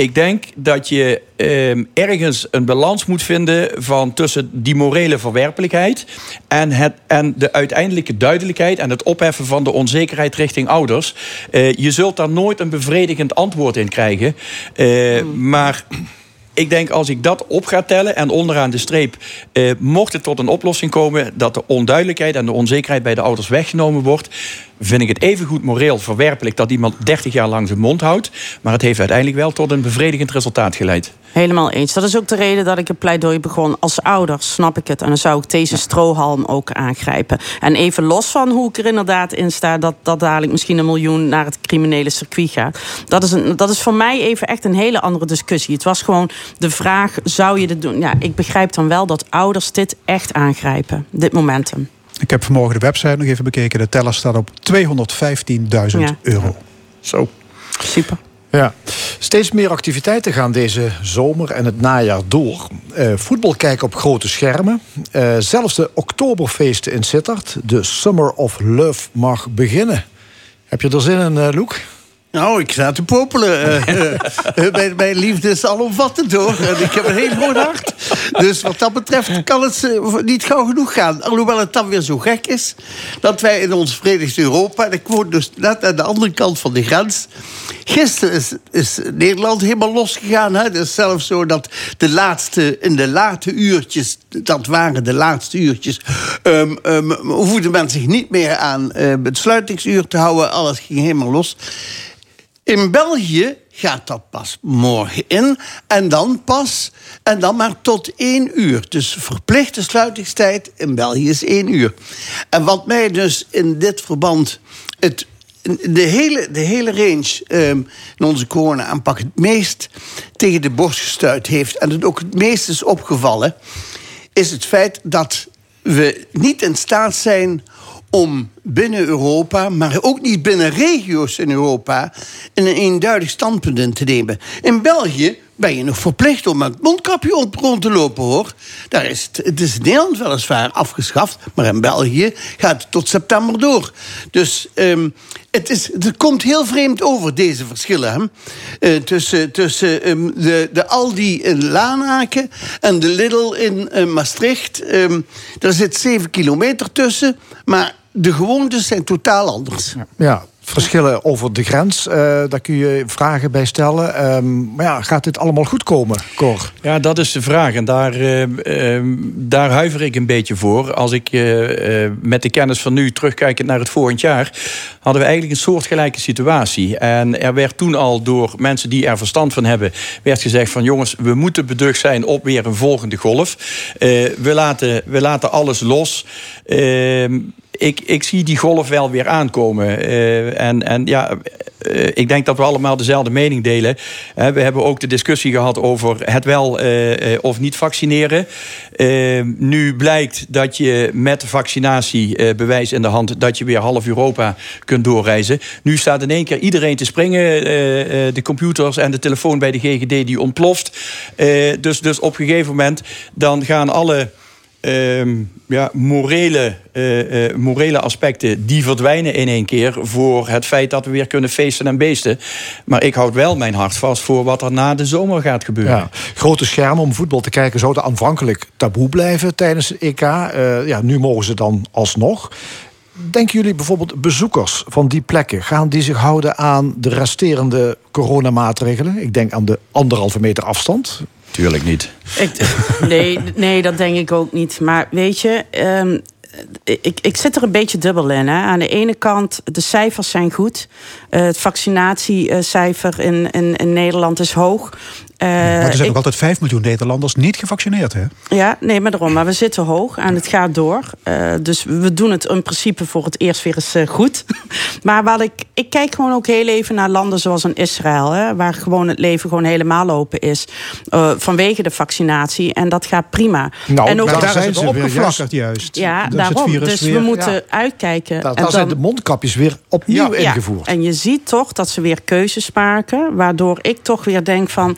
ik denk dat je ehm, ergens een balans moet vinden van tussen die morele verwerpelijkheid en, het, en de uiteindelijke duidelijkheid en het opheffen van de onzekerheid richting ouders. Eh, je zult daar nooit een bevredigend antwoord in krijgen. Eh, Maar ik denk als ik dat op ga tellen en onderaan de streep, eh, mocht het tot een oplossing komen dat de onduidelijkheid en de onzekerheid bij de ouders weggenomen wordt, vind ik het evengoed moreel verwerpelijk dat iemand 30 jaar lang zijn mond houdt. Maar het heeft uiteindelijk wel tot een bevredigend resultaat geleid. Helemaal eens. Dat is ook de reden dat ik het pleidooi begon. Als ouder snap ik het. En dan zou ik deze strohalm ook aangrijpen. En even los van hoe ik er inderdaad in sta... dat, dat dadelijk misschien een miljoen naar het criminele circuit gaat. Dat is, een, dat is voor mij even echt een hele andere discussie. Het was gewoon de vraag, zou je dit doen? Ja, ik begrijp dan wel dat ouders dit echt aangrijpen. Dit momentum. Ik heb vanmorgen de website nog even bekeken. De teller staat op 215.000 Ja. euro. Zo. Super. Ja. Steeds meer activiteiten gaan deze zomer en het najaar door. Eh, voetbal kijken op grote schermen. Eh, zelfs de oktoberfeesten in Sittard, de Summer of Love, mag beginnen. Heb je er zin in, eh Loek? Nou, ik sta te popelen. Eh, eh, mijn, mijn liefde is alomvattend hoor. En ik heb een heel groot hart. Dus wat dat betreft kan het eh, niet gauw genoeg gaan. Alhoewel het dan weer zo gek is dat wij in ons Verenigd Europa, en ik woon dus net aan de andere kant van de grens. Gisteren is, is Nederland helemaal losgegaan. Hè? Het is zelfs zo dat de laatste, in de late uurtjes, dat waren de laatste uurtjes, um, um, hoefde men zich niet meer aan eh, het sluitingsuur te houden. Alles ging helemaal los. In België gaat dat pas morgen in. En dan pas, en dan maar tot één uur. Dus verplichte sluitingstijd in België is één uur. En wat mij dus in dit verband het, de, hele, de hele range ehm, in onze corona-aanpak het meest tegen de borst gestuurd heeft... en het ook het meest is opgevallen... is het feit dat we niet in staat zijn om binnen Europa, maar ook niet binnen regio's in Europa, een eenduidig standpunt in te nemen. In België ben je nog verplicht om met mondkapje op rond te lopen, hoor. Daar is het, het is in Nederland weliswaar afgeschaft, maar in België gaat het tot september door. Dus ehm, het, is, het komt heel vreemd over, deze verschillen. Hè? Eh, tussen tussen ehm, de, de Aldi in Lanaken en de Lidl in eh, Maastricht. Ehm, daar zit zeven kilometer tussen, maar de gewoontes zijn totaal anders. Ja, verschillen over de grens, eh, daar kun je vragen bij stellen. Ehm, maar ja, gaat dit allemaal goed komen, Cor? Ja, dat is de vraag. En daar, eh, ehm, daar huiver ik een beetje voor. Als ik eh, eh, met de kennis van nu terugkijkend naar het volgend jaar... hadden we eigenlijk een soortgelijke situatie. En er werd toen al door mensen die er verstand van hebben... werd gezegd van jongens, we moeten beducht zijn op weer een volgende golf. Eh, we, laten, we laten alles los. Ik, ik zie die golf wel weer aankomen. Eh, en, en ja, eh, ik denk dat we allemaal dezelfde mening delen. Eh, we hebben ook de discussie gehad over het wel of niet vaccineren. Nu blijkt dat je met vaccinatiebewijs in de hand... dat je weer half Europa kunt doorreizen. Nu staat in één keer iedereen te springen. de computers en de telefoon bij de GGD die ontploft. Dus, dus op een gegeven moment dan gaan alle ehm, ja, morele, eh, eh, morele aspecten die verdwijnen in één keer voor het feit dat we weer kunnen feesten en beesten. Maar ik houd wel mijn hart vast voor wat er na de zomer gaat gebeuren. Ja, grote schermen om voetbal te kijken zouden aanvankelijk taboe blijven tijdens het EK. Eh, ja, nu mogen ze dan alsnog. Denken jullie bijvoorbeeld bezoekers van die plekken... gaan die zich houden aan de resterende coronamaatregelen? Ik denk aan de anderhalve meter afstand. Tuurlijk niet. Ik, nee, nee, dat denk ik ook niet. Maar weet je, ehm, ik, ik zit er een beetje dubbel in. Hè. Aan de ene kant, de cijfers zijn goed. Eh, het vaccinatiecijfer in, in, in Nederland is hoog. Eh, maar er zijn ik- nog altijd 5 miljoen Nederlanders niet gevaccineerd, hè? ja, nee, maar daarom. Maar we zitten hoog en het gaat door. Eh, dus we doen het in principe voor het eerst weer eens eh, goed. maar wat ik, ik kijk gewoon ook heel even naar landen zoals in Israël, hè, waar gewoon het leven gewoon helemaal open is. eh, vanwege de vaccinatie. En dat gaat prima. Nou, en ook maar Daar zijn ze weer opgevlakkerd juist. Ja, Daar is het daarom. virus Dus weer- we moeten Ja. uitkijken. Daar, zijn de mondkapjes weer opnieuw ja, ingevoerd. En je ziet toch dat ze weer keuzes maken. Waardoor ik toch weer denk van...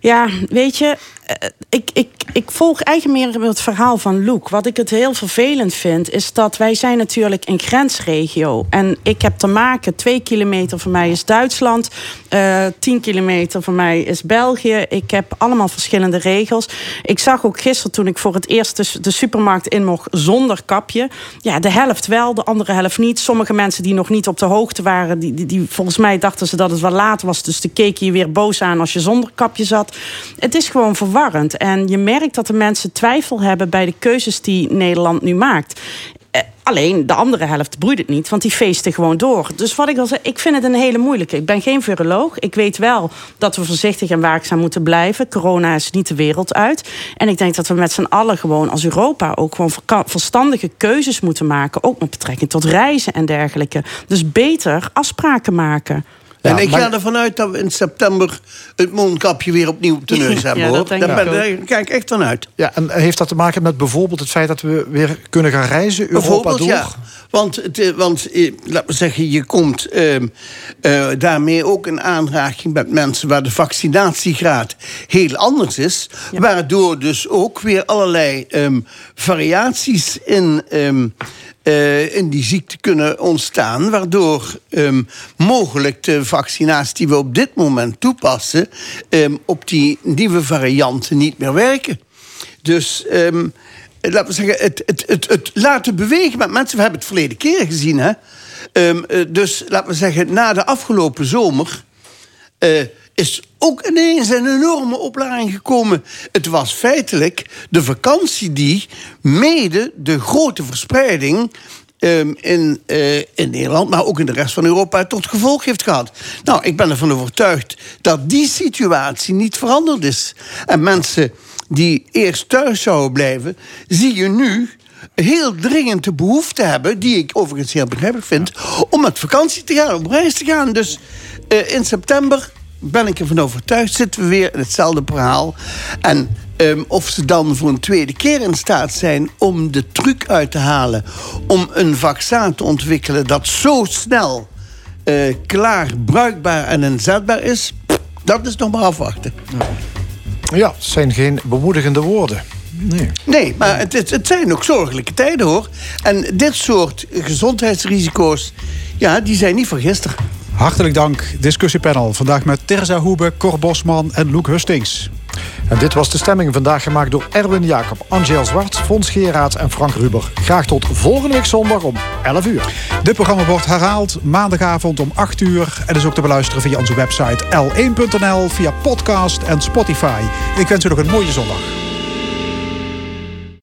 Ja, weet je... eh, Ik, ik, ik volg eigenlijk meer het verhaal van Loek. Wat ik het heel vervelend vind, is dat wij zijn natuurlijk een grensregio. En ik heb te maken, twee kilometer van mij is Duitsland. eh tien kilometer van mij is België. Ik heb allemaal verschillende regels. Ik zag ook gisteren toen ik voor het eerst de, de supermarkt in mocht zonder kapje. Ja, de helft wel, de andere helft niet. Sommige mensen die nog niet op de hoogte waren, die, die, volgens mij dachten ze dat het wel laat was. Dus die keken je weer boos aan als je zonder kapje zat. Het is gewoon verwarrend. En je merkt dat de mensen twijfel hebben bij de keuzes die Nederland nu maakt. Eh, Alleen de andere helft broeit het niet, want die feesten gewoon door. Dus wat ik al zei, ik vind het een hele moeilijke. Ik ben geen viroloog. Ik weet wel dat we voorzichtig en waakzaam moeten blijven. Corona is niet de wereld uit. En ik denk dat we met z'n allen gewoon als Europa ook gewoon verstandige keuzes moeten maken. Ook met betrekking tot reizen en dergelijke. Dus beter afspraken maken. En ik ga ervan uit dat we in september het mondkapje weer opnieuw op de neus hebben. Ja, hoor. dat denk Daar, ik ben- daar kijk ik echt van uit. Ja, en heeft dat te maken met bijvoorbeeld het feit dat we weer kunnen gaan reizen, Europa Bijvoorbeeld, door? ja. Want, het, eh, want eh, laten we zeggen, je komt ehm, eh, daarmee ook in aanraking met mensen waar de vaccinatiegraad heel anders is. Waardoor dus ook weer allerlei ehm, variaties in. ehm, eh, in die ziekte kunnen ontstaan, waardoor ehm, mogelijk de vaccinaties die we op dit moment toepassen, ehm, op die nieuwe varianten niet meer werken. Dus ehm, laten we zeggen, het, het, het, laten bewegen met mensen. We hebben het verleden keer gezien. Hè? Eh, dus laten we zeggen, na de afgelopen zomer. eh, is ook ineens een enorme opleiding gekomen. Het was feitelijk de vakantie die mede de grote verspreiding ehm, in, eh, in Nederland, maar ook in de rest van Europa tot gevolg heeft gehad. Nou, ik ben ervan overtuigd dat die situatie niet veranderd is. En mensen die eerst thuis zouden blijven, zie je nu heel dringend de behoefte hebben, die ik overigens heel begrijpelijk vind, om met vakantie te gaan, op reis te gaan. Dus eh, in september ben ik ervan overtuigd, zitten we weer in hetzelfde verhaal. En ehm, of ze dan voor een tweede keer in staat zijn om de truc uit te halen, om een vaccin te ontwikkelen dat zo snel eh, klaar, bruikbaar en inzetbaar is. Dat is nog maar afwachten. Ja, het zijn geen bemoedigende woorden. Nee. Nee, maar het, is- het zijn ook zorgelijke tijden hoor. En dit soort gezondheidsrisico's, ja, die zijn niet van gisteren. Hartelijk dank, discussiepanel. Vandaag met Terza Hoebe, Cor Bosman en Loek Hustings. En dit was de stemming vandaag gemaakt door Erwin Jacob, Angel Zwart, Fons Geraerts en Frank Ruber. Graag tot volgende week zondag om 11 uur. Dit programma wordt herhaald maandagavond om 8 uur. En is ook te beluisteren via onze website l1.nl, via podcast en Spotify. Ik wens u nog een mooie zondag.